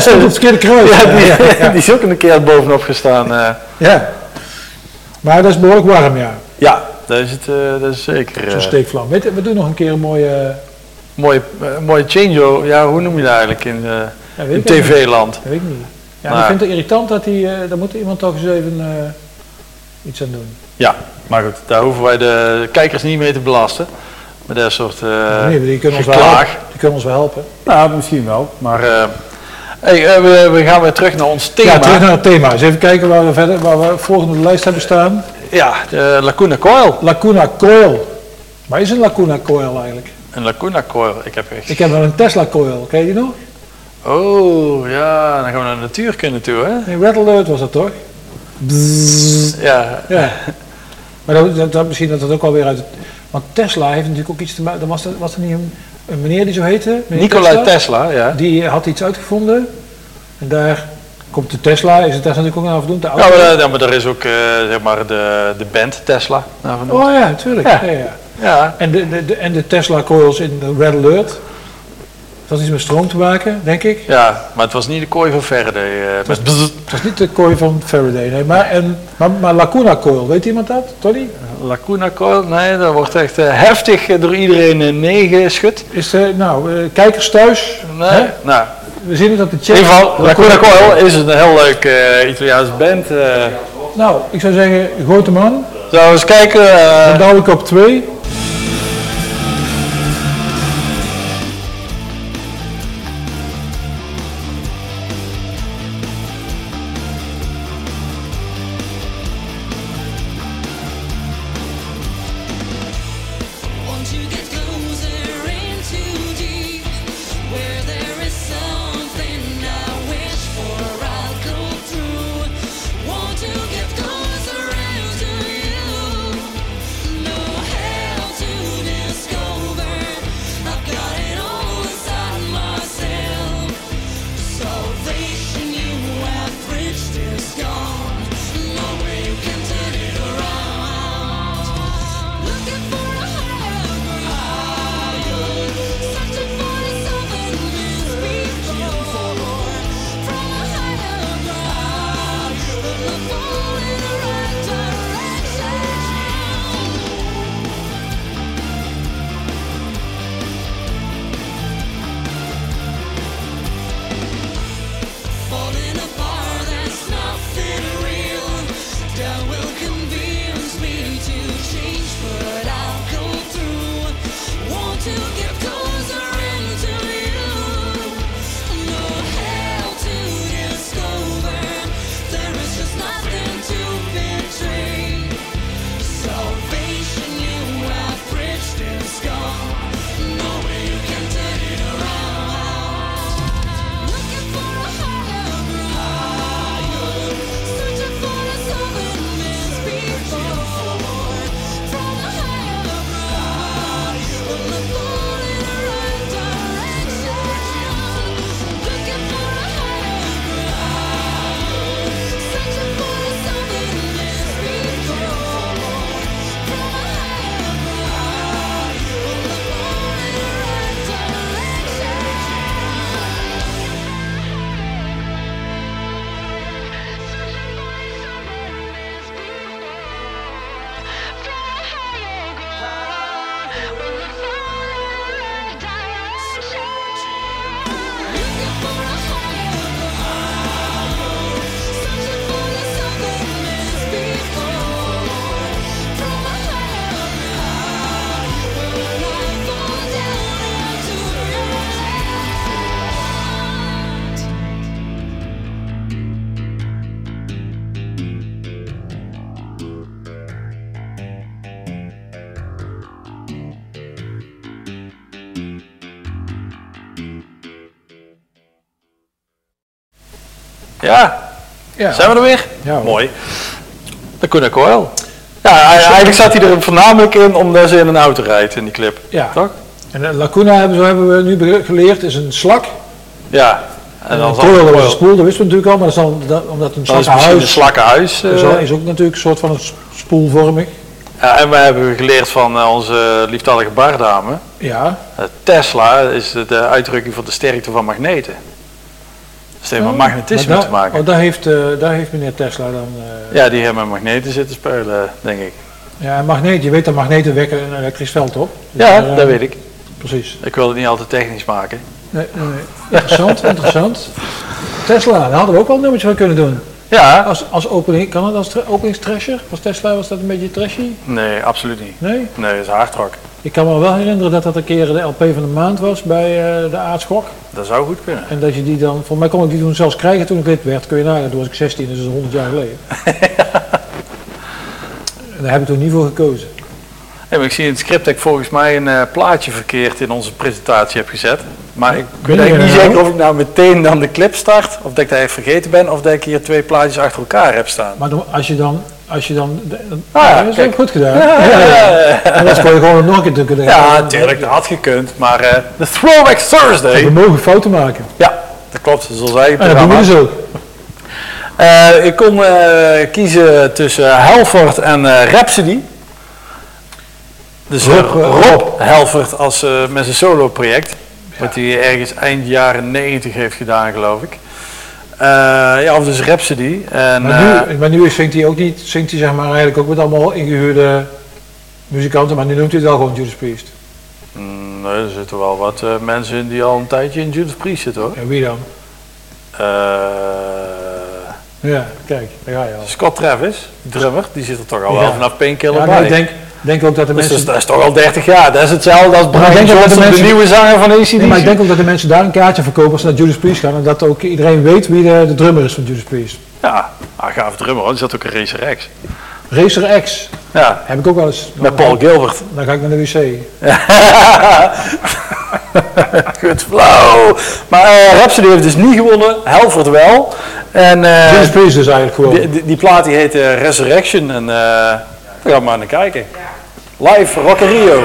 [SPEAKER 1] stond op het verkeerde kruis.
[SPEAKER 2] Ja, die, ja, die is ook een keer bovenop gestaan.
[SPEAKER 1] Ja. Maar dat is behoorlijk warm, ja.
[SPEAKER 2] Ja, dat is het uh, dat is zeker.
[SPEAKER 1] Zo'n steekvlam. Weet je, we doen nog een keer een mooie...
[SPEAKER 2] Mooie, mooie change ja, hoe noem je dat eigenlijk in,
[SPEAKER 1] ja,
[SPEAKER 2] in tv-land?
[SPEAKER 1] Dat weet ik niet. Ja, maar ik vind het irritant dat hij, daar moet iemand toch eens even iets aan doen.
[SPEAKER 2] Ja, maar goed, daar hoeven wij de kijkers niet mee te belasten. Met dat soort
[SPEAKER 1] Nee, die kunnen, ons wel helpen. die kunnen ons wel helpen.
[SPEAKER 2] Nou, misschien wel, maar... Hey, we, we, gaan weer terug naar ons thema.
[SPEAKER 1] Ja, terug naar het thema. Eens even kijken waar we, verder, waar we volgende de lijst hebben staan.
[SPEAKER 2] Ja, de Lacuna Coil.
[SPEAKER 1] Lacuna Coil. Waar is een Lacuna Coil eigenlijk?
[SPEAKER 2] Een Lacuna Coil, ik heb echt...
[SPEAKER 1] Ik heb wel een Tesla Coil, ken je die nog?
[SPEAKER 2] Oh, ja, dan gaan we naar de natuurkunde toe, hè?
[SPEAKER 1] In Red Alert was dat toch?
[SPEAKER 2] Bzzz. Ja.
[SPEAKER 1] ja. Maar dat, dat, dat, misschien dat dat ook alweer uit het... Want Tesla heeft natuurlijk ook iets te maken... Was er, was er niet een, een meneer die zo heette?
[SPEAKER 2] Nikola Tesla? Tesla, ja.
[SPEAKER 1] Die had iets uitgevonden. En daar komt de Tesla, is het Tesla natuurlijk ook naar vernoemd?
[SPEAKER 2] Ja, maar, ja, maar er is ook uh, zeg maar de, de band Tesla naar vernoemd.
[SPEAKER 1] Oh ja, natuurlijk.
[SPEAKER 2] Ja.
[SPEAKER 1] Ja. Ja,
[SPEAKER 2] ja.
[SPEAKER 1] En, de, de, de, en de Tesla coils in de Red Alert. Dat had iets met stroom te maken, denk ik.
[SPEAKER 2] Ja, maar het was niet de kooi van Faraday. Uh,
[SPEAKER 1] het, was, het was niet de kooi van Faraday, nee. Maar, en, maar, maar Lacuna coil, weet iemand dat, Tony?
[SPEAKER 2] Lacuna coil, nee, dat wordt echt uh, heftig door iedereen neergeschud.
[SPEAKER 1] Is er, nou, kijkers thuis?
[SPEAKER 2] Nee, hè? nou...
[SPEAKER 1] We zien het op de chat.
[SPEAKER 2] In ieder geval, Lacuna Coil is een heel leuk uh, Italiaanse band. Uh.
[SPEAKER 1] Nou, ik zou zeggen, grote man.
[SPEAKER 2] We eens kijken? Uh.
[SPEAKER 1] Dan douw ik op twee.
[SPEAKER 2] Zijn we er weer?
[SPEAKER 1] Ja.
[SPEAKER 2] Mooi. Lacuna Coil. Ja, hij- eigenlijk zat hij er voornamelijk in omdat ze in een auto rijdt in die clip.
[SPEAKER 1] Ja.
[SPEAKER 2] Toch?
[SPEAKER 1] En de lacuna hebben, zo hebben we nu geleerd, is een slak.
[SPEAKER 2] Ja. En
[SPEAKER 1] En
[SPEAKER 2] dan
[SPEAKER 1] een coil. een spoel, dat wisten we natuurlijk al, maar dat is dan, dat- omdat een
[SPEAKER 2] is misschien een
[SPEAKER 1] slakkenhuis
[SPEAKER 2] slakkenhuis. eh,
[SPEAKER 1] is, is ook natuurlijk een soort van een s- spoelvormig.
[SPEAKER 2] ja, en we hebben geleerd van eh, onze lieftallige bardame.
[SPEAKER 1] Ja,
[SPEAKER 2] eh, Tesla is de uitdrukking van de sterkte van magneten. Het heeft met magnetisme
[SPEAKER 1] Maar
[SPEAKER 2] te maken.
[SPEAKER 1] Oh, daar heeft, eh, daar heeft meneer Tesla dan... eh,
[SPEAKER 2] Ja, die hebben met magneten zitten spelen, denk ik.
[SPEAKER 1] ja, een magneet, je weet dat magneten wekken een elektrisch veld op. Dus
[SPEAKER 2] Ja,
[SPEAKER 1] daar, eh,
[SPEAKER 2] dat weet ik.
[SPEAKER 1] Precies.
[SPEAKER 2] Ik wil het niet altijd technisch maken.
[SPEAKER 1] Nee, nee, nee. Interessant, interessant. Tesla, daar hadden we ook wel een nummertje van kunnen doen.
[SPEAKER 2] Ja,
[SPEAKER 1] Als, als opening, kan het als tra- openingstrasher? Was Tesla, was dat een beetje trashy?
[SPEAKER 2] nee, absoluut niet.
[SPEAKER 1] Nee?
[SPEAKER 2] Nee, dat is hardrock.
[SPEAKER 1] Ik kan me wel herinneren dat dat een keer de LP van de maand was bij eh, de Aardschok.
[SPEAKER 2] Dat zou goed kunnen.
[SPEAKER 1] En dat je die dan, voor mij kon ik die toen zelfs krijgen toen ik lid werd. Kun je nagaan, toen was ik 16, dus dat is 100 jaar geleden. en daar heb ik toen niet voor gekozen.
[SPEAKER 2] Maar ik zie in het script dat ik volgens mij een eh, plaatje verkeerd in onze presentatie heb gezet. Maar ik weet eigenlijk niet
[SPEAKER 1] er nou?
[SPEAKER 2] zeker of ik nou meteen dan de clip start, of dat ik dat even vergeten ben, of dat ik hier twee plaatjes achter elkaar heb staan.
[SPEAKER 1] Maar dan, als je dan, als je dan,
[SPEAKER 2] Ah, ja,
[SPEAKER 1] dat is ook goed gedaan. Ja, ja, ja. En dat kon je gewoon nog een keer kunnen
[SPEAKER 2] Ja, natuurlijk, dat had gekund. Maar eh, de Throwback Thursday,
[SPEAKER 1] We mogen fouten maken.
[SPEAKER 2] ja, dat klopt, zoals wij het
[SPEAKER 1] En dat doen we dus ook.
[SPEAKER 2] Eh, ik kon eh, kiezen tussen Helford en Rhapsody. Dus
[SPEAKER 1] Rob,
[SPEAKER 2] Rob, Helford als, met zijn solo project. Wat hij ergens eind jaren 90 heeft gedaan, geloof ik. Eh, ja, of dus Rhapsody. En,
[SPEAKER 1] Maar
[SPEAKER 2] eh,
[SPEAKER 1] nu, maar nu zingt hij ook niet, zingt hij zeg maar eigenlijk ook met allemaal ingehuurde muzikanten, maar nu noemt hij het wel gewoon Judas Priest.
[SPEAKER 2] mm, nee, er zitten wel wat eh, mensen in die al een tijdje in Judas Priest zitten hoor.
[SPEAKER 1] En wie dan?
[SPEAKER 2] Eh,
[SPEAKER 1] Ja, kijk, daar ga je al.
[SPEAKER 2] Scott Travis, drummer, die zit er toch al
[SPEAKER 1] Ja.
[SPEAKER 2] wel vanaf Painkiller
[SPEAKER 1] Ja,
[SPEAKER 2] bij.
[SPEAKER 1] nee, ik denk, denk ook dat de
[SPEAKER 2] Dus
[SPEAKER 1] mensen...
[SPEAKER 2] is, dat is toch al 30 jaar. Dat is hetzelfde als
[SPEAKER 1] ik
[SPEAKER 2] Brian
[SPEAKER 1] denk ook dat de
[SPEAKER 2] Johnson, de,
[SPEAKER 1] mensen-
[SPEAKER 2] nieuwe zanger van ACDC.
[SPEAKER 1] Nee, maar ik denk ook dat de mensen daar een kaartje verkopen als ze naar Judas Priest gaan en dat ook iedereen weet wie de, de drummer is van Judas Priest.
[SPEAKER 2] Ja, ah, gaaf drummer, hoor. die zat ook in Racer X.
[SPEAKER 1] Racer X,
[SPEAKER 2] Ja,
[SPEAKER 1] heb ik ook wel eens.
[SPEAKER 2] met Paul Gilbert.
[SPEAKER 1] Dan ga ik naar de wc.
[SPEAKER 2] Goed flauw. Maar eh Rhapsody heeft dus niet gewonnen, Helford wel. En eh,
[SPEAKER 1] Judas Priest dus eigenlijk gewoon.
[SPEAKER 2] die, die, die plaat die heet eh, Resurrection. En eh gaan maar naar kijken. Live Rock Rio.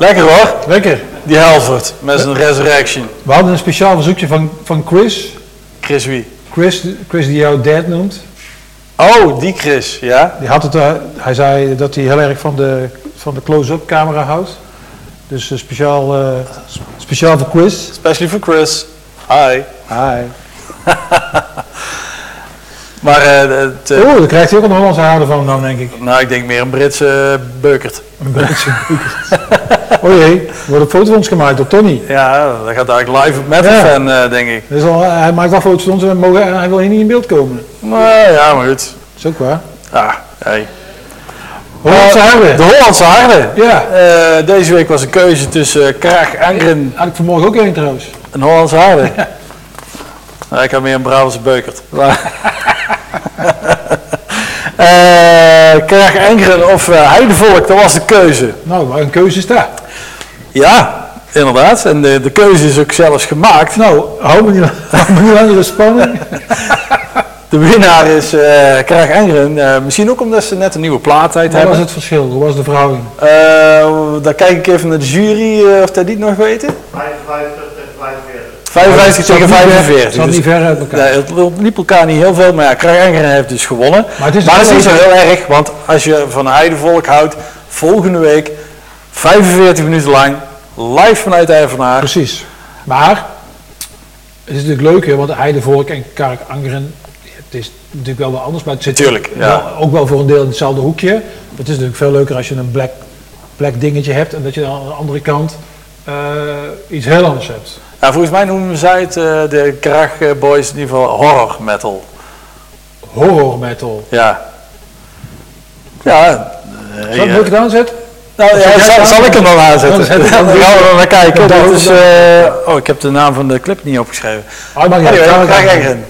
[SPEAKER 2] Lekker hoor.
[SPEAKER 1] Lekker.
[SPEAKER 2] Die Halford met zijn Resurrection.
[SPEAKER 1] We hadden een speciaal verzoekje van, van Chris.
[SPEAKER 2] Chris wie?
[SPEAKER 1] Chris. Chris die jou dad noemt.
[SPEAKER 2] Oh, die Chris, ja.
[SPEAKER 1] Die had het, eh, hij zei dat hij heel erg van de, van de close-up camera houdt. Dus eh, speciaal, eh, speciaal voor Chris.
[SPEAKER 2] Especially voor Chris. Hi.
[SPEAKER 1] Hi.
[SPEAKER 2] Maar eh, het, eh,
[SPEAKER 1] Oh, dan krijgt hij ook een Hollandse van dan, denk ik.
[SPEAKER 2] nou, ik denk meer een Britse beukert.
[SPEAKER 1] Een beetje. oh jee, er wordt een foto van ons gemaakt door Tony.
[SPEAKER 2] Ja, dat gaat eigenlijk live op Metal
[SPEAKER 1] Ja.
[SPEAKER 2] Fan, eh, denk ik.
[SPEAKER 1] Dus al, hij maakt wel foto's van ons en mogen, hij wil hier niet in beeld komen.
[SPEAKER 2] Nou ja, maar goed.
[SPEAKER 1] Is ook waar.
[SPEAKER 2] Ah, hey.
[SPEAKER 1] Hollandse
[SPEAKER 2] Eh,
[SPEAKER 1] haarde.
[SPEAKER 2] De Hollandse harde.
[SPEAKER 1] Ja,
[SPEAKER 2] Eh, deze week was een keuze tussen uh, Kraag Engren
[SPEAKER 1] had ik vanmorgen ook één trouwens.
[SPEAKER 2] en Hollandse harde. Nou, ik had meer een Brabantse beukert. Eh, Kraag Engren of eh, Heidevolk, dat was de keuze.
[SPEAKER 1] Nou, maar een keuze is daar.
[SPEAKER 2] Ja, inderdaad. En de, de keuze is ook zelfs gemaakt.
[SPEAKER 1] Nou, hou me niet, hou me niet langer de spanning.
[SPEAKER 2] De winnaar is eh Kraag Engren. Eh, misschien ook omdat ze net een nieuwe plaat uit
[SPEAKER 1] Wat
[SPEAKER 2] hebben.
[SPEAKER 1] was het verschil? Hoe was de verhouding?
[SPEAKER 2] Eh, dan kijk ik even naar de jury of dat die het nog weten. 55 tegen
[SPEAKER 1] Het zat niet ver-
[SPEAKER 2] 45.
[SPEAKER 1] Het zat
[SPEAKER 2] Dus-
[SPEAKER 1] niet ver uit elkaar.
[SPEAKER 2] Nee, het liep elkaar niet heel veel, maar ja, Kraag Engeren heeft dus gewonnen.
[SPEAKER 1] Maar het is
[SPEAKER 2] maar dat is
[SPEAKER 1] wel
[SPEAKER 2] niet zo
[SPEAKER 1] even-
[SPEAKER 2] heel erg, want als je van Heidevolk houdt, volgende week 45 minuten lang live vanuit Evenaar.
[SPEAKER 1] Precies. Maar, het is natuurlijk leuk, hè, want Heidevolk en Kark Angeren, het is natuurlijk wel wat anders, maar het zit
[SPEAKER 2] Tuurlijk, ja.
[SPEAKER 1] ook wel voor een deel in hetzelfde hoekje. Het is natuurlijk veel leuker als je een black, black dingetje hebt en dat je dan aan de andere kant eh, iets heel anders hebt.
[SPEAKER 2] Ja, volgens mij noemen zij het, eh, de Kraag eh, Boys, in ieder geval horror metal.
[SPEAKER 1] Horror metal.
[SPEAKER 2] Ja. Ja.
[SPEAKER 1] Zal ik het aanzetten?
[SPEAKER 2] Nou, ja, zal, zal ik hem dan aanzetten?
[SPEAKER 1] Dan
[SPEAKER 2] Dan gaan we er naar kijken.
[SPEAKER 1] Dan
[SPEAKER 2] Dat is, eh, oh, ik heb de naam van de clip niet opgeschreven.
[SPEAKER 1] Oh, maar ja,
[SPEAKER 2] Anyway,
[SPEAKER 1] Angeren.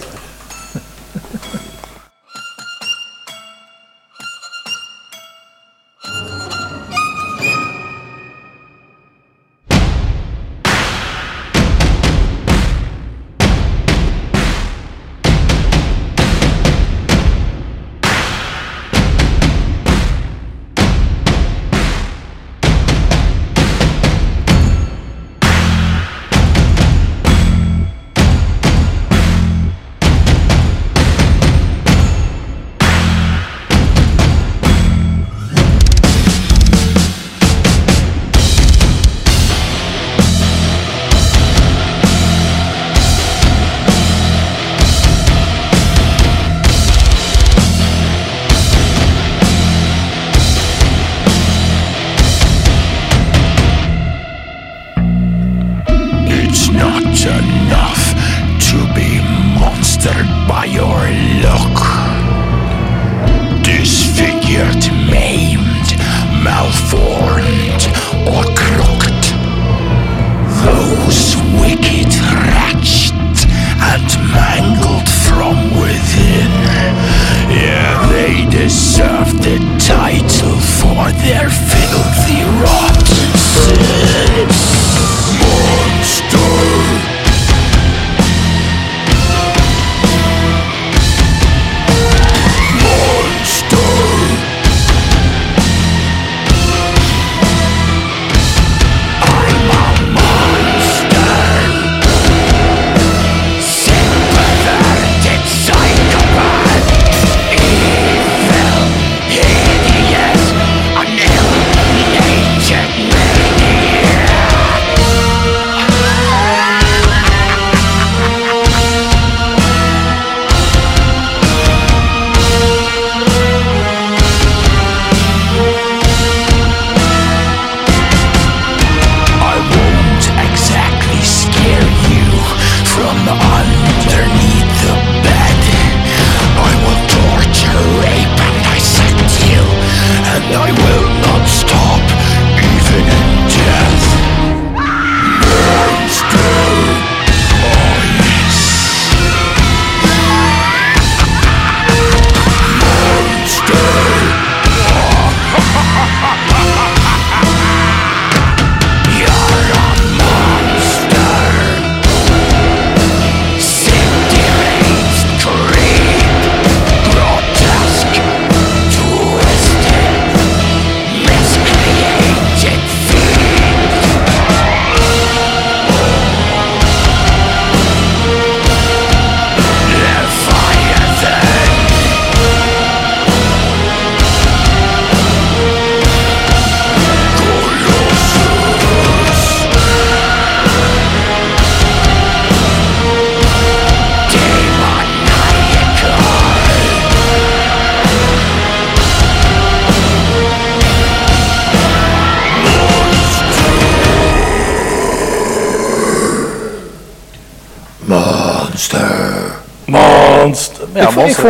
[SPEAKER 3] Orange or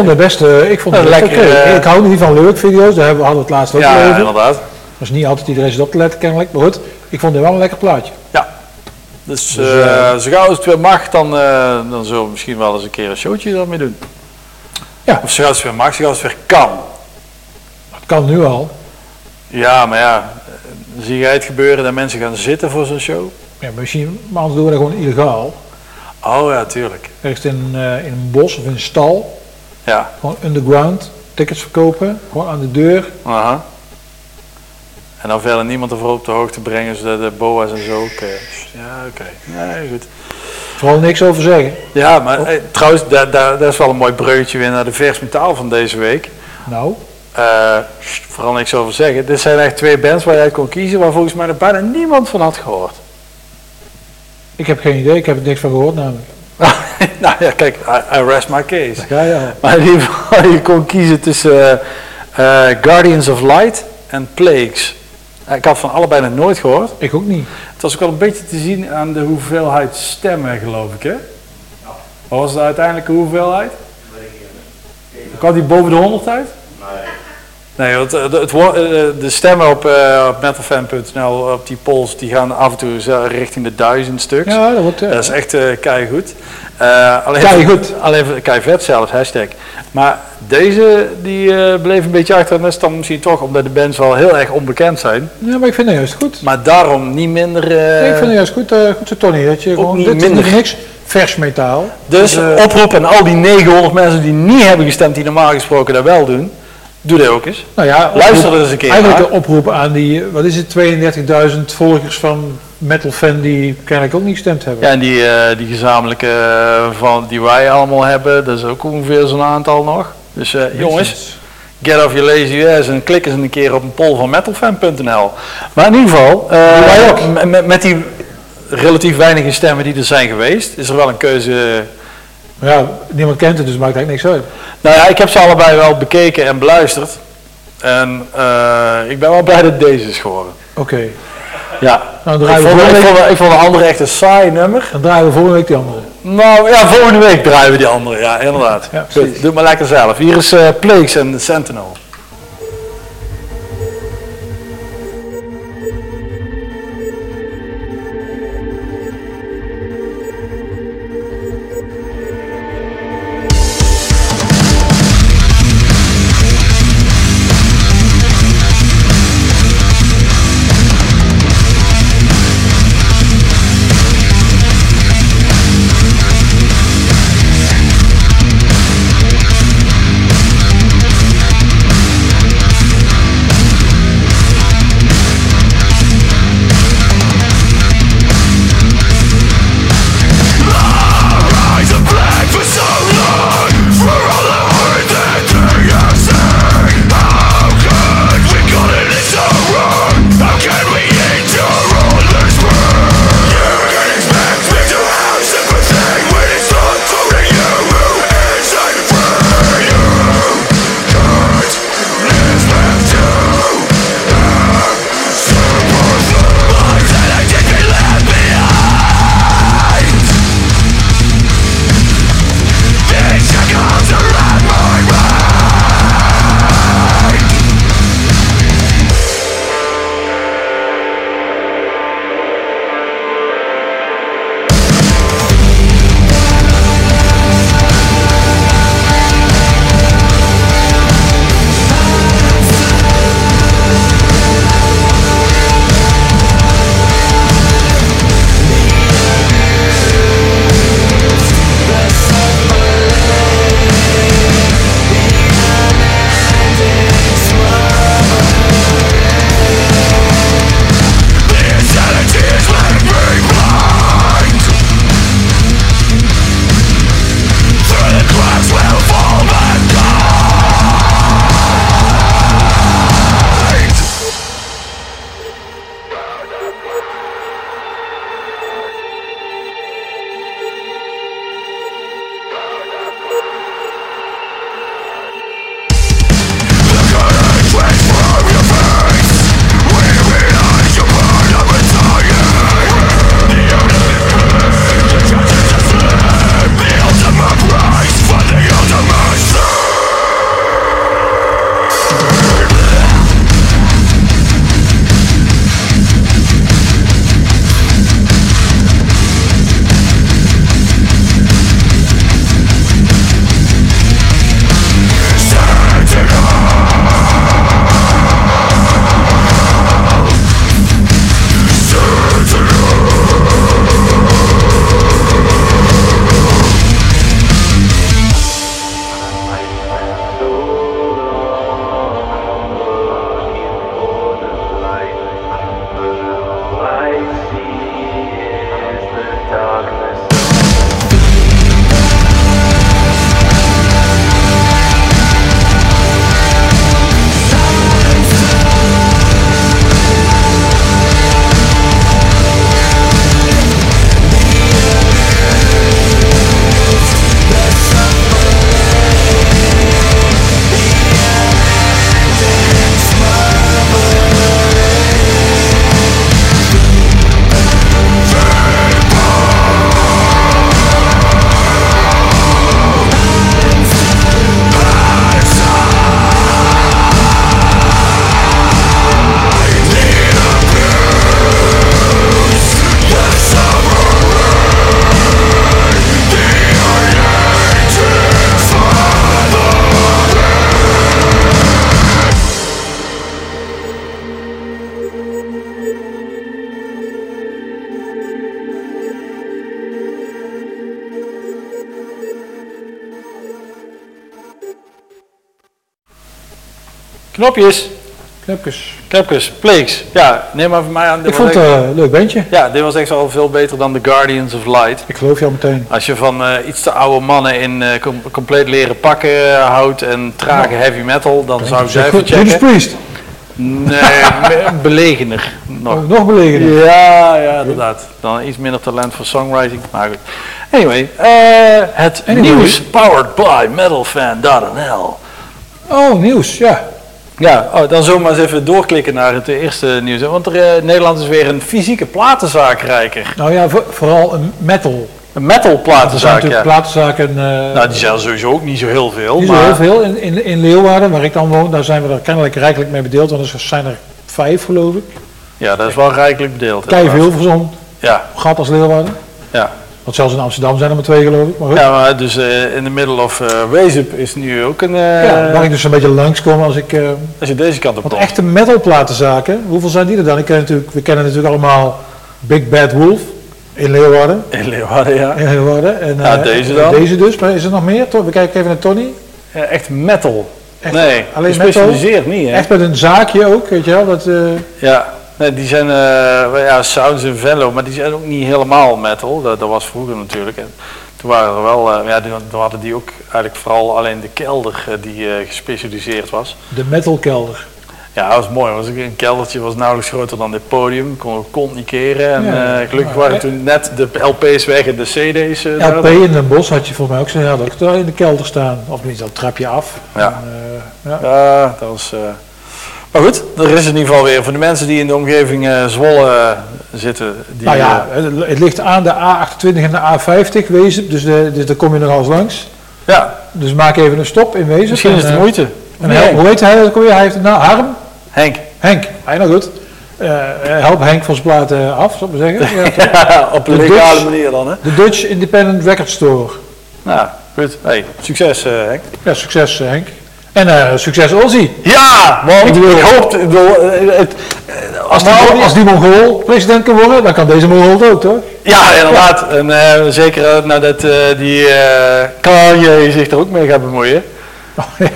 [SPEAKER 1] vond, ik
[SPEAKER 2] Monster.
[SPEAKER 1] vond het best, eh, ik vond het
[SPEAKER 2] Ja, lekker, eh,
[SPEAKER 1] Ik hou niet van leuk video's, daar hebben we hadden we het laatst ook
[SPEAKER 2] Ja,
[SPEAKER 1] over.
[SPEAKER 2] inderdaad.
[SPEAKER 1] Dat is niet altijd iedereen zit op te letten kennelijk, maar goed. Ik vond het wel een lekker plaatje.
[SPEAKER 2] Dus,
[SPEAKER 1] Dus,
[SPEAKER 2] eh, zo gauw als het weer mag, dan, dan zullen we misschien wel eens een keer een showtje ermee doen.
[SPEAKER 1] Ja.
[SPEAKER 2] Of zo gauw het weer mag, zo gauw het weer kan.
[SPEAKER 1] Dat kan nu al.
[SPEAKER 2] Ja, maar ja, zie jij het gebeuren dat mensen gaan zitten voor zo'n show?
[SPEAKER 1] Ja, misschien, maar anders doen we dat gewoon illegaal.
[SPEAKER 2] Oh ja, tuurlijk.
[SPEAKER 1] Ergens in, in een bos of in een stal.
[SPEAKER 2] Ja,
[SPEAKER 1] Gewoon underground. Tickets verkopen. Gewoon aan de deur.
[SPEAKER 2] aha. En dan verder niemand ervoor op de hoogte brengen, zodat de boa's en zo eh, ja, oké. Nee, goed.
[SPEAKER 1] Vooral niks over zeggen.
[SPEAKER 2] Ja, maar eh, trouwens, daar, daar, is wel een mooi breukje weer naar de vers metaal van deze week.
[SPEAKER 1] Nou,
[SPEAKER 2] Eh, vooral niks over zeggen. Dit zijn echt twee bands waar je uit kon kiezen, waar volgens mij nog bijna niemand van had gehoord.
[SPEAKER 1] ik heb geen idee. Ik heb er niks van gehoord namelijk.
[SPEAKER 2] nou ja, kijk, I, I rest my case.
[SPEAKER 1] Ja, ja.
[SPEAKER 2] Maar in ieder geval, je kon kiezen tussen eh, eh, Guardians of Light en Plagues. Eh, Ik had van allebei nog nooit gehoord.
[SPEAKER 1] Ik ook niet.
[SPEAKER 2] Het was ook wel een beetje te zien aan de hoeveelheid stemmen, geloof ik, hè? Wat was de uiteindelijke hoeveelheid? Kwam die boven de 100 uit? Nee, want eh, de, het, eh, de stemmen op, eh, op metalfan.nl, op die polls, die gaan af en toe richting de duizend stuks.
[SPEAKER 1] Ja, dat wordt...
[SPEAKER 2] Dat is echt eh keigoed. Eh alleen
[SPEAKER 1] Keigoed.
[SPEAKER 2] Alleen keivet zelfs, hashtag. Maar deze, die eh, bleef een beetje achter. En dat is dan misschien toch omdat de bands wel heel erg onbekend zijn.
[SPEAKER 1] ja, maar ik vind het juist goed.
[SPEAKER 2] Maar daarom niet minder...
[SPEAKER 1] Nee, ik vind het juist goed, goed zo Tony. Dat je gewoon,
[SPEAKER 2] niet
[SPEAKER 1] dit is
[SPEAKER 2] minder.
[SPEAKER 1] niet niks vers metaal.
[SPEAKER 2] dus
[SPEAKER 1] eh,
[SPEAKER 2] oproep aan al die 900 mensen die niet hebben gestemd, die normaal gesproken dat wel doen. Doe dat ook eens.
[SPEAKER 1] Nou ja,
[SPEAKER 2] Luister er eens een keer
[SPEAKER 1] Eigenlijk
[SPEAKER 2] naar.
[SPEAKER 1] een oproep aan die, wat is het, 32.000 volgers van Metal Fan die kennelijk ook niet gestemd hebben.
[SPEAKER 2] Ja, en die, eh, die gezamenlijke eh, van, die wij allemaal hebben, dat is ook ongeveer zo'n aantal nog. Dus eh, jongens, get off your lazy ass en klik eens een keer op een poll van metalfan.nl. Maar in ieder geval, eh, met, met die relatief weinige stemmen die er zijn geweest, is er wel een keuze.
[SPEAKER 1] Maar ja, niemand kent het, dus maakt eigenlijk niks uit.
[SPEAKER 2] Nou ja, ik heb ze allebei wel bekeken en beluisterd. En eh, ik ben wel blij dat deze is geworden.
[SPEAKER 1] Oké,
[SPEAKER 2] Ja.
[SPEAKER 1] nou, dan draaien,
[SPEAKER 2] vond, ik, vond, ik vond de andere echt een saai nummer.
[SPEAKER 1] dan draaien we volgende week die andere.
[SPEAKER 2] Nou ja, volgende week draaien we die andere, ja, inderdaad.
[SPEAKER 1] Ja,
[SPEAKER 2] Goed, doe het maar lekker zelf. Hier is eh Plagues en. Sentinel Knopjes,
[SPEAKER 1] Knopjes.
[SPEAKER 2] knopjes, Pleeks. Ja, neem maar van mij aan. Dit
[SPEAKER 1] Ik vond het eh, een leuk bandje.
[SPEAKER 2] Ja, dit was echt wel veel beter dan The Guardians of Light.
[SPEAKER 1] Ik geloof jou meteen.
[SPEAKER 2] Als je van eh, iets te oude mannen in eh, com- compleet leren pakken houdt en trage heavy metal, dan zou ik even
[SPEAKER 1] Goed, Judas
[SPEAKER 2] checken.
[SPEAKER 1] Priest.
[SPEAKER 2] Nee, belegener nog.
[SPEAKER 1] Oh, nog belegener.
[SPEAKER 2] Ja, ja, inderdaad. Dan iets minder talent voor songwriting, maar goed. Anyway, het
[SPEAKER 1] Anyway.
[SPEAKER 2] nieuws powered by metalfan.nl.
[SPEAKER 1] Oh, nieuws, ja.
[SPEAKER 2] Ja, oh, dan zullen we maar eens even doorklikken naar het eerste nieuws. Want er, eh, Nederland is weer een fysieke platenzaakrijker.
[SPEAKER 1] Nou ja, voor- vooral een metal.
[SPEAKER 2] Een metal platenzaak,
[SPEAKER 1] natuurlijk
[SPEAKER 2] ja.
[SPEAKER 1] platenzaken. eh
[SPEAKER 2] Nou, die zijn sowieso ook niet zo heel veel.
[SPEAKER 1] niet zo heel veel. In, in, in Leeuwarden, waar ik dan woon, daar zijn we er kennelijk rijkelijk mee bedeeld. Want er zijn er vijf, geloof ik.
[SPEAKER 2] Ja, dat is wel rijkelijk bedeeld.
[SPEAKER 1] Kei veel zo'n
[SPEAKER 2] Ja,
[SPEAKER 1] gat als Leeuwarden.
[SPEAKER 2] ja.
[SPEAKER 1] Want zelfs in Amsterdam zijn er maar twee, geloof ik. Maar goed.
[SPEAKER 2] ja, maar dus eh, in de middle of eh Wezep is nu ook een... eh,
[SPEAKER 1] Ja, waar ik dus een beetje langskom als ik... eh,
[SPEAKER 2] Als je deze kant op
[SPEAKER 1] want
[SPEAKER 2] komt.
[SPEAKER 1] echte metalplatenzaken, hoeveel zijn die er dan? Ik ken natuurlijk, we kennen natuurlijk allemaal Big Bad Wolf in Leeuwarden.
[SPEAKER 2] In Leeuwarden, ja.
[SPEAKER 1] In Leeuwarden. En,
[SPEAKER 2] Ja,
[SPEAKER 1] eh,
[SPEAKER 2] deze dan.
[SPEAKER 1] Deze dus, maar is er nog meer? Toch? We kijken even naar Tony.
[SPEAKER 2] Ja, Echt metal.
[SPEAKER 1] Echt
[SPEAKER 2] nee,
[SPEAKER 1] alleen
[SPEAKER 2] gespecialiseerd niet, hè?
[SPEAKER 1] Echt met een zaakje ook, weet je wel. Dat, eh,
[SPEAKER 2] Ja, nee, die zijn, eh, ja, Sounds in Venlo, maar die zijn ook niet helemaal metal. Dat, dat was vroeger natuurlijk. En toen waren er wel, eh, ja, toen hadden die ook eigenlijk vooral alleen de kelder eh, die gespecialiseerd was.
[SPEAKER 1] de metalkelder.
[SPEAKER 2] Ja, dat was mooi. Was een keldertje was nauwelijks groter dan dit podium. Kon kon niet keren. En
[SPEAKER 1] Ja.
[SPEAKER 2] gelukkig
[SPEAKER 1] Ja.
[SPEAKER 2] waren toen net de LP's weg en de CD's.
[SPEAKER 1] LP in Den Bosch had je volgens mij ook zo, ja, dat in de kelder staan. Of niet, dat trap je af.
[SPEAKER 2] Ja.
[SPEAKER 1] En, ja.
[SPEAKER 2] Ja, dat was. Maar goed, er is in ieder geval weer voor de mensen die in de omgeving eh, Zwolle eh, zitten. Die,
[SPEAKER 1] nou ja,
[SPEAKER 2] eh,
[SPEAKER 1] het- het ligt aan de A28 en de A50 Wezen, dus, de, dus daar kom je nog eens langs.
[SPEAKER 2] ja,
[SPEAKER 1] Dus maak even een stop in Wezen.
[SPEAKER 2] misschien is het de moeite.
[SPEAKER 1] En help, hoe heet hij ook alweer? Hij heeft, nou, Harm?
[SPEAKER 2] Henk.
[SPEAKER 1] Henk. Hij nou goed. Help Henk van zijn platen af, zou ik maar zeggen. Ja,
[SPEAKER 2] op een
[SPEAKER 1] De
[SPEAKER 2] legale
[SPEAKER 1] Dutch-
[SPEAKER 2] manier dan, hè?
[SPEAKER 1] de Dutch Independent Record Store.
[SPEAKER 2] Nou, goed. Hey, succes, Henk.
[SPEAKER 1] Ja, succes Henk. En eh, succes Ozzy.
[SPEAKER 2] Ja, want
[SPEAKER 1] Ik
[SPEAKER 2] hoop, ik bedoel, eh, het,
[SPEAKER 1] Als die, als die Mongool president kan worden, dan kan deze Mongool het ook, toch?
[SPEAKER 2] ja, inderdaad. En eh, zeker eh, nadat eh, die eh Kanye zich er ook mee gaat bemoeien.
[SPEAKER 1] Oh,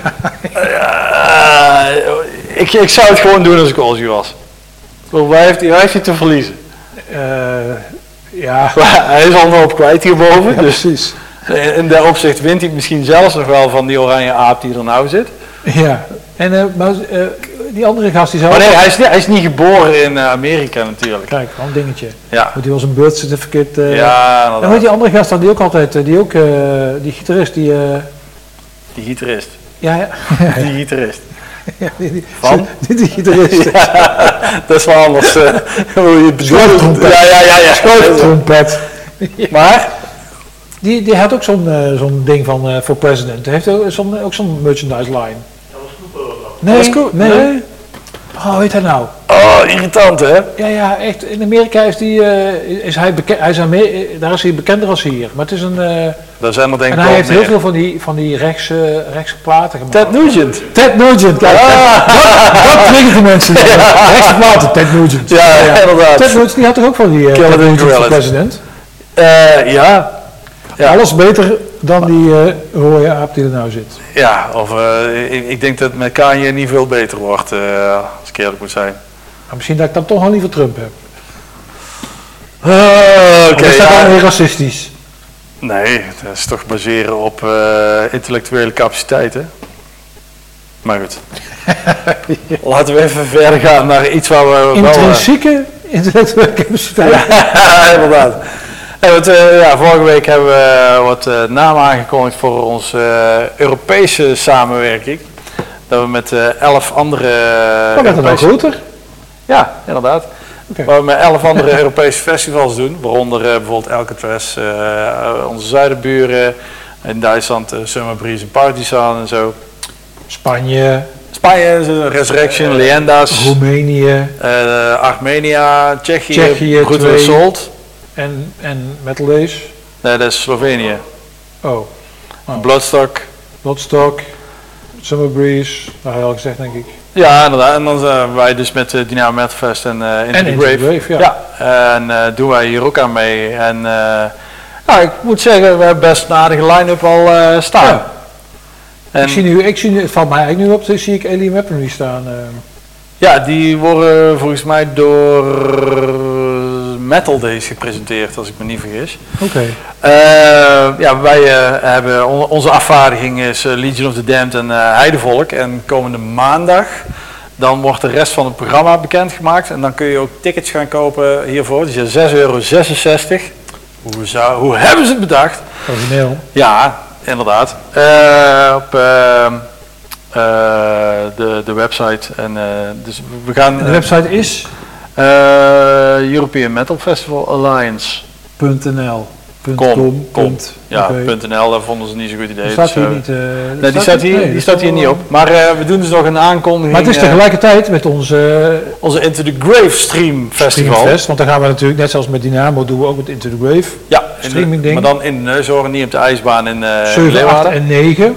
[SPEAKER 1] ja.
[SPEAKER 2] Ik, ik zou het gewoon doen als ik Ozzy was. Waar heeft hij, waar heeft hij te verliezen?
[SPEAKER 1] Eh, ja.
[SPEAKER 2] hij is al een hoop kwijt hierboven,
[SPEAKER 1] Ja,
[SPEAKER 2] dus
[SPEAKER 1] precies.
[SPEAKER 2] In, in dat opzicht wint hij misschien zelfs nog wel van die oranje aap die er nou zit.
[SPEAKER 1] Ja. En eh, maar, eh, die andere gast die zou...
[SPEAKER 2] Maar nee, hij is, niet- hij is niet geboren in eh, Amerika natuurlijk.
[SPEAKER 1] Kijk, wel een dingetje.
[SPEAKER 2] Ja,
[SPEAKER 1] Moet hij wel zijn birth certificate... eh,
[SPEAKER 2] ja
[SPEAKER 1] En
[SPEAKER 2] inderdaad.
[SPEAKER 1] die andere gast dan, die ook altijd, eh, die ook, eh, die gitarist, die... eh,
[SPEAKER 2] Die gitarist.
[SPEAKER 1] ja, ja.
[SPEAKER 2] Die gitarist.
[SPEAKER 1] ja die, die,
[SPEAKER 2] Van?
[SPEAKER 1] Die, die gitarist.
[SPEAKER 2] Dat is wel anders. eh, hoe je het bedoelt.
[SPEAKER 1] Schroottrompet.
[SPEAKER 2] Ja, ja, ja. ja. Maar,
[SPEAKER 1] Die, die had ook zo'n eh, zo'n ding van eh, voor president. Hij heeft ook zo'n ook zo'n merchandise line. Nee,
[SPEAKER 2] Dat is cool.
[SPEAKER 1] nee.
[SPEAKER 2] Nee.
[SPEAKER 1] Oh, hoe heet hij nou?
[SPEAKER 2] oh, irritant hè?
[SPEAKER 1] Ja, ja, echt. In Amerika is, die, eh, is hij bekend. Hij is Amer- daar is hij bekender als hier. Maar het is een. eh,
[SPEAKER 2] Daar zijn er denk ik
[SPEAKER 1] en hij heeft heel
[SPEAKER 2] meer.
[SPEAKER 1] veel van die, van die rechtse, rechtse platen gemaakt.
[SPEAKER 2] Ted Nugent.
[SPEAKER 1] Ted Nugent, kijk.
[SPEAKER 2] Ah.
[SPEAKER 1] Dat, dat triggert de mensen. Rechtse platen, Ted Nugent.
[SPEAKER 2] Ja, inderdaad.
[SPEAKER 1] Ted Nugent die had toch ook van die uh, Ted Nugent president?
[SPEAKER 2] Eh, ja. Ja.
[SPEAKER 1] Alles beter dan die eh rode aap die er nou zit.
[SPEAKER 2] Ja, of eh, ik, ik denk dat het met Kanye niet veel beter wordt, eh, als ik eerlijk moet zijn.
[SPEAKER 1] Maar misschien dat ik dan toch wel liever Trump heb.
[SPEAKER 2] Oké,
[SPEAKER 1] Of is dat
[SPEAKER 2] ja.
[SPEAKER 1] dan weer racistisch?
[SPEAKER 2] Nee, dat is toch baseren op intellectuele capaciteiten. Maar goed. Laten we even verder gaan naar iets waar we wel...
[SPEAKER 1] Intrinsieke intellectuele capaciteit.
[SPEAKER 2] Ja, inderdaad. Eh, ja, vorige week hebben we eh, wat eh, namen aangekondigd voor onze Europese samenwerking. Dat we met elf andere...
[SPEAKER 1] Maar werd het nou
[SPEAKER 2] Europese-
[SPEAKER 1] groter?
[SPEAKER 2] Ja, inderdaad.
[SPEAKER 1] Oké.
[SPEAKER 2] Waar we met elf andere Europese festivals doen. Waaronder bijvoorbeeld Alcatraz, onze zuidenburen. In Duitsland Summer Breeze en Partisan en zo.
[SPEAKER 1] Spanje,
[SPEAKER 2] Spanje, Resurrection, Leyendas.
[SPEAKER 1] Roemenië
[SPEAKER 2] Armenia, Tsjechië,
[SPEAKER 1] Tsjechië,
[SPEAKER 2] Brutal
[SPEAKER 1] twee. En, en Metal Days.
[SPEAKER 2] Nee, dat is Slovenië.
[SPEAKER 1] Oh, Oh.
[SPEAKER 2] Bloodstock.
[SPEAKER 1] Bloodstock, Summer Breeze, nou heel gezegd denk ik.
[SPEAKER 2] Ja, inderdaad. En dan zijn wij dus met uh, Dynamo Metal Fest en eh Into
[SPEAKER 1] En
[SPEAKER 2] the
[SPEAKER 1] Into the
[SPEAKER 2] Grave.
[SPEAKER 1] Grave, ja.
[SPEAKER 2] En eh, doen wij hier ook aan mee. En eh, nou, ik moet zeggen, we hebben best een aardige line-up al eh, staan.
[SPEAKER 1] Ja.
[SPEAKER 2] En
[SPEAKER 1] Ik zie nu, ik zie nu, het valt mij eigenlijk nu op, dan zie ik Alien Weaponry staan. eh.
[SPEAKER 2] ja, die worden volgens mij door Metal Days gepresenteerd, als ik me niet vergis.
[SPEAKER 1] Oké.
[SPEAKER 2] Eh, ja, wij eh, hebben on- onze afvaardiging is eh, Legion of the Damned en Heidevolk. En komende maandag dan wordt de rest van het programma bekendgemaakt. En dan kun je ook tickets gaan kopen hiervoor. Dus ja, 6,66 euro. Hoe, zou, hoe hebben ze het bedacht?
[SPEAKER 1] Origineel.
[SPEAKER 2] Ja, inderdaad. Op de, de website. En, dus we gaan
[SPEAKER 1] De website is
[SPEAKER 2] European Metal Festival Alliance.
[SPEAKER 1] .nl.
[SPEAKER 2] Com, com. Ja. .nl, daar vonden ze niet zo'n goed idee.
[SPEAKER 1] Die staat
[SPEAKER 2] Dus,
[SPEAKER 1] hier
[SPEAKER 2] eh,
[SPEAKER 1] niet. eh,
[SPEAKER 2] Nee, die staat hier,
[SPEAKER 1] nee,
[SPEAKER 2] die staat hier niet op. Maar eh, we doen dus nog een aankondiging.
[SPEAKER 1] Maar het is
[SPEAKER 2] eh,
[SPEAKER 1] tegelijkertijd met onze
[SPEAKER 2] onze Into the Grave Stream Festival.
[SPEAKER 1] Streamfest, want dan gaan we natuurlijk, net zoals met Dynamo, doen we ook met Into the Grave.
[SPEAKER 2] Ja, de-
[SPEAKER 1] Streaming ding.
[SPEAKER 2] Maar dan in de neushoorn, niet op de ijsbaan in eh
[SPEAKER 1] 7, 8
[SPEAKER 2] Leeuwarden.
[SPEAKER 1] en 9.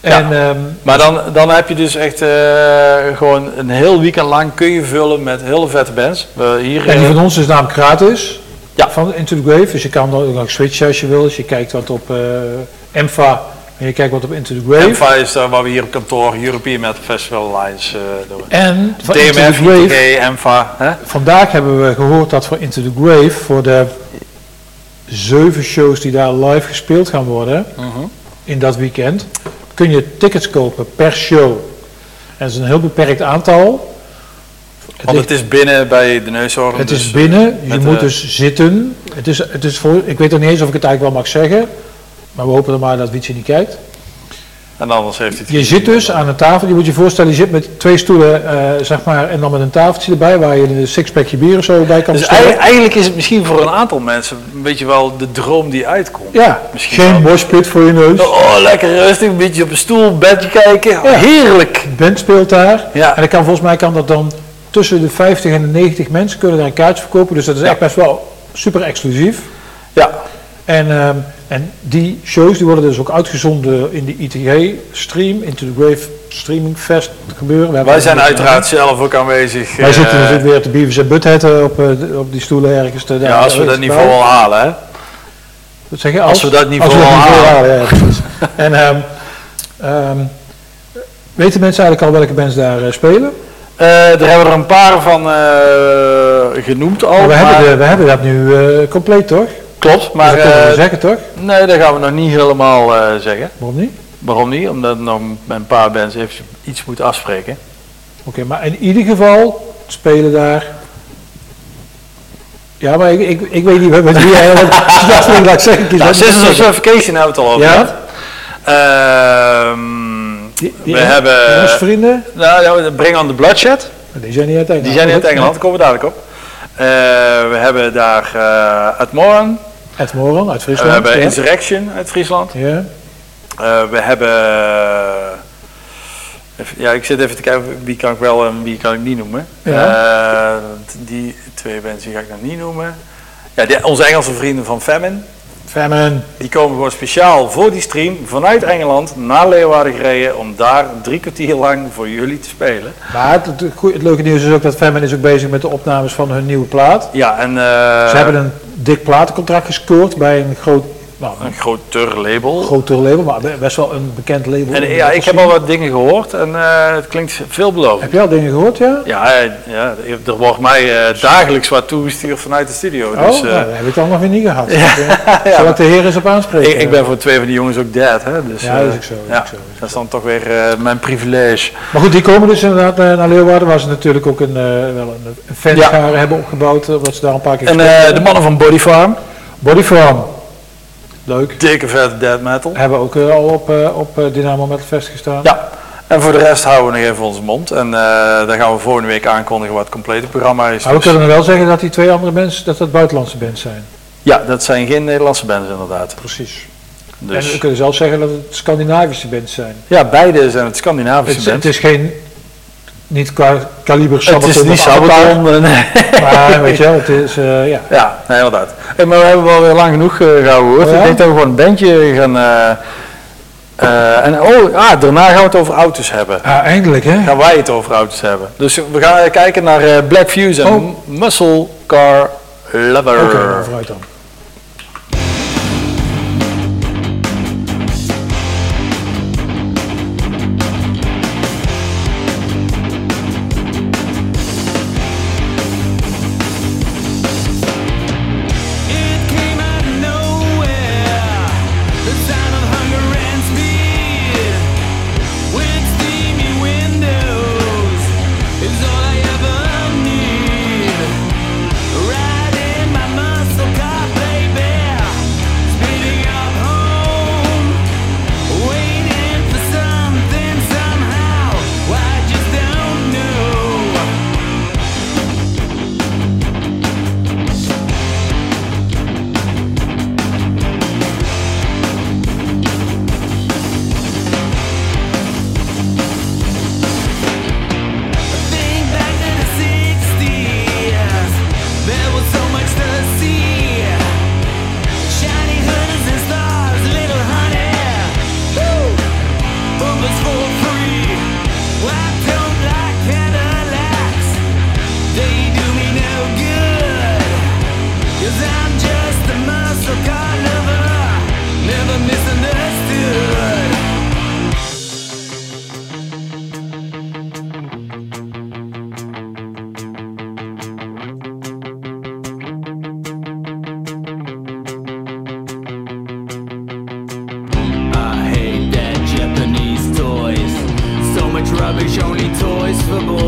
[SPEAKER 2] Ja.
[SPEAKER 1] En ehm,
[SPEAKER 2] Maar dan, dan heb je dus echt eh, gewoon een heel weekend lang kun je vullen met hele vette bands. We hier,
[SPEAKER 1] en die
[SPEAKER 2] eh,
[SPEAKER 1] van ons is namelijk gratis.
[SPEAKER 2] Ja.
[SPEAKER 1] Van Into the Grave. Dus je kan dan ook nog switchen als je wil. Dus je kijkt wat op EMFA en je kijkt wat op Into the Grave.
[SPEAKER 2] MFA is daar waar we hier op kantoor European Metal Festival Alliance doen.
[SPEAKER 1] En van Into the
[SPEAKER 2] DMF,
[SPEAKER 1] Grave.
[SPEAKER 2] ITG, MFA. Hè?
[SPEAKER 1] Vandaag hebben we gehoord dat voor Into the Grave, voor de zeven shows die daar live gespeeld gaan worden
[SPEAKER 2] Mhm.
[SPEAKER 1] in dat weekend, kun je tickets kopen per show. En dat is een heel beperkt aantal. Het,
[SPEAKER 2] Want het is binnen bij de neushoorn.
[SPEAKER 1] het
[SPEAKER 2] dus,
[SPEAKER 1] is binnen, je
[SPEAKER 2] met,
[SPEAKER 1] moet
[SPEAKER 2] eh,
[SPEAKER 1] dus zitten. Het is, het is voor, ik weet nog niet eens of ik het eigenlijk wel mag zeggen, maar we hopen er maar dat Wietse niet kijkt.
[SPEAKER 2] En anders heeft hij het
[SPEAKER 1] Je zit dus aan een tafel, je moet je voorstellen, je zit met twee stoelen, eh, zeg maar, en dan met een tafeltje erbij waar je een sixpackje bier of zo bij kan
[SPEAKER 2] Dus
[SPEAKER 1] bestellen.
[SPEAKER 2] eigenlijk is het misschien voor een aantal mensen een beetje wel de droom die uitkomt.
[SPEAKER 1] Ja,
[SPEAKER 2] Misschien
[SPEAKER 1] geen moshpit voor je neus.
[SPEAKER 2] Oh, lekker rustig, een beetje op een stoel, bedje kijken.
[SPEAKER 1] Ja.
[SPEAKER 2] Heerlijk.
[SPEAKER 1] Band speelt daar.
[SPEAKER 2] Ja.
[SPEAKER 1] En kan, volgens mij kan dat dan tussen de 50 en de 90 mensen kunnen daar een kaartje verkopen. Dus dat is
[SPEAKER 2] Ja.
[SPEAKER 1] echt best wel super exclusief.
[SPEAKER 2] Ja,
[SPEAKER 1] En, ehm, en die shows die worden dus ook uitgezonden in de ITG-stream, Into the Grave Streaming Fest gebeuren. We
[SPEAKER 2] wij zijn uiteraard zelf ook aanwezig.
[SPEAKER 1] Wij
[SPEAKER 2] eh,
[SPEAKER 1] zitten natuurlijk weer te Beavis en Butthead eh, op, eh, op die stoelen ergens. Te,
[SPEAKER 2] Ja, als we dat niveau
[SPEAKER 1] bij.
[SPEAKER 2] al halen, hè.
[SPEAKER 1] Wat zeg je?
[SPEAKER 2] Als we dat niveau
[SPEAKER 1] als we dat
[SPEAKER 2] al
[SPEAKER 1] niveau
[SPEAKER 2] halen.
[SPEAKER 1] halen, ja, en ehm, ehm, weten mensen eigenlijk al welke bands daar eh, spelen?
[SPEAKER 2] Eh, er hebben er een paar van eh, genoemd al.
[SPEAKER 1] Maar we,
[SPEAKER 2] maar-
[SPEAKER 1] hebben de, we hebben dat nu eh, compleet, toch?
[SPEAKER 2] Klopt,
[SPEAKER 1] Maar dat kunnen we
[SPEAKER 2] eh,
[SPEAKER 1] zeggen, toch?
[SPEAKER 2] nee, dat gaan we nog niet helemaal eh, zeggen.
[SPEAKER 1] Waarom niet?
[SPEAKER 2] Waarom niet? Omdat nog met een paar bands even iets moet afspreken.
[SPEAKER 1] Oké, maar in ieder geval spelen daar... Ja, maar ik, ik, ik weet niet met wie jij... sorry, laat ik zeggen. kies
[SPEAKER 2] Nou, Sisters of
[SPEAKER 1] zeg.
[SPEAKER 2] Suffocation hebben we het al over
[SPEAKER 1] Ja?
[SPEAKER 2] gehad. Ehm,
[SPEAKER 1] Die- die
[SPEAKER 2] we hebben...
[SPEAKER 1] Vrienden?
[SPEAKER 2] Nou, Bring on the Bloodshed.
[SPEAKER 1] Die zijn niet uit Engeland.
[SPEAKER 2] Die zijn uit Engeland, daar komen we dadelijk op. Eh, we hebben daar uh, Admoran.
[SPEAKER 1] Ed Moran uit
[SPEAKER 2] we
[SPEAKER 1] Friesland.
[SPEAKER 2] hebben
[SPEAKER 1] ja.
[SPEAKER 2] Insurrection uit Friesland.
[SPEAKER 1] Ja.
[SPEAKER 2] Eh, we hebben... even- ja, ik zit even te kijken wie kan ik wel en wie kan ik niet noemen.
[SPEAKER 1] Ja.
[SPEAKER 2] Eh, die twee mensen ga ik nog niet noemen. Ja, die- onze Engelse vrienden van Famine.
[SPEAKER 1] Famine.
[SPEAKER 2] Die komen gewoon speciaal voor die stream vanuit Engeland naar Leeuwarden gereden om daar drie kwartier lang voor jullie te spelen.
[SPEAKER 1] Maar het, het, goeie- het leuke nieuws is ook dat Famine is ook bezig met de opnames van hun nieuwe plaat.
[SPEAKER 2] Ja, en eh,
[SPEAKER 1] Ze hebben een dik platencontract gescoord bij een groot, nou,
[SPEAKER 2] een groter label.
[SPEAKER 1] groter label, maar best wel een bekend label.
[SPEAKER 2] En ja, ik heb al wat dingen gehoord en eh, het klinkt veelbelovend.
[SPEAKER 1] Heb je al dingen gehoord, ja?
[SPEAKER 2] Ja, eh, ja, er wordt mij eh, dagelijks wat toegestuurd vanuit de studio.
[SPEAKER 1] Oh,
[SPEAKER 2] Dus,
[SPEAKER 1] nou, dat heb ik dan nog weer niet gehad. Zal ik de heer eens op aanspreken?
[SPEAKER 2] ik, ik ben voor twee van die jongens ook dead. Hè, dus,
[SPEAKER 1] Ja, dat is ook zo, dat is
[SPEAKER 2] ja,
[SPEAKER 1] ook zo, dat is
[SPEAKER 2] dan toch weer mijn privilege.
[SPEAKER 1] Maar goed, die komen dus inderdaad naar Leeuwarden, waar ze natuurlijk ook een, wel een, fanschare hebben opgebouwd, omdat ze daar een paar keer
[SPEAKER 2] En de mannen van Body Farm,
[SPEAKER 1] Bodyfarm, leuk.
[SPEAKER 2] dikke vette death metal.
[SPEAKER 1] Hebben ook eh, al op, eh, op eh, Dynamo Metal Fest gestaan.
[SPEAKER 2] Ja, en voor de rest houden we nog even onze mond. En dan gaan we volgende week aankondigen wat het complete programma is.
[SPEAKER 1] Maar we
[SPEAKER 2] Dus-
[SPEAKER 1] kunnen wel zeggen dat die twee andere mensen, dat dat buitenlandse bands zijn.
[SPEAKER 2] ja, dat zijn geen Nederlandse bands inderdaad.
[SPEAKER 1] Precies. En
[SPEAKER 2] Dus,
[SPEAKER 1] we kunnen zelfs zeggen dat het Scandinavische bands zijn.
[SPEAKER 2] ja, beide zijn het
[SPEAKER 1] Het,
[SPEAKER 2] Scandinavische
[SPEAKER 1] is-
[SPEAKER 2] bands.
[SPEAKER 1] het is geen, niet qua kaliber
[SPEAKER 2] Het
[SPEAKER 1] Sabaton
[SPEAKER 2] is niet Sabaton. nee.
[SPEAKER 1] Maar weet je wel, het is, eh, ja.
[SPEAKER 2] Ja, nee, inderdaad. Hey, maar we hebben wel weer lang genoeg uh, gehoord.
[SPEAKER 1] Oh ja?
[SPEAKER 2] Ik denk dat we gewoon een bandje gaan... eh, eh, en oh, ah, daarna gaan we het over auto's hebben.
[SPEAKER 1] Ah, eindelijk hè.
[SPEAKER 2] Gaan wij het over auto's hebben. Dus we gaan eh, kijken naar eh, Black Fuse en
[SPEAKER 1] Oh.
[SPEAKER 2] Muscle Car Lover.
[SPEAKER 1] Oké, vooruit dan.
[SPEAKER 2] unbelievable.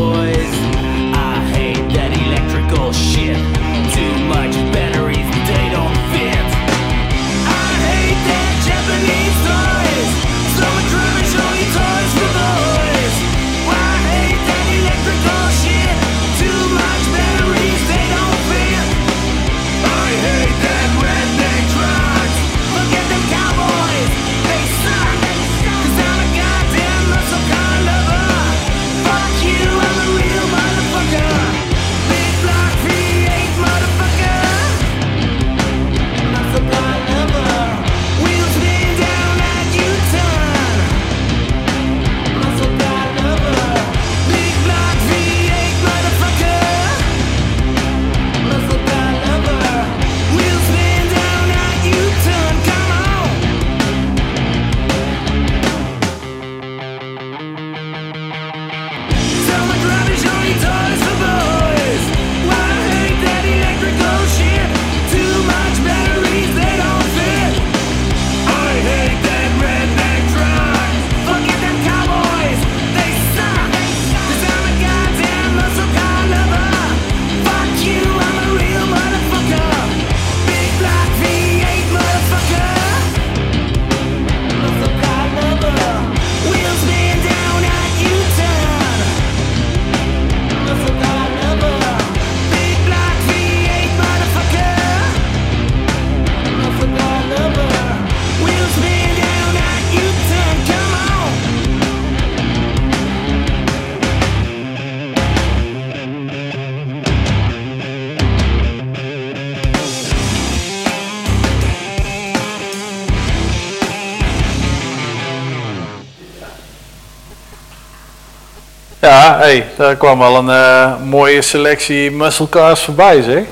[SPEAKER 2] Hey, daar kwam wel een eh, mooie selectie muscle cars voorbij, zeg.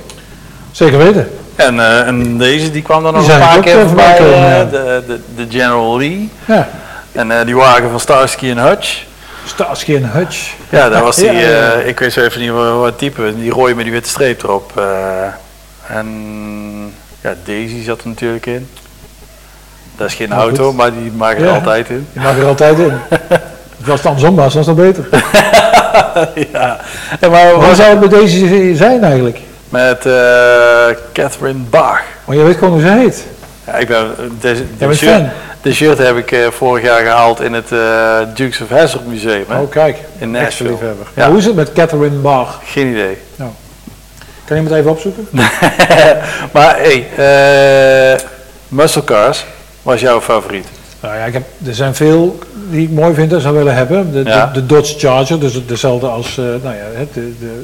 [SPEAKER 1] Zeker weten.
[SPEAKER 2] En, eh, en deze die kwam dan nog een paar
[SPEAKER 1] ook,
[SPEAKER 2] keer
[SPEAKER 1] eh,
[SPEAKER 2] voorbij,
[SPEAKER 1] voorbij komen, ja.
[SPEAKER 2] de, de, de General Lee.
[SPEAKER 1] Ja.
[SPEAKER 2] En die wagen van Starsky en Hutch.
[SPEAKER 1] Starsky en Hutch.
[SPEAKER 2] Ja, dat was die,
[SPEAKER 1] Ja,
[SPEAKER 2] ik weet zo even niet wat, type, die rode met die witte streep erop. en ja, Daisy zat er natuurlijk in. Dat is geen
[SPEAKER 1] Nou,
[SPEAKER 2] auto,
[SPEAKER 1] goed.
[SPEAKER 2] maar die maakt er
[SPEAKER 1] Ja.
[SPEAKER 2] altijd in.
[SPEAKER 1] Die mag er altijd in. Als het andersom was, was dat beter.
[SPEAKER 2] ja. En maar
[SPEAKER 1] Waar zou het bij deze zijn eigenlijk?
[SPEAKER 2] met eh, Catherine Bach.
[SPEAKER 1] Maar je weet gewoon hoe ze heet.
[SPEAKER 2] Ja, ik ben, deze,
[SPEAKER 1] Jij bent
[SPEAKER 2] shirt, de shirt heb ik eh, vorig jaar gehaald in het eh, Dukes of Hazzard Museum hè,
[SPEAKER 1] Oh kijk,
[SPEAKER 2] in Nashville. Ja.
[SPEAKER 1] Maar Hoe is het met Catherine Bach?
[SPEAKER 2] Geen idee.
[SPEAKER 1] Kan iemand even opzoeken?
[SPEAKER 2] maar hey, eh muscle cars was jouw favoriet.
[SPEAKER 1] Nou ja, ik heb, er zijn veel die ik mooi vind en zou willen hebben. De, de-
[SPEAKER 2] Ja.
[SPEAKER 1] de, Dodge Charger, dus dezelfde als eh, nou ja, de, de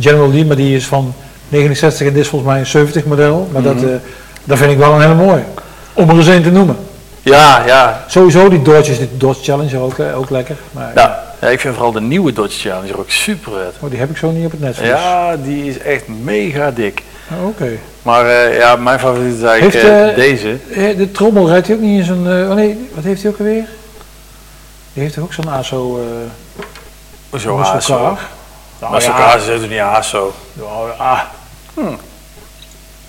[SPEAKER 1] General Lee, maar die is van 69 en dit is volgens mij een 70 model. Maar dat,
[SPEAKER 2] Mhm.
[SPEAKER 1] eh, dat vind ik wel een hele mooie. Om er eens een te noemen.
[SPEAKER 2] Ja, ja.
[SPEAKER 1] Sowieso die Dodge is die Dodge Challenger ook, eh, ook lekker. Maar
[SPEAKER 2] Ja, ja, ik vind vooral de nieuwe Dodge Challenger ook super vet.
[SPEAKER 1] oh, die heb ik zo niet op het netvlies.
[SPEAKER 2] Ja, die is echt mega dik.
[SPEAKER 1] Oh, Oké.
[SPEAKER 2] Maar eh, ja, mijn favoriet is eigenlijk
[SPEAKER 1] Heeft,
[SPEAKER 2] eh,
[SPEAKER 1] eh,
[SPEAKER 2] deze.
[SPEAKER 1] De trommel rijdt hij ook niet in zijn. oh nee, wat heeft hij ook alweer? Die heeft toch ook zo'n ASO. eh
[SPEAKER 2] Zo
[SPEAKER 1] muscle
[SPEAKER 2] ASO.
[SPEAKER 1] Nou, ja.
[SPEAKER 2] cars is niet ASO.
[SPEAKER 1] Nou, ah.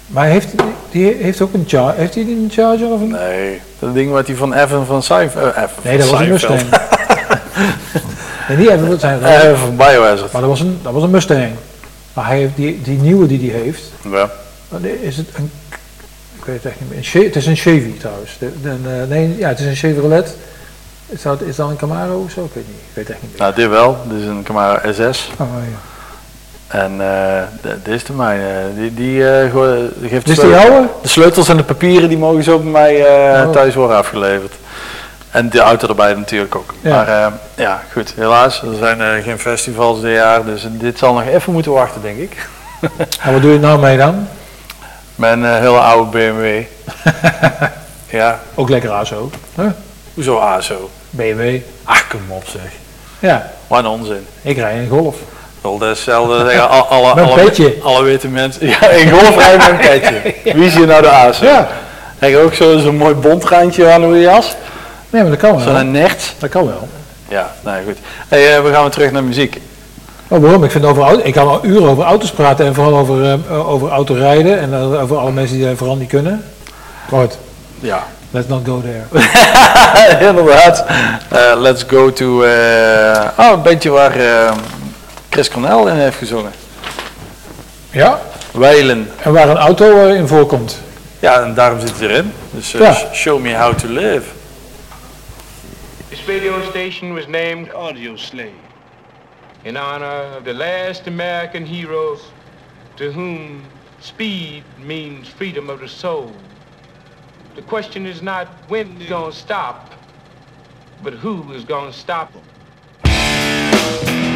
[SPEAKER 1] Maar heeft, die heeft ook een charger. Heeft hij een charger of een?
[SPEAKER 2] Nee, dat ding wat hij van Evan van Seinfeld... Evan
[SPEAKER 1] Nee, dat
[SPEAKER 2] van
[SPEAKER 1] was een. Mustang. nee, niet even wat zijn.
[SPEAKER 2] Evan van Biohazard.
[SPEAKER 1] Maar dat was een, dat was een Mustang. Maar hij heeft die, die nieuwe die hij heeft.
[SPEAKER 2] Ja.
[SPEAKER 1] Wat Is het een. Ik weet het echt niet meer. Een het is een Chevy trouwens. De, de- de- nee, ja, het is een Chevrolet. Is dat, is dat een Camaro of zo? Ik weet niet. Ik weet het echt niet meer.
[SPEAKER 2] Nou, dit wel. Dit is een Camaro SS.
[SPEAKER 1] Oh, ja.
[SPEAKER 2] En eh, d- dit is de mijne. Die, die, eh, die geeft de
[SPEAKER 1] de
[SPEAKER 2] sleutel-
[SPEAKER 1] jouwe?
[SPEAKER 2] De sleutels en de papieren die mogen zo bij mij eh,
[SPEAKER 1] Oh.
[SPEAKER 2] thuis worden afgeleverd. En de auto erbij natuurlijk ook.
[SPEAKER 1] Ja.
[SPEAKER 2] Maar eh, ja, goed. Helaas, er zijn eh, geen festivals dit jaar. Dus dit zal nog even moeten wachten, denk ik.
[SPEAKER 1] En wat doe je nou mee dan?
[SPEAKER 2] Mijn eh, hele oude BMW. ja,
[SPEAKER 1] Ook lekker ASO. Huh?
[SPEAKER 2] hoezo ASO?
[SPEAKER 1] BMW.
[SPEAKER 2] Ach, kom op zeg.
[SPEAKER 1] Ja,
[SPEAKER 2] Wat een onzin.
[SPEAKER 1] ik rij een Golf.
[SPEAKER 2] Wel, hetzelfde zeggen alle, alle, alle, alle witte mensen. Ja, in golfrij met een petje. Wie is hier nou de ASO?
[SPEAKER 1] Ja.
[SPEAKER 2] Heb je ook zo- zo'n mooi bontrandje aan uw jas?
[SPEAKER 1] Nee, maar dat kan wel.
[SPEAKER 2] Zo'n nert?
[SPEAKER 1] Dat kan wel.
[SPEAKER 2] Ja, nou goed. Hey, eh, we gaan weer terug naar muziek.
[SPEAKER 1] Oh, waarom? Ik vind over ik kan al uren over auto's praten en vooral over, eh, over autorijden en eh, over alle mensen die dat vooral niet kunnen. Goed.
[SPEAKER 2] Ja,
[SPEAKER 1] Let's not go there.
[SPEAKER 2] inderdaad. Eh, let's go to... eh, oh, een beetje waar eh, Chris Cornell in heeft gezongen.
[SPEAKER 1] Ja,
[SPEAKER 2] Weilen.
[SPEAKER 1] en waar een auto in voorkomt.
[SPEAKER 2] Ja, en daarom zit het erin. Dus
[SPEAKER 1] Ja.
[SPEAKER 2] show me how to live.
[SPEAKER 6] This radio station was named Audio Slave in honor of the last American heroes to whom speed means freedom of the soul. The question is not when it's gonna stop, but who is gonna stop them.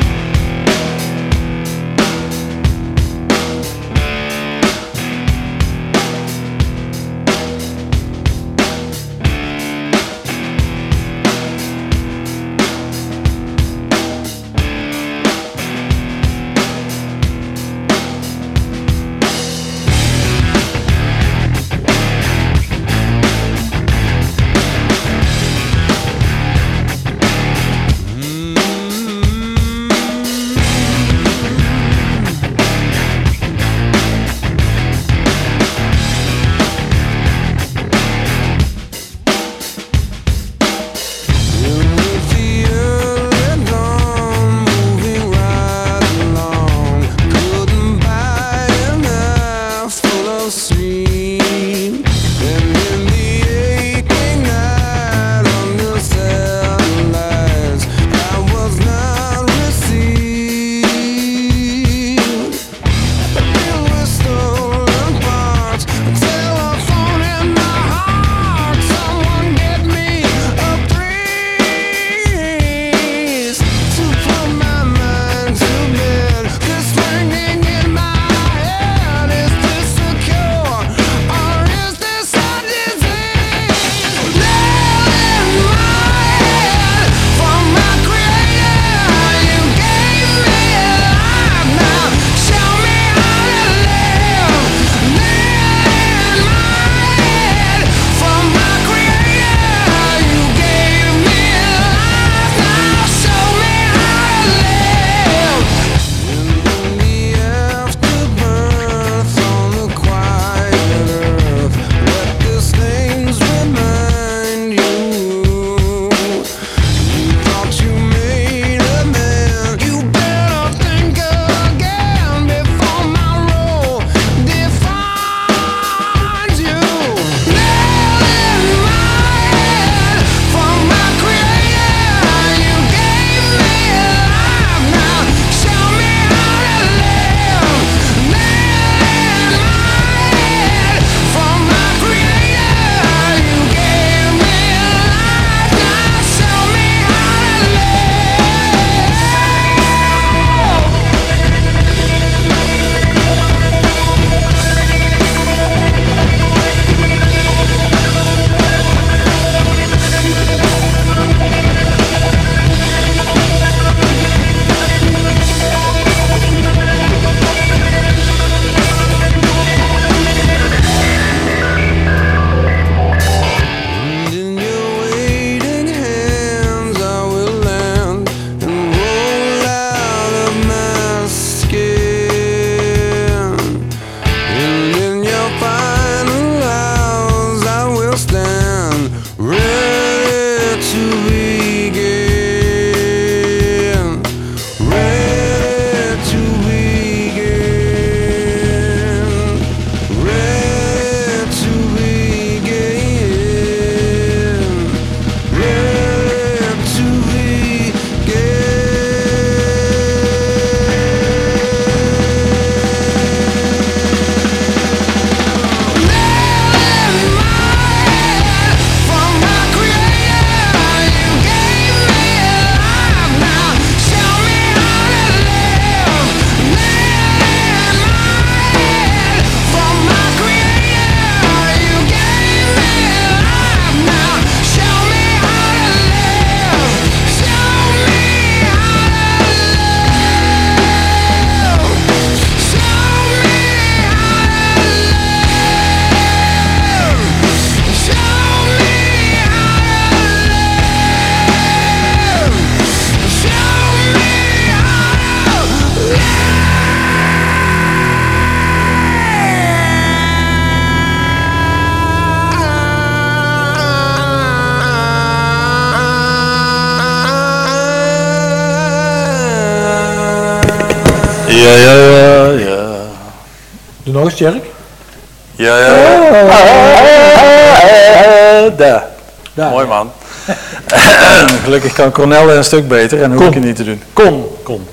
[SPEAKER 2] Kan Cornel een stuk beter en hoef ik het niet te doen.
[SPEAKER 1] Kon. Kon.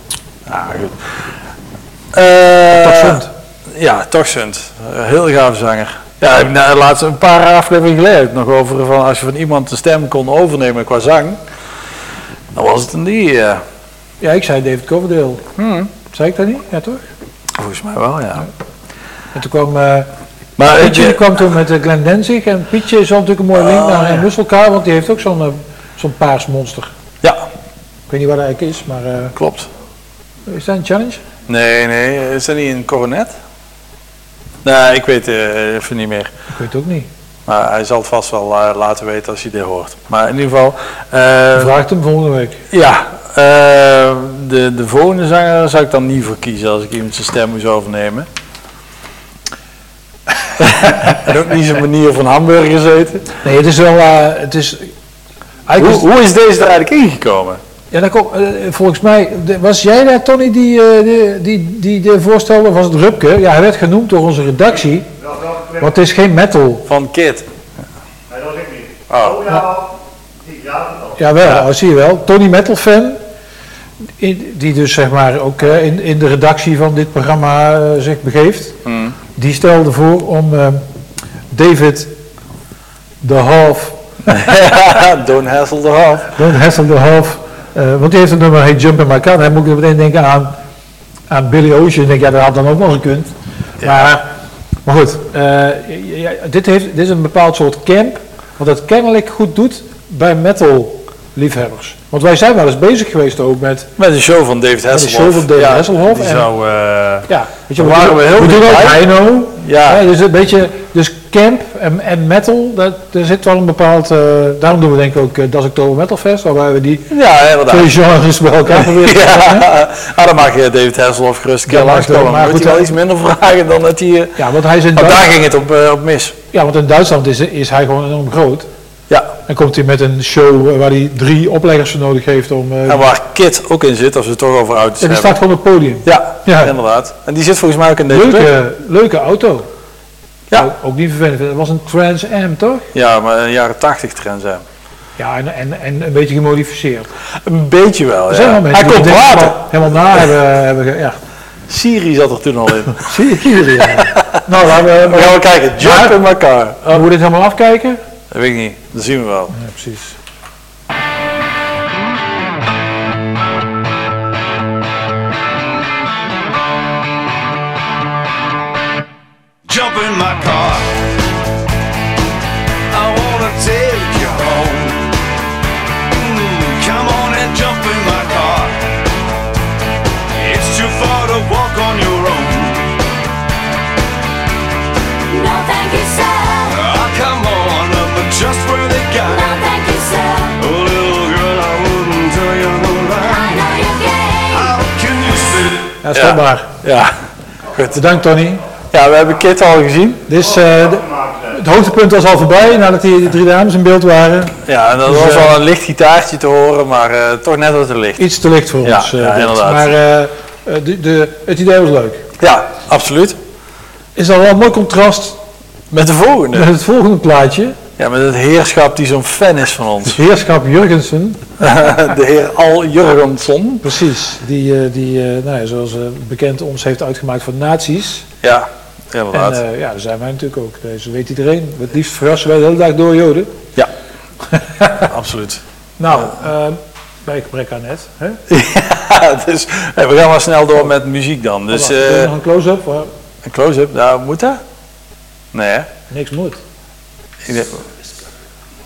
[SPEAKER 2] Ah, goed. Eh,
[SPEAKER 1] Toch Sunt.
[SPEAKER 2] Ja, toch Sunt. Eh, Heel gave zanger. Ja, ik laatst een paar afleveringen geleden nog over van als je van iemand de stem kon overnemen qua zang, dan was het een die. eh.
[SPEAKER 1] Ja, ik zei David Coverdale. Zei ik dat niet? Ja, toch?
[SPEAKER 2] volgens mij wel, ja.
[SPEAKER 1] En toen kwam... eh
[SPEAKER 2] Maar
[SPEAKER 1] Pietje kwam toen met uh, Glenn Denzig. En Pietje is natuurlijk een mooie link
[SPEAKER 2] Oh,
[SPEAKER 1] naar
[SPEAKER 2] ja.
[SPEAKER 1] ja. Want die heeft ook zo'n zo'n paars monster.
[SPEAKER 2] ja,
[SPEAKER 1] Ik weet niet dat eigenlijk is, maar... eh,
[SPEAKER 2] klopt.
[SPEAKER 1] is dat een challenge?
[SPEAKER 2] Nee, nee, is dat niet een coronet? Nee, ik weet eh, even niet meer.
[SPEAKER 1] Ik weet het ook niet.
[SPEAKER 2] Maar hij zal het vast wel eh, laten weten als hij dit hoort. Maar in ieder geval, eh,
[SPEAKER 1] Vraag hem volgende week.
[SPEAKER 2] ja, de, de volgende zanger zou ik dan niet voor kiezen als ik iemand zijn stem moest overnemen. en ook niet zijn manier van hamburgers eten.
[SPEAKER 1] Nee, het is wel... het is,
[SPEAKER 2] Hoe,
[SPEAKER 1] is-
[SPEAKER 2] hoe is deze er eigenlijk ingekomen?
[SPEAKER 1] ja, dat komt, eh, volgens mij... was jij daar, Tony, die, eh, die, die, die de voorstelde? Was het Rupke? Ja, hij werd genoemd door onze redactie. Want het is geen metal.
[SPEAKER 2] Van Kit.
[SPEAKER 8] Nee, dat was ik niet.
[SPEAKER 2] Oh.
[SPEAKER 8] Oh ja, die, ja, dat wel.
[SPEAKER 1] Jawel, ja. zie je wel. Tony Metal fan. in- die dus zeg maar ook eh, in, in de redactie van dit programma eh, zich begeeft.
[SPEAKER 2] Hmm.
[SPEAKER 1] Die stelde voor om eh, David de Half,
[SPEAKER 2] Don't hassle the half.
[SPEAKER 1] Don't Hassle de Half, eh, want die heeft het nummer Hey Jump in My Car. Dan moet ik meteen denken aan, aan Billy Ocean. Ik denk, ja, dat had dan ook wel gekund. Maar, maar goed, eh, ja, ja, dit, heeft, dit is een bepaald soort camp, wat het kennelijk goed doet bij metal liefhebbers. Want wij zijn wel eens bezig geweest ook met
[SPEAKER 2] Met een show van David Hasselhoff.
[SPEAKER 1] show van David Hasselhoff
[SPEAKER 2] Die
[SPEAKER 1] en-
[SPEAKER 2] zou, eh,
[SPEAKER 1] Ja, weet je,
[SPEAKER 2] Daar
[SPEAKER 1] we
[SPEAKER 2] waren we heel
[SPEAKER 1] we doen ook. Heino.
[SPEAKER 2] Ja.
[SPEAKER 1] Ja, dus een beetje, dus camp en, en metal, dat, er zit wel een bepaald, eh, daarom doen we denk ik ook uh, Das Oktober Metal Fest, waarbij we die
[SPEAKER 2] ja, inderdaad.
[SPEAKER 1] twee genres bij elkaar proberen te brengen.
[SPEAKER 2] Ja, ah, dan mag je David Hasselhoff gerust keer langskomen. Maar moet hij wel
[SPEAKER 1] ja.
[SPEAKER 2] iets minder vragen dan dat hij... eh,
[SPEAKER 1] Ja, want hij is in,
[SPEAKER 2] want daar ging het op, eh, op mis.
[SPEAKER 1] ja, want in Duitsland is, is hij gewoon enorm groot.
[SPEAKER 2] Ja,
[SPEAKER 1] En komt hij met een show eh, waar hij drie opleggers voor nodig heeft om... eh
[SPEAKER 2] en waar Kit ook in zit, als we het toch over auto's
[SPEAKER 1] en die
[SPEAKER 2] hebben.
[SPEAKER 1] staat gewoon op het podium.
[SPEAKER 2] Ja,
[SPEAKER 1] Ja.
[SPEAKER 2] inderdaad. En die zit volgens mij ook in deze.
[SPEAKER 1] Leuke, leuke auto.
[SPEAKER 2] Ja.
[SPEAKER 1] Ook, ook niet vervelend. Het was een Trans Am, toch?
[SPEAKER 2] Ja, maar een jaren 80 trend zijn.
[SPEAKER 1] Ja, en, en, en een beetje gemodificeerd.
[SPEAKER 2] Een beetje wel,
[SPEAKER 1] Er zijn
[SPEAKER 2] ja.
[SPEAKER 1] wel mensen
[SPEAKER 2] Hij komt
[SPEAKER 1] helemaal, helemaal na hebben, hebben ge- ja.
[SPEAKER 2] Siri zat er toen al in.
[SPEAKER 1] Hier, ja. nou, laten we,
[SPEAKER 2] We gaan we kijken. Jump
[SPEAKER 1] Maar-
[SPEAKER 2] in my car.
[SPEAKER 1] Moeten we dit helemaal afkijken?
[SPEAKER 2] Dat weet ik niet. Dat zien we wel.
[SPEAKER 1] Ja, precies. Ja, stopbaar.
[SPEAKER 2] Ja. Goed.
[SPEAKER 1] Bedankt, Tony.
[SPEAKER 2] Ja, we hebben Kit al gezien.
[SPEAKER 1] Is, eh, de- het hoogtepunt was al voorbij nadat die drie dames in beeld waren.
[SPEAKER 2] Ja, en dat
[SPEAKER 1] Dus,
[SPEAKER 2] was
[SPEAKER 1] eh,
[SPEAKER 2] wel een licht gitaartje te horen, maar eh, toch net wat te licht.
[SPEAKER 1] Iets te licht voor
[SPEAKER 2] Ja,
[SPEAKER 1] ons. eh,
[SPEAKER 2] ja, inderdaad.
[SPEAKER 1] Maar eh, eh, de, de, het idee was leuk.
[SPEAKER 2] Ja, absoluut.
[SPEAKER 1] Is al wel een mooi contrast
[SPEAKER 2] Met de volgende.
[SPEAKER 1] met het volgende plaatje.
[SPEAKER 2] Ja, met het heerschap die zo'n fan is van ons.
[SPEAKER 1] Heerschap Jurgensen.
[SPEAKER 2] de heer Al Jurgensson.
[SPEAKER 1] Precies. Die, eh, die eh, nou ja, zoals eh, bekend ons heeft uitgemaakt voor nazi's.
[SPEAKER 2] Ja,
[SPEAKER 1] En
[SPEAKER 2] inderdaad.
[SPEAKER 1] eh, ja, daar zijn wij natuurlijk ook. Dus weet iedereen. Het liefst verrassen wij de hele dag door Joden.
[SPEAKER 2] ja, absoluut.
[SPEAKER 1] Nou, eh, bij gebrek aan net. Hè?
[SPEAKER 2] Ja, dus we gaan maar snel door met muziek dan. Dus
[SPEAKER 1] Wacht, we
[SPEAKER 2] eh,
[SPEAKER 1] nog een close-up?
[SPEAKER 2] Een close-up, nou moet dat? Nee hè?
[SPEAKER 1] niks moet.
[SPEAKER 2] Ik denk-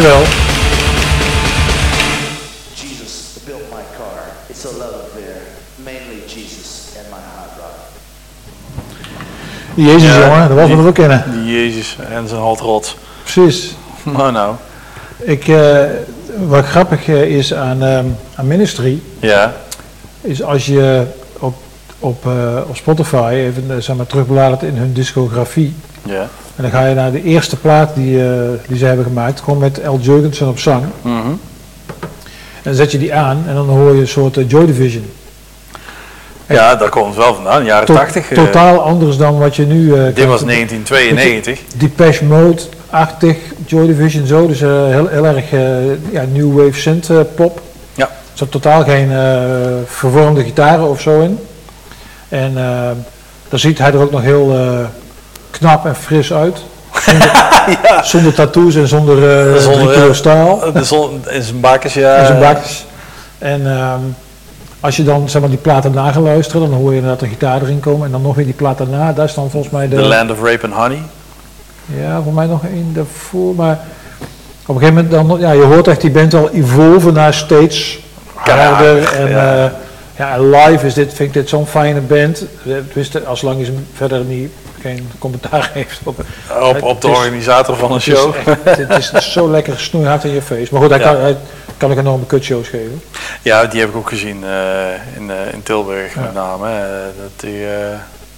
[SPEAKER 1] Nu wel.
[SPEAKER 9] Jesus built my car. It's a love affair. Mainly Jesus and my hot rod.
[SPEAKER 1] Die Jezus,
[SPEAKER 2] Ja,
[SPEAKER 1] jongen, dat was
[SPEAKER 2] die-
[SPEAKER 1] we ook kennen.
[SPEAKER 2] Die Jezus en zijn hotrot.
[SPEAKER 1] Precies.
[SPEAKER 2] Nou nou.
[SPEAKER 1] Ik, eh, wat grappig eh, is aan, ehm, aan Ministry,
[SPEAKER 2] Ja.
[SPEAKER 1] is als je op, op, eh, op Spotify even zeg maar, terugbladert in hun discografie.
[SPEAKER 2] Ja.
[SPEAKER 1] En dan ga je naar de eerste plaat die, eh, die ze hebben gemaakt, gewoon met L. Jurgensen op zang.
[SPEAKER 2] Mhm.
[SPEAKER 1] En dan zet je die aan en dan hoor je een soort eh, Joy Division.
[SPEAKER 2] Ja, daar komt het wel vandaan. Jaren
[SPEAKER 1] To-
[SPEAKER 2] 80. eh,
[SPEAKER 1] totaal anders dan wat je nu...
[SPEAKER 2] dit was 1992.
[SPEAKER 1] Depeche Mode-achtig, Joy Division zo, dus heel, heel erg ja, new wave synth pop.
[SPEAKER 2] Ja.
[SPEAKER 1] Er zat totaal geen vervormde gitaren of zo in. En dan ziet hij er ook nog heel knap en fris uit. Zonder, zonder tattoos en zonder, eh
[SPEAKER 2] Zonder,
[SPEAKER 1] drie kilo
[SPEAKER 2] eh,
[SPEAKER 1] staal.
[SPEAKER 2] Zon in zijn bakjes, ja.
[SPEAKER 1] in zijn bakjes. En ehm, als je dan zeg maar, die platen na gaat luisteren, dan hoor je inderdaad de gitaar erin komen. En dan nog weer die plaat daarna, daar is dan volgens mij de...
[SPEAKER 2] The Land of Rape and Honey.
[SPEAKER 1] Ja, voor mij nog één daarvoor, maar op een gegeven moment dan, ja, je hoort echt die band al evolven naar steeds harder. En
[SPEAKER 2] ja.
[SPEAKER 1] ja. Ja, en live is dit, vind ik dit zo'n fijne band. Tenminste, als lang is hem verder niet, geen commentaar heeft op,
[SPEAKER 2] Op, op de
[SPEAKER 1] is-
[SPEAKER 2] organisator van een
[SPEAKER 1] het is
[SPEAKER 2] show.
[SPEAKER 1] echt- Het is zo lekker snoeihard in je face. Maar goed, hij,
[SPEAKER 2] Ja.
[SPEAKER 1] kan, hij kan ook enorme kutshows geven.
[SPEAKER 2] Ja, die heb ik ook gezien eh, in, eh, in Tilburg
[SPEAKER 1] Ja.
[SPEAKER 2] met name. eh, dat die,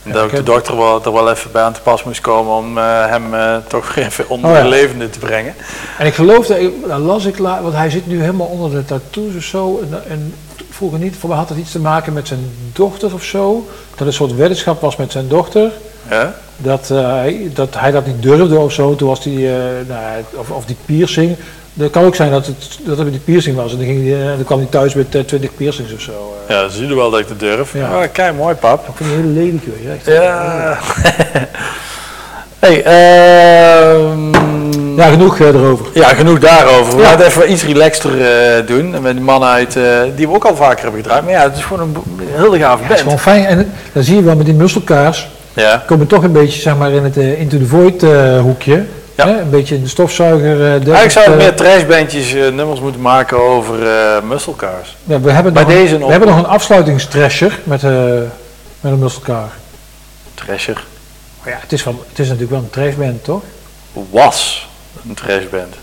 [SPEAKER 2] dat ook
[SPEAKER 1] ik
[SPEAKER 2] de dokter wel, er wel even bij aan te pas moest komen om hem toch even onder
[SPEAKER 1] Oh ja.
[SPEAKER 2] de levende te brengen.
[SPEAKER 1] En ik geloof dat, ik- dat las ik, la- want hij zit nu helemaal onder de tattoos of zo. En, en vroeger niet, voor mij had het iets te maken met zijn dochter of zo. Dat een soort weddenschap was met zijn dochter.
[SPEAKER 2] Ja?
[SPEAKER 1] Dat, eh, hij, dat hij dat niet durfde of zo. Toen was die, eh, nou, of, of die piercing. Het kan ook zijn dat het, dat het die piercing was. En dan, ging die, eh, dan kwam hij thuis met eh, 20 piercings of zo. eh.
[SPEAKER 2] Ja, zie je wel dat ik het durf.
[SPEAKER 1] Ja.
[SPEAKER 2] Ja. kijk, mooi pap.
[SPEAKER 1] Ik vind die hele lelijk. Ja.
[SPEAKER 2] hey, ehm,
[SPEAKER 1] Ja, genoeg eh, erover.
[SPEAKER 2] ja, genoeg daarover. We gaan het even iets relaxter eh, doen. En Met die mannen uit, eh, die we ook al vaker hebben gedraaid. Maar ja, het is gewoon een hele gave
[SPEAKER 1] Het is gewoon
[SPEAKER 2] band.
[SPEAKER 1] fijn. En dan zie je wel met die musselkaars.
[SPEAKER 2] Ja.
[SPEAKER 1] komen toch een beetje zeg maar, in het Into the Void hoekje.
[SPEAKER 2] Ja.
[SPEAKER 1] Hè? Een beetje in de stofzuiger. eh,
[SPEAKER 2] Eigenlijk we
[SPEAKER 1] eh,
[SPEAKER 2] meer trashbandjes eh, nummers moeten maken over muscle cars.
[SPEAKER 1] ja, we hebben,
[SPEAKER 2] bij
[SPEAKER 1] nog, een-
[SPEAKER 2] deze
[SPEAKER 1] we
[SPEAKER 2] nog-
[SPEAKER 1] hebben nog een afsluitingstrasher met, met een musselcar.
[SPEAKER 2] Trasher
[SPEAKER 1] ja, het is, wel, het is natuurlijk wel een trashband, toch?
[SPEAKER 2] was een trashband.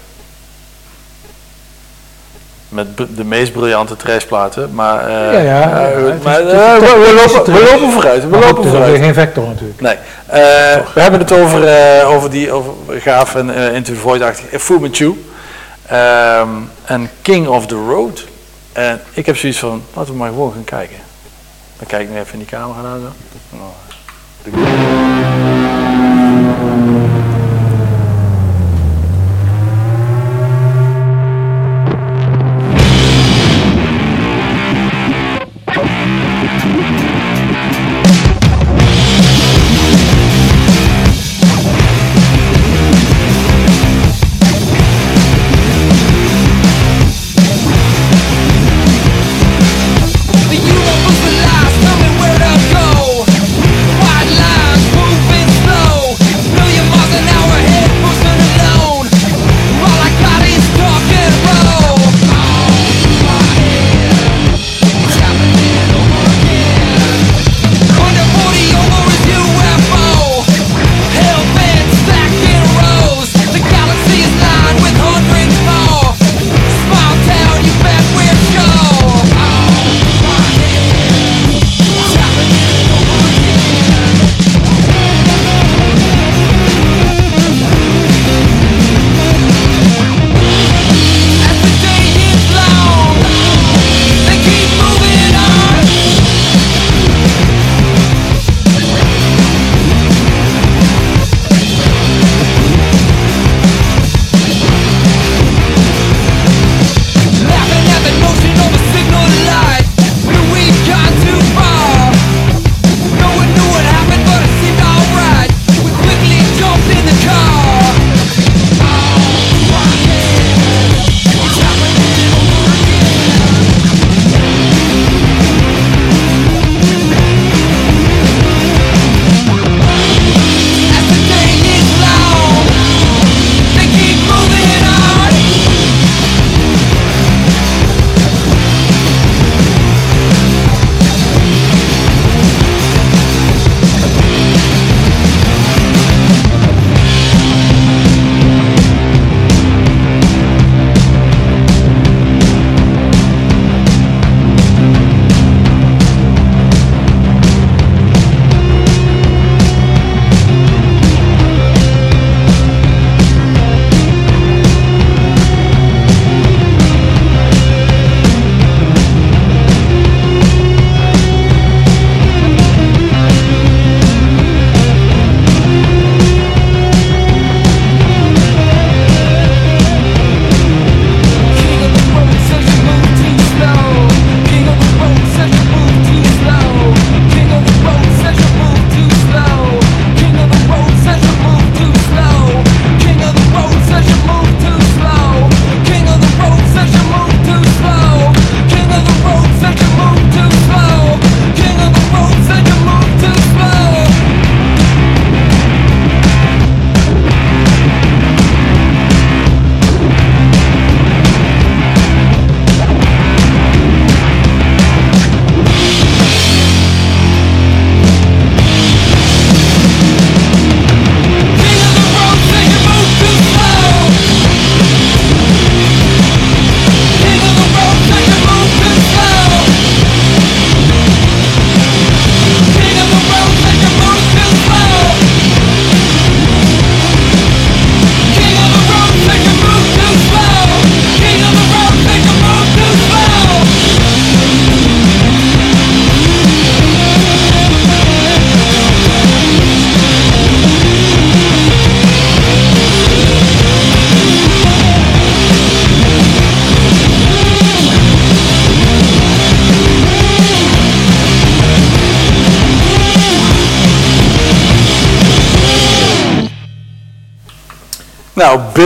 [SPEAKER 2] Met de meest briljante trashplaten, maar... eh,
[SPEAKER 1] Ja, ja,
[SPEAKER 2] eh, maar, eh, we, lopen, we lopen vooruit, we
[SPEAKER 1] Maar
[SPEAKER 2] lopen vooruit.
[SPEAKER 1] geen vector natuurlijk.
[SPEAKER 2] Nee, we hebben het over, over die over gaaf en Into the Void-achtig Fu Manchu Ehm, en King of the Road. En ik heb zoiets van, laten we maar gewoon gaan kijken. Dan kijk ik nu even in die camera naar zo. Oh,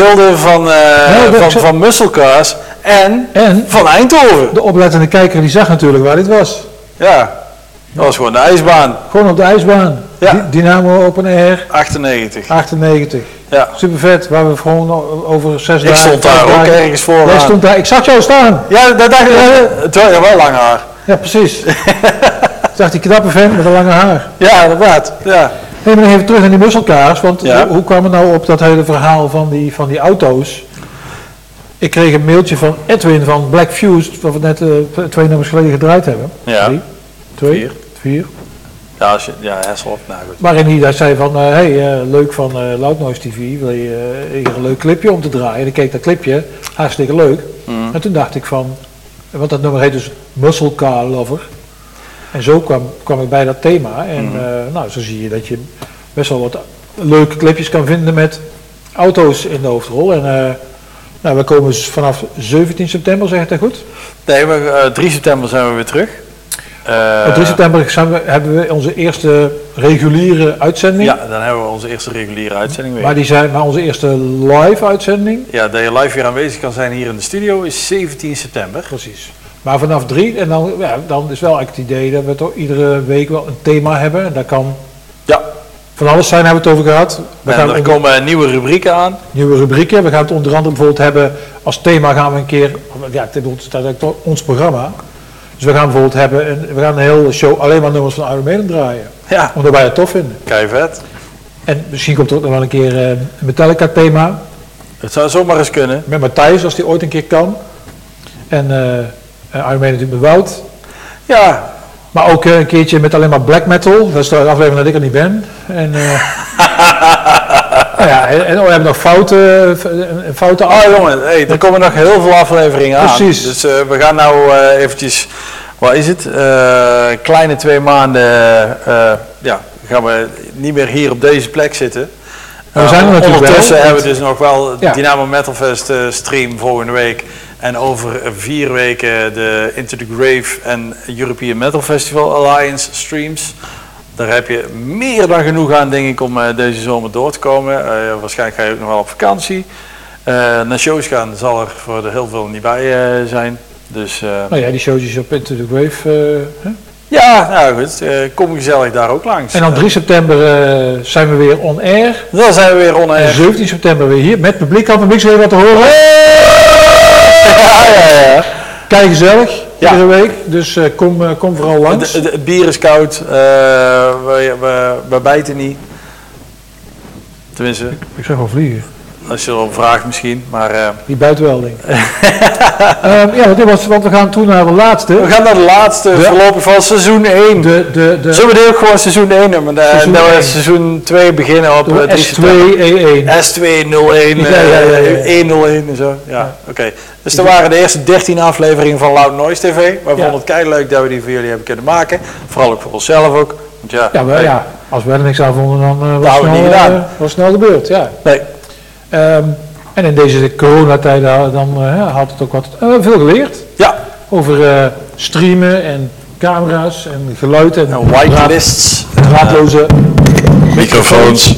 [SPEAKER 2] beelden van, eh, van,
[SPEAKER 1] ik
[SPEAKER 2] van en,
[SPEAKER 1] En
[SPEAKER 2] van Eindhoven.
[SPEAKER 1] de oplettende kijker die zag natuurlijk waar dit was.
[SPEAKER 2] Ja, dat was gewoon de ijsbaan.
[SPEAKER 1] Gewoon op de ijsbaan.
[SPEAKER 2] Ja.
[SPEAKER 1] Dynamo Open Air
[SPEAKER 2] 98.
[SPEAKER 1] 98.
[SPEAKER 2] Ja.
[SPEAKER 1] Super vet, waar we gewoon over zes
[SPEAKER 2] Ik
[SPEAKER 1] dagen...
[SPEAKER 2] stond daar ook
[SPEAKER 1] dagen-
[SPEAKER 2] ergens voor.
[SPEAKER 1] Jij stond daar, ik zag jou staan.
[SPEAKER 2] Ja, dat dacht ik. Het was ja, wel lang haar.
[SPEAKER 1] Ja, precies. ik zag die knappe vent met een lange haar.
[SPEAKER 2] Ja, inderdaad. Ja.
[SPEAKER 1] Nee, maar even terug naar die musselkaars, want
[SPEAKER 2] Ja.
[SPEAKER 1] hoe, hoe kwam het nou op dat hele verhaal van die, van die auto's? Ik kreeg een mailtje van Edwin van Black Fused, wat we net eh, twee nummers geleden gedraaid hebben.
[SPEAKER 2] Ja.
[SPEAKER 1] Drie, twee,
[SPEAKER 2] Vier.
[SPEAKER 1] vier.
[SPEAKER 2] Ja, als je, ja, Hesselhoff, nou goed.
[SPEAKER 1] Waarin hij daar zei van, hé, hey, eh, leuk van eh Loud Noise TV, wil je eh, hier een leuk clipje om te draaien? En ik keek dat clipje, hartstikke leuk.
[SPEAKER 2] Mhm.
[SPEAKER 1] En toen dacht ik van, want dat nummer heet dus Muscle Car Lover. En zo kwam, kwam ik bij dat thema. En
[SPEAKER 2] Mhm.
[SPEAKER 1] eh, nou, zo zie je dat je best wel wat leuke clipjes kan vinden met auto's in de hoofdrol. En eh, nou, we komen dus vanaf 17 september, zeg ik dat goed?
[SPEAKER 2] Nee, maar eh, 3 september zijn we weer terug. Eh,
[SPEAKER 1] Op 3 september zijn we, hebben we onze eerste reguliere uitzending.
[SPEAKER 2] Ja, dan hebben we onze eerste reguliere uitzending weer.
[SPEAKER 1] Maar, die zijn, maar onze eerste live uitzending,
[SPEAKER 2] Ja, dat je live weer aanwezig kan zijn hier in de studio is 17 september.
[SPEAKER 1] precies. Maar vanaf drie, en dan, ja, dan is wel eigenlijk het idee dat we toch iedere week wel een thema hebben. En daar kan
[SPEAKER 2] Ja,
[SPEAKER 1] van alles zijn, hebben we het over gehad. We
[SPEAKER 2] en
[SPEAKER 1] gaan
[SPEAKER 2] er
[SPEAKER 1] onder-
[SPEAKER 2] komen nieuwe rubrieken aan.
[SPEAKER 1] nieuwe rubrieken. We gaan het onder andere bijvoorbeeld hebben, als thema gaan we een keer, ja, dit eigenlijk toch ons programma. Dus we gaan bijvoorbeeld hebben, een, we gaan een hele show alleen maar nummers van Iron Maiden draaien.
[SPEAKER 2] Ja,
[SPEAKER 1] Omdat wij het tof vinden.
[SPEAKER 2] kei vet.
[SPEAKER 1] En misschien komt er ook nog wel een keer eh, een Metallica thema.
[SPEAKER 2] Het zou zomaar eens kunnen.
[SPEAKER 1] Met Matthijs, als die ooit een keer kan. En eh, Iron Maiden natuurlijk met Wout.
[SPEAKER 2] Ja,
[SPEAKER 1] Maar ook eh, een keertje met alleen maar black metal. Dat is de aflevering dat ik er niet ben. En, eh, nou ja, en, en oh, we hebben nog fouten. eh, fouten
[SPEAKER 2] oh jongen, hey, er komen nog heel veel afleveringen aan.
[SPEAKER 1] Precies.
[SPEAKER 2] Dus eh, we gaan nou eh, eventjes, wat is het? Eh, kleine twee maanden, eh, ja, gaan we niet meer hier op deze plek zitten.
[SPEAKER 1] Maar we zijn er
[SPEAKER 2] Eh,
[SPEAKER 1] natuurlijk
[SPEAKER 2] Ondertussen
[SPEAKER 1] wel,
[SPEAKER 2] hebben we dus nog wel
[SPEAKER 1] Ja.
[SPEAKER 2] Dynamo Metal Fest eh, stream volgende week. En over vier weken de Into the Grave en European Metal Festival Alliance streams. Daar heb je meer dan genoeg aan, denk ik, om eh, deze zomer door te komen. Eh, waarschijnlijk ga je ook nog wel op vakantie. Eh, naar shows gaan zal er voor de heel veel niet bij zijn. Dus
[SPEAKER 1] Nou ja, die showtjes op Into the Grave. hè?
[SPEAKER 2] ja, nou goed, kom gezellig daar ook langs.
[SPEAKER 1] En dan 3 september zijn we weer on air.
[SPEAKER 2] Dan zijn we weer on
[SPEAKER 1] En
[SPEAKER 2] air.
[SPEAKER 1] 17 september weer hier met publiek. Kan het publiek weer wat te horen?
[SPEAKER 2] Ja, ja.
[SPEAKER 1] Kijk gezellig, iedere week. Dus eh, kom, eh, kom vooral langs.
[SPEAKER 2] Het, het- het bier is koud, eh, we, we, we bijten niet. Tenminste,
[SPEAKER 1] Ik zeg wel vliegen.
[SPEAKER 2] Als je erom vraagt misschien. Maar eh,
[SPEAKER 1] Die buiten wel, denk ik. Ehm, ja, want, dit was, want we gaan toen naar de laatste.
[SPEAKER 2] we gaan naar de laatste
[SPEAKER 1] De-
[SPEAKER 2] voorlopig van seizoen 1.
[SPEAKER 1] De, de, de,
[SPEAKER 2] Zullen we dit ook gewoon seizoen 1 noemen? En
[SPEAKER 1] Seizoen
[SPEAKER 2] dat we seizoen 2 beginnen op
[SPEAKER 1] de
[SPEAKER 2] eh, 3 september.
[SPEAKER 1] S2E1.
[SPEAKER 2] S201,
[SPEAKER 1] Ja, ja.
[SPEAKER 2] 101 en zo. Ja, oké. Dus dat waren de eerste 13 afleveringen van Loud Noise TV. We vonden het kei leuk dat we die voor jullie hebben kunnen maken. Vooral ook voor onszelf ook. Want ja,
[SPEAKER 1] Ja, maar, ja, als we er niks aan vonden, dan eh, was,
[SPEAKER 2] we
[SPEAKER 1] snel,
[SPEAKER 2] niet gedaan.
[SPEAKER 1] eh, was snel de beurt. Ja.
[SPEAKER 2] Nee.
[SPEAKER 1] Ehm, en in deze coronatijden dan eh, ja, had het ook wat eh, veel geleerd
[SPEAKER 2] Ja,
[SPEAKER 1] over eh, streamen en camera's en geluid en
[SPEAKER 2] en whitelists.
[SPEAKER 1] draadloze
[SPEAKER 2] Microfoons.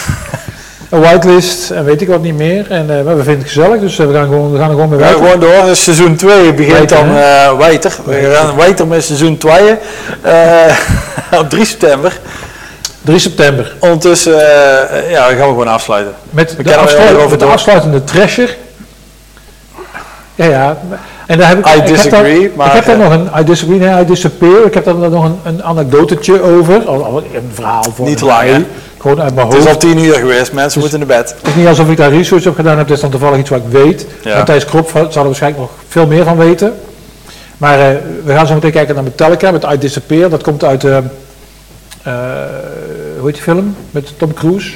[SPEAKER 1] een whitelist en weet ik wat niet meer. En eh, maar we vinden het gezellig, dus eh, we gaan gewoon, we gaan er gewoon mee
[SPEAKER 2] We gaan
[SPEAKER 1] werken.
[SPEAKER 2] gewoon door. Dus seizoen 2 begint dan eh Wijter. We gaan Wijter met seizoen 2. eh op 3 september.
[SPEAKER 1] 3 september.
[SPEAKER 2] Ondertussen eh, ja, gaan we gewoon afsluiten.
[SPEAKER 1] Met de, afsluit- met de afsluitende trasher. Ja, ja. En daar heb ik,
[SPEAKER 2] I
[SPEAKER 1] ik heb
[SPEAKER 2] disagree,
[SPEAKER 1] daar,
[SPEAKER 2] maar,
[SPEAKER 1] ik heb daar
[SPEAKER 2] eh,
[SPEAKER 1] nog een, I disagree, nee, I disappear. Ik heb daar nog een, een anekdotetje over. Een verhaal voor
[SPEAKER 2] Niet te lang, hè?
[SPEAKER 1] Gewoon uit mijn
[SPEAKER 2] Het is
[SPEAKER 1] hoofd.
[SPEAKER 2] al 10 uur geweest, mensen moeten naar bed.
[SPEAKER 1] Het is niet alsof ik daar research op gedaan heb, het is dan toevallig iets wat ik weet.
[SPEAKER 2] Ja.
[SPEAKER 1] Matthijs Krop zal er waarschijnlijk nog veel meer van weten. Maar eh, we gaan zo meteen kijken naar Metallica met I Disappear. Dat komt uit, eh, hoe heet die film? Met Tom Cruise.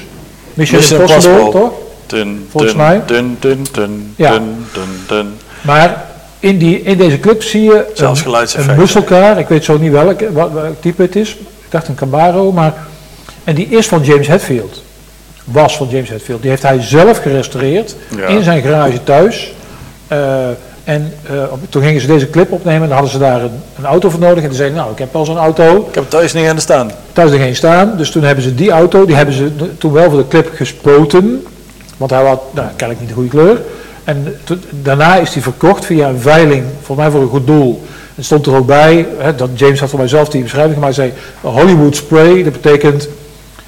[SPEAKER 1] Mission,
[SPEAKER 2] Mission
[SPEAKER 1] Impossible,
[SPEAKER 2] Impossible.
[SPEAKER 1] toch?
[SPEAKER 2] Dun,
[SPEAKER 1] Volgens mij.
[SPEAKER 2] Dun, dun, dun,
[SPEAKER 1] Ja.
[SPEAKER 2] dun, dun, dun.
[SPEAKER 1] Maar in, die, in deze clip zie je
[SPEAKER 2] Zelfs
[SPEAKER 1] een, een musselcar. Ik weet zo niet welk, wat, welk type het is. Ik dacht een Camaro, maar... En die is van James Hetfield. Was van James Hetfield. Die heeft hij zelf gerestaureerd
[SPEAKER 2] Ja.
[SPEAKER 1] in zijn garage thuis. Eh, en eh, toen gingen ze deze clip opnemen en dan hadden ze daar een, een auto voor nodig. En toen zeiden nou, ik heb wel zo'n auto.
[SPEAKER 2] Ik heb thuis niet aan de staan.
[SPEAKER 1] Thuis er geen staan. Dus toen hebben ze die auto, die hebben ze toen wel voor de clip gespoten. Want hij had nou, kennelijk niet de goede kleur. En to- daarna is hij verkocht via een veiling, volgens mij voor een goed doel. Er stond er ook bij, hè, dat James had voor mij zelf die beschrijving gemaakt, hij zei Hollywood spray, dat betekent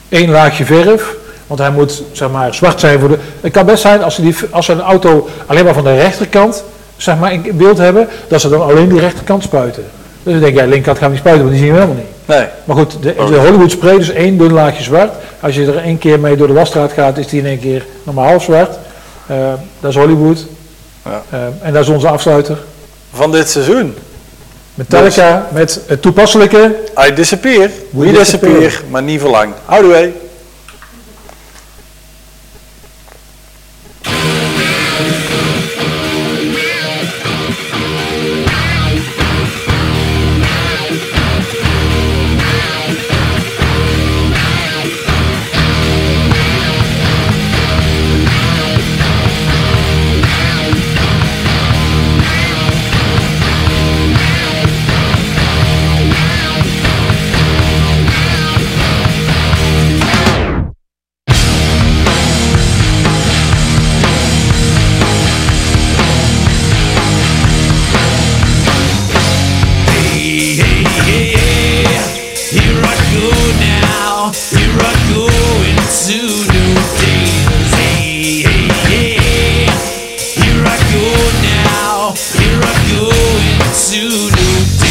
[SPEAKER 1] één laagje verf. Want hij moet zeg maar, zwart zijn voor de. Het kan best zijn als ze, die, als ze een auto alleen maar van de rechterkant zeg maar, in beeld hebben, dat ze dan alleen die rechterkant spuiten. Dus dan denk jij, linkerkant gaan we niet spuiten, want die zien we helemaal niet.
[SPEAKER 2] Nee.
[SPEAKER 1] Maar goed, de, de Hollywood spray, dus één dun laagje zwart. Als je er één keer mee door de wasstraat gaat, is die in één keer normaal zwart. Eh, dat is Hollywood.
[SPEAKER 2] Ja.
[SPEAKER 1] Eh, en dat is onze afsluiter.
[SPEAKER 2] Van dit seizoen.
[SPEAKER 1] Metallica met het toepasselijke.
[SPEAKER 2] I disappear. We disappear, maar niet voor lang. Houdoe.
[SPEAKER 4] Into